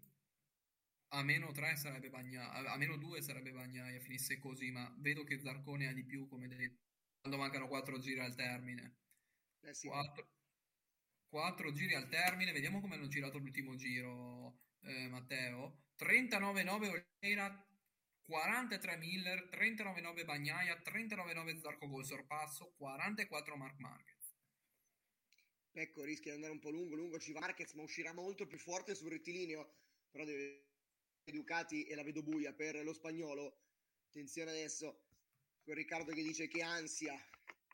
a meno 3 sarebbe Bagnaia, a meno 2 sarebbe Bagnaia, finisse così, ma vedo che Zarcone ha di più, come detto, quando mancano 4 giri al termine. Eh sì. 4, giri al termine, vediamo come hanno girato l'ultimo giro, eh, Matteo. 39-9 Oliveira, 43 Miller, 39-9 Bagnaia, 39-9 Zarco col sorpasso, 44 Marc Marquez. Pecco rischia di andare un po' lungo, lungo ci va Marquez, ma uscirà molto più forte sul rettilineo. Però deve Ducati e la vedo buia per lo spagnolo. Attenzione adesso con Riccardo che dice che ansia.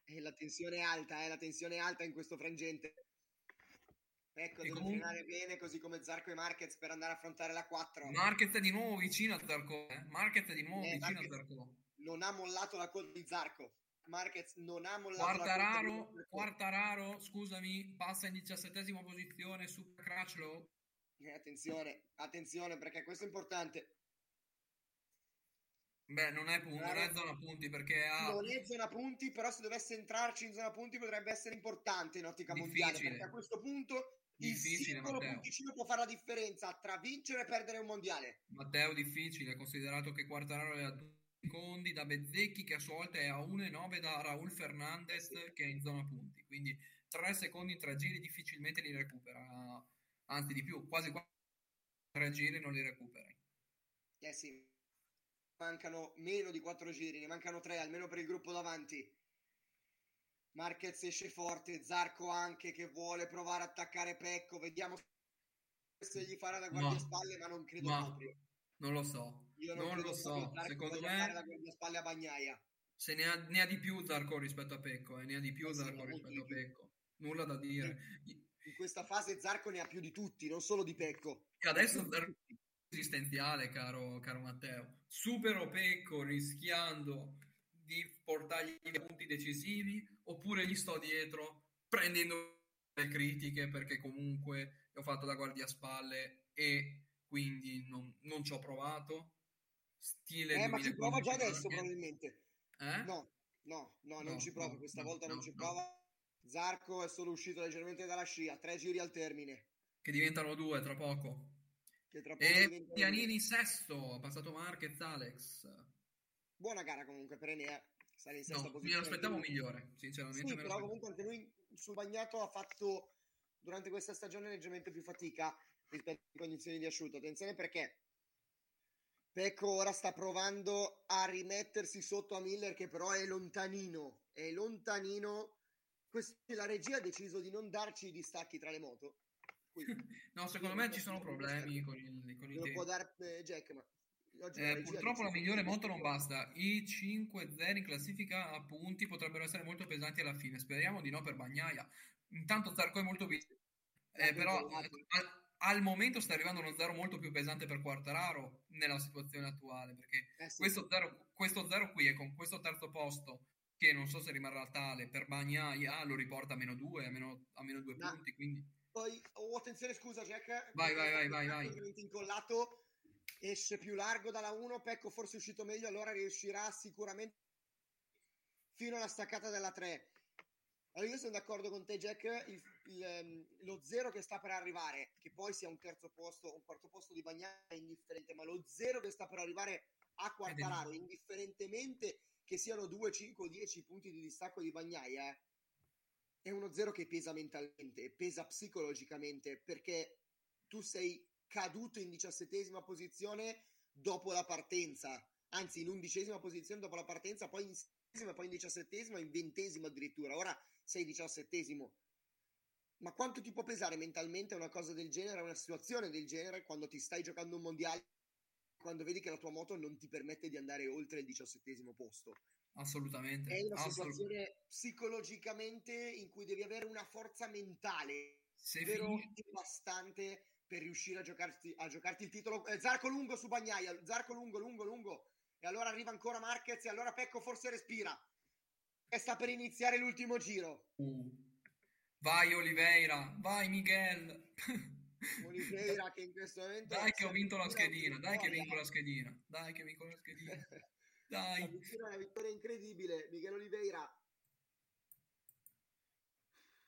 E la tensione è alta, eh, la tensione è alta in questo frangente. Ecco, E deve comunque- frenare bene, così come Zarco e Marquez per andare a affrontare la 4. Marquez è di nuovo vicino a Zarco, eh? Marquez è di nuovo Eh, vicino Marquez- a Zarco. Non ha mollato la coda di Zarco. Marquez non ha mollato la coda Quartararo, di Zarco. Quartararo, scusami, passa in diciassettesima posizione, super Crutchlow. Eh, attenzione, attenzione perché questo è importante. Beh, non è, non è zona punti perché ha... Non è zona punti, però se dovesse entrarci in zona punti potrebbe essere importante in ottica mondiale, Difficile. perché a questo punto il Difficile, singolo Matteo. punticino può fare la differenza tra vincere e perdere un mondiale. Matteo difficile, considerato che Quartararo è a due secondi da Bezzecchi che a sua volta è a 1,9 da Raul Fernandez che è in zona punti, quindi 3 secondi in 3 giri difficilmente li recupera, anzi di più, quasi 3 giri non li recupera. Eh sì, mancano meno di quattro giri, ne mancano tre, almeno per il gruppo davanti. Marquez esce forte, Zarco anche che vuole provare a attaccare Pecco, vediamo se gli farà da guardiaspalle, ma non credo Ma proprio. non lo so, Io non, non lo so, secondo me guardiaspalle a Bagnaia. se ne ha, ne ha di più Zarco rispetto a Pecco, eh, ne ha di più Eh Zarco rispetto a. Pecco, nulla da dire. In questa fase Zarco ne ha più di tutti, non solo di Pecco. E adesso Zarco esistenziale, caro, caro Matteo. Supero Pecco rischiando di portargli i punti decisivi oppure gli sto dietro prendendo le critiche perché comunque ho fatto da guardiaspalle e quindi non, non ci ho provato. Stile Eh, ma ci prova già 2015 adesso probabilmente. Eh? No, no, no, non No, ci prova, questa no, volta non no, ci prova. Zarco è solo uscito leggermente dalla scia, tre giri al termine. Che diventano due tra poco. Che tra poco E Pianini sesto, ha passato Marquez, Alex. Buona gara comunque per Enea, sale in sesta No, mi posizione. aspettavo Quindi- migliore, sinceramente. Sì, me però aspettavo. comunque anche lui sul bagnato ha fatto durante questa stagione leggermente più fatica rispetto alle condizioni di asciutto. Attenzione perché Pecco ora sta provando a rimettersi sotto a Miller che però è lontanino, è lontanino. Questo, la regia ha deciso di non darci i distacchi tra le moto. Quindi, No, secondo me ci sono problemi con il, con i lo tempi. può dare eh, Jack, ma Eh, purtroppo la migliore moto non basta. I 5-0 in classifica a punti potrebbero essere molto pesanti alla fine. Speriamo di no per Bagnaia. Intanto Zarco è molto vicino. Eh, però al, al momento sta arrivando uno 0 molto più pesante per Quartararo nella situazione attuale. Perché Eh sì. questo 0 questo zero qui e con questo terzo posto, che non so se rimarrà tale, per Bagnaia lo riporta a meno 2, a meno, a meno 2 Ma- punti. Quindi poi, oh, attenzione, scusa, Jack. Vai, vai, vai, vai, vai. Incollato, esce più largo dalla 1, Pecco forse è uscito meglio, allora riuscirà sicuramente fino alla staccata della 3. Allora io sono d'accordo con te Jack, il, il, ehm, lo zero che sta per arrivare, che poi sia un terzo posto o un quarto posto di Bagnaia è indifferente, ma lo zero che sta per arrivare a Quartararo, indifferentemente che siano 2, 5 o 10 punti di distacco di Bagnaia, è uno zero che pesa mentalmente, pesa psicologicamente, perché tu sei caduto in diciassettesima posizione dopo la partenza, anzi in undicesima posizione dopo la partenza, poi in sedicesima, poi in diciassettesima, in ventesima addirittura. Ora sei diciassettesimo. Ma quanto ti può pesare mentalmente una cosa del genere, una situazione del genere, quando ti stai giocando un mondiale, quando vedi che la tua moto non ti permette di andare oltre il diciassettesimo posto? Assolutamente. È una situazione psicologicamente in cui devi avere una forza mentale Se vero fini- bastante per riuscire a giocarti, a giocarti il titolo. Eh, Zarco lungo su Bagnaia, Zarco lungo, lungo, lungo. E allora arriva ancora Marquez e allora Pecco forse respira. E sta per iniziare l'ultimo giro. Uh. Vai Oliveira, vai Miguel. Oliveira che in questo momento... Dai che ho vinto la schedina, dai che vittoria. vinco la schedina, dai che vinco la schedina. Dai. avvicina a una vittoria incredibile. Miguel Oliveira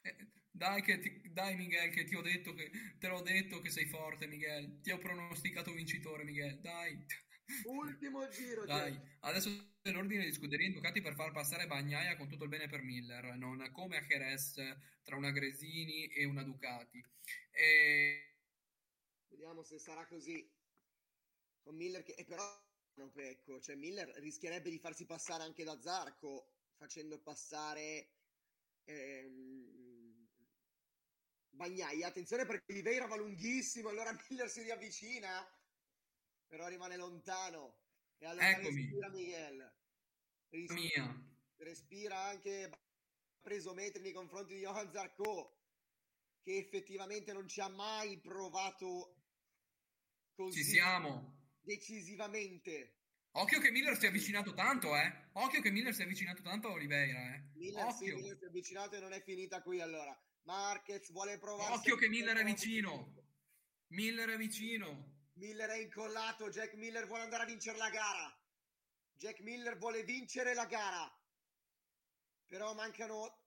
Eh, Dai, che ti- dai Miguel, che ti ho detto che te l'ho detto che sei forte, Miguel. Ti ho pronosticato vincitore, Miguel. Dai. Ultimo giro, Dai, adesso è l'ordine di scuderie indicati per far passare Bagnaia con tutto il bene per Miller, non come a Jerez tra una Gresini e una Ducati. E... Vediamo se sarà così. Con Miller che... E però... No, Pecco, cioè Miller rischierebbe di farsi passare anche da Zarco, facendo passare... Ehm... Bagnaia. Attenzione perché Oliveira va lunghissimo, allora Miller si riavvicina, però rimane lontano. E allora Eccomi. respira Miguel. Mia. respira anche preso metri nei confronti di Johan Zarco che effettivamente non ci ha mai provato così Ci siamo. decisivamente Occhio che Miller si è avvicinato tanto, eh. Occhio che Miller si è avvicinato tanto a Oliveira, eh. Miller, sì. Miller si è avvicinato e non è finita qui allora Marquez vuole provare Occhio che Miller è vicino. Miller è vicino. Miller è incollato Jack Miller vuole andare a vincere la gara Jack Miller vuole vincere la gara però mancano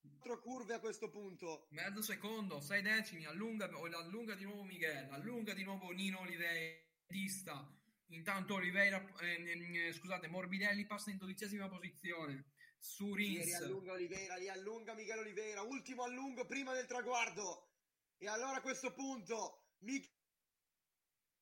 quattro curve a questo punto Mezzo secondo, sei decimi, allunga, allunga di nuovo Miguel, allunga di nuovo Nino Oliveira. Intanto Oliveira, ehm, eh, scusate, Morbidelli passa in dodicesima posizione su Rins. riallunga Oliveira, li allunga Miguel Oliveira, ultimo allungo prima del traguardo. E allora a questo punto Miguel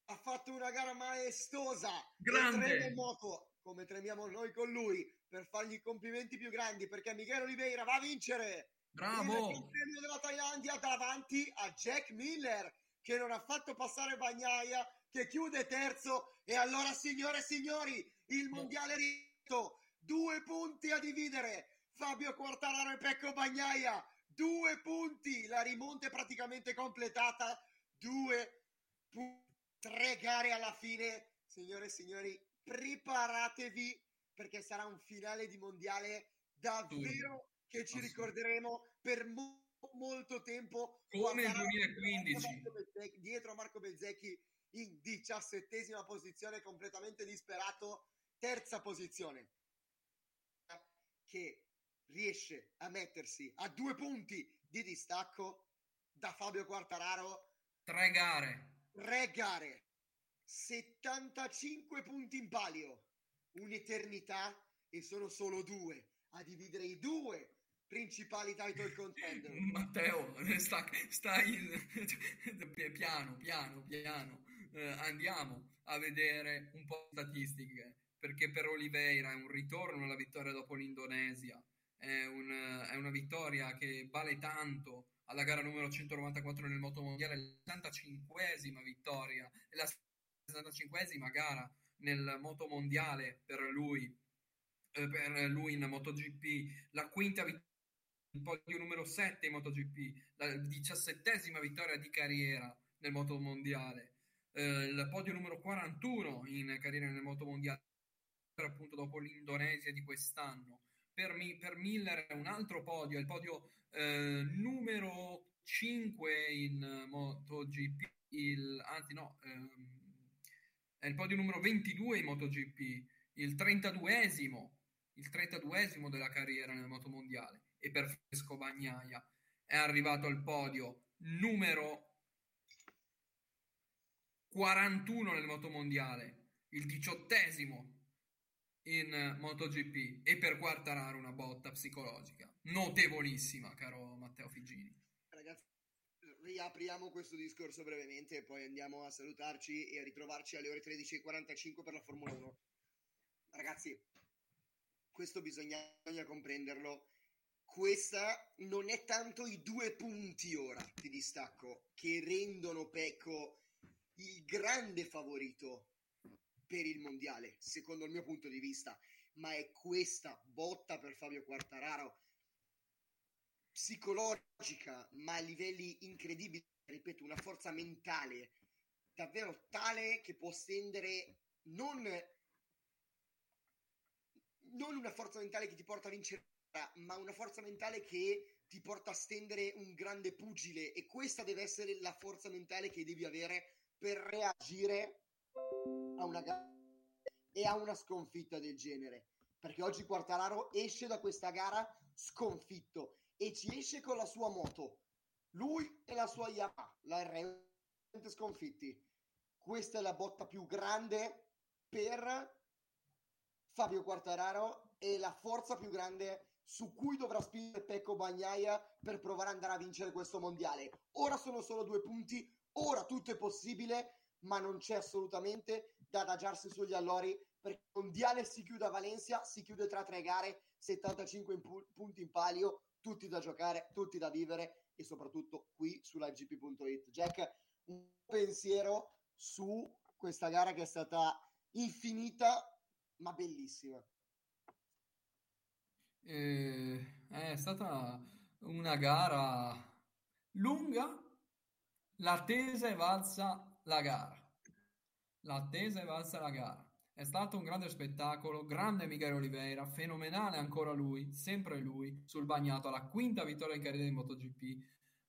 ha fatto una gara maestosa. Grande. Moto, come tremiamo noi con lui, per fargli i complimenti più grandi, perché Miguel Oliveira va a vincere. Bravo. Il premio della Thailandia davanti a Jack Miller, che non ha fatto passare Bagnaia, che chiude terzo. E allora, signore e signori, il mondiale è rito. Due punti a dividere. Fabio Quartararo e Pecco Bagnaia. Due punti. La rimonta è praticamente completata. Due punti. Tre gare alla fine. Signore e signori, preparatevi perché sarà un finale di mondiale davvero che ci ricorderemo per mo- molto tempo. Come il Quartararo 2015. dietro a Marco Bezzecchi- Dietro a Marco Bezzecchi in diciassettesima posizione, completamente disperato, terza posizione, che riesce a mettersi a due punti di distacco da Fabio Quartararo, Tre gare. Tre gare, 75 punti in palio, un'eternità e sono solo due a dividere i due principali title contender. Matteo, sta, stai piano, piano, piano. Eh, andiamo a vedere un po' di statistiche, perché per Oliveira è un ritorno alla vittoria dopo l'Indonesia, è, un- è una vittoria che vale tanto alla gara numero 194 nel motomondiale, la 65esima vittoria, la 65esima gara nel motomondiale per lui, eh, per lui in MotoGP, la quinta vittoria il podio numero 7 in MotoGP, la diciassettesima vittoria di carriera nel motomondiale, eh, il podio numero 41 in carriera nel motomondiale, appunto dopo l'Indonesia di quest'anno. Per, Mi- per Miller è un altro podio, è il podio eh, numero 5 in MotoGP, il, anzi no, ehm, è il podio numero 22 in MotoGP, il 32esimo, il 32esimo della carriera nel motomondiale e per Francesco Bagnaia è arrivato al podio numero 41 nel motomondiale, il diciottesimo in MotoGP e per Quartararo una botta psicologica notevolissima, caro Matteo Figini. Ragazzi, riapriamo questo discorso brevemente e poi andiamo a salutarci e a ritrovarci alle ore 13.45 per la Formula 1. Ragazzi, questo bisogna, bisogna comprenderlo. Questa non è tanto i due punti ora di distacco che rendono Pecco il grande favorito per il mondiale, secondo il mio punto di vista, ma è questa botta per Fabio Quartararo psicologica, ma a livelli incredibili, ripeto, una forza mentale davvero tale che può stendere non, non una forza mentale che ti porta a vincere, ma una forza mentale che ti porta a stendere un grande pugile. E questa deve essere la forza mentale che devi avere per reagire a una gara e a una sconfitta del genere. Perché oggi Quartararo esce da questa gara sconfitto e ci esce con la sua moto. Lui e la sua Yamaha, la R sconfitti. Questa è la botta più grande per Fabio Quartararo e la forza più grande su cui dovrà spingere Pecco Bagnaia per provare ad andare a vincere questo mondiale. Ora sono solo due punti, ora tutto è possibile, ma non c'è assolutamente da adagiarsi sugli allori perché il mondiale si chiude a Valencia, si chiude tra tre gare, 75 in pu- punti in palio, tutti da giocare, tutti da vivere e soprattutto qui su livegp.it. Jack, un pensiero su questa gara che è stata infinita ma bellissima. Eh, è stata una gara lunga, l'attesa è valsa la gara. L'attesa è valsa la gara. È stato un grande spettacolo, grande Miguel Oliveira, fenomenale ancora lui, sempre lui, sul bagnato, alla quinta vittoria in carriera di MotoGP.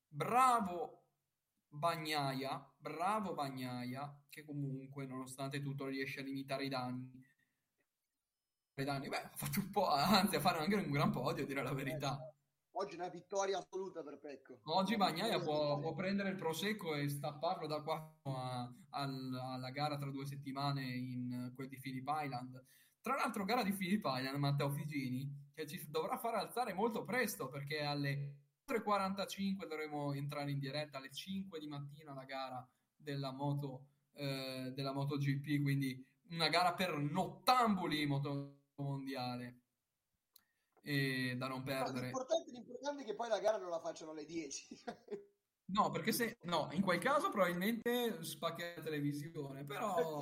Bravo Bagnaia, bravo Bagnaia, che comunque nonostante tutto riesce a limitare i danni. I danni, beh, ha fatto un po', anzi a fare anche un gran podio, a dire la verità. Oggi una vittoria assoluta per Pecco. Oggi Bagnaia può, può, prendere il prosecco e stapparlo da qua a, a, alla gara tra due settimane in quel di Phillip Island. Tra l'altro, gara di Phillip Island, Matteo Figini, che ci dovrà far alzare molto presto perché alle 3.45 dovremo entrare in diretta, alle 5 di mattina la gara della moto eh, della MotoGP, quindi una gara per nottambuli moto mondiale e da non perdere. L'importante, l'importante, è che poi la gara non la facciano alle 10. no, perché se no, in quel caso probabilmente spacchi la televisione, però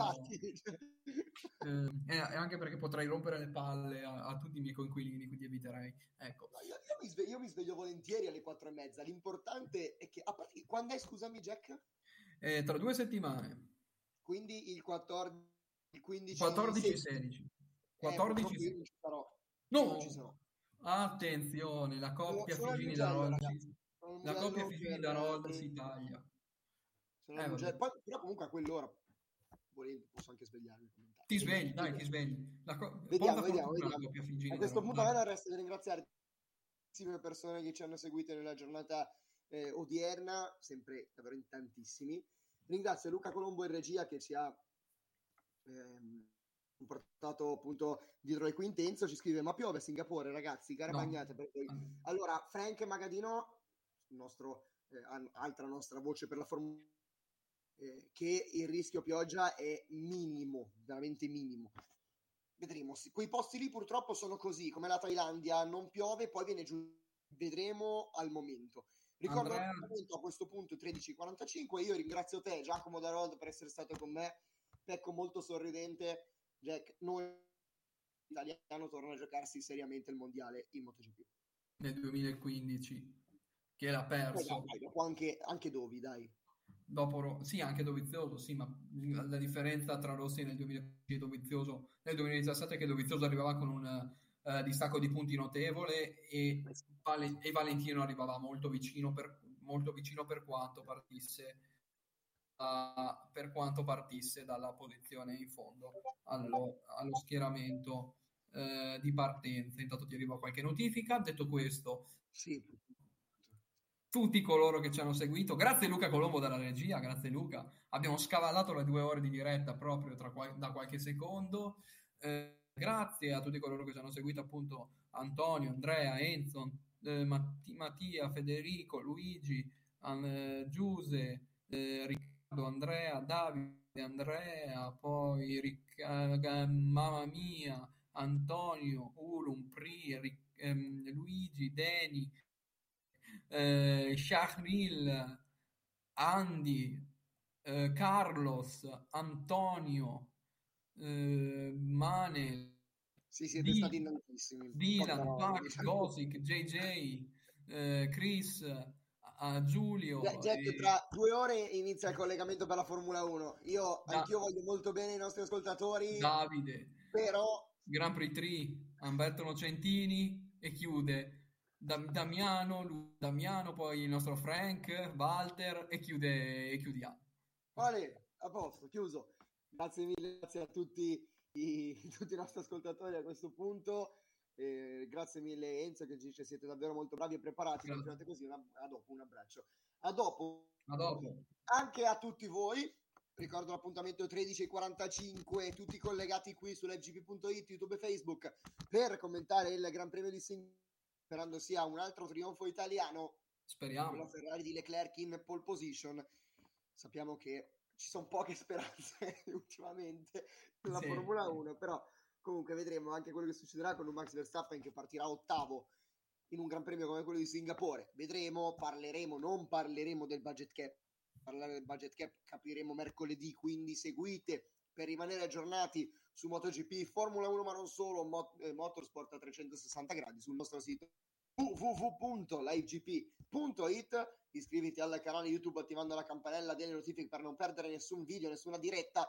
eh, e anche perché potrei rompere le palle a, a, tutti i miei coinquilini, quindi eviterei. Ecco. No, io, io, mi sveglio, io, mi sveglio, volentieri alle 4 e mezza. L'importante è che a parte, quando è, scusami, Jack? Eh, tra due settimane. Quindi il 14 il 15 14 e 16. 14 eh, 16. No, non ci sarò. Attenzione, la coppia Figini da Rhodes, la coppia Figini da Rhodes Italia. Eh, poi, però comunque a quell'ora volendo posso anche svegliarmi ti svegli dai ti svegli. La co- vediamo, vediamo, vediamo. a questo punto a me non resta di ringraziare tantissime persone che ci hanno seguito nella giornata eh, odierna sempre davvero in tantissimi. Ringrazio Luca Colombo in regia che ci ha ehm, portato appunto dietro le quintenze, ci scrive ma piove a Singapore ragazzi, gare no. bagnate per voi. Allora, Frank Magadino, nostro, eh, altra nostra voce per la Formula eh, che il rischio pioggia è minimo, veramente minimo. Vedremo, quei posti lì purtroppo sono così, come la Thailandia, non piove, poi viene giù, vedremo al momento. Ricordo Andrea... a questo punto 13.45, io ringrazio te Giacomo Darold per essere stato con me, Pecco molto sorridente, Jack, noi italiano torna a giocarsi seriamente il mondiale in MotoGP. Nel 2015, che l'ha perso. Dai, dopo anche, anche Dovi, dai. Dopo, sì, anche Dovizioso, sì, ma la differenza tra Rossi nel 2015 e Dovizioso nel 2017 è che Dovizioso arrivava con un uh, distacco di punti notevole e, Vale, e, Valentino arrivava molto vicino per molto vicino per quanto partisse, per quanto partisse dalla posizione in fondo allo, allo schieramento uh, di partenza. Intanto ti arriva qualche notifica. Detto questo, sì. tutti coloro che ci hanno seguito, grazie Luca Colombo dalla regia, grazie Luca. Abbiamo scavallato le due ore di diretta proprio qual- da qualche secondo. Eh, grazie a tutti coloro che ci hanno seguito, appunto Antonio, Andrea, Enzo, eh, Matt- Mattia, Federico, Luigi, eh, Giuse, eh, Riccardo, Andrea, Davide, Andrea, poi Ric- mamma mia, Antonio, Ulum, Pri, Ric- ehm, Luigi, Deni, eh, Shahril, Andy, eh, Carlos, Antonio, eh, Mane, sì, siete D- stati tantissimi. Dylan, Pax, Gosic, JJ, eh, Chris, a Giulio. Jack, e... tra due ore inizia il collegamento per la Formula 1. Io da... anch'io voglio molto bene i nostri ascoltatori. Davide. Però Grand Prix 3, Umberto Nocentini e chiude Damiano, Damiano, poi il nostro Frank, Walter e chiude e chiudiamo. Vale, a posto, chiuso. Grazie mille, grazie a tutti i, tutti i nostri ascoltatori a questo punto. Eh, grazie mille Enzo che dice siete davvero molto bravi e preparati. Continuate così, una, a dopo, un abbraccio. A dopo. A dopo. Anche a tutti voi. Ricordo l'appuntamento 13.45, tutti collegati qui sull'fgp.it, YouTube e Facebook per commentare il Gran Premio di Singapore, sperando sia un altro trionfo italiano. Speriamo. La Ferrari di Leclerc in pole position. Sappiamo che ci sono poche speranze ultimamente nella sì. Formula 1, però comunque vedremo anche quello che succederà con un Max Verstappen che partirà ottavo in un Gran Premio come quello di Singapore. Vedremo, parleremo, non parleremo del budget cap. Parlare del budget cap capiremo mercoledì, quindi seguite per rimanere aggiornati su MotoGP, Formula 1, ma non solo, Mot- eh, Motorsport a 360 gradi sul nostro sito www.livegp.it iscriviti al canale YouTube attivando la campanella delle notifiche per non perdere nessun video, nessuna diretta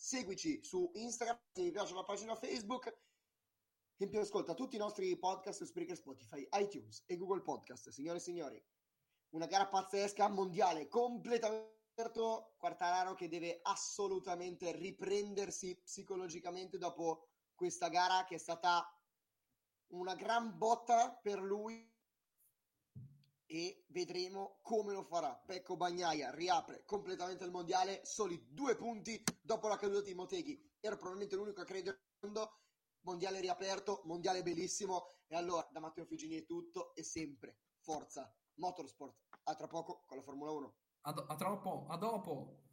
seguici su Instagram se mi piace la pagina Facebook. In più ascolta tutti i nostri podcast su Spreaker, Spotify, iTunes e Google Podcast. Signore e signori una gara pazzesca mondiale completamente Quartararo che deve assolutamente riprendersi psicologicamente dopo questa gara che è stata una gran botta per lui e vedremo come lo farà. Pecco Bagnaia riapre completamente il mondiale, soli due punti dopo la caduta di Moteghi. Era probabilmente l'unico a credere al mondo. Mondiale riaperto, mondiale bellissimo. E allora, da Matteo Figini è tutto e sempre forza Motorsport. A tra poco con la Formula 1. A, do- a troppo, a dopo.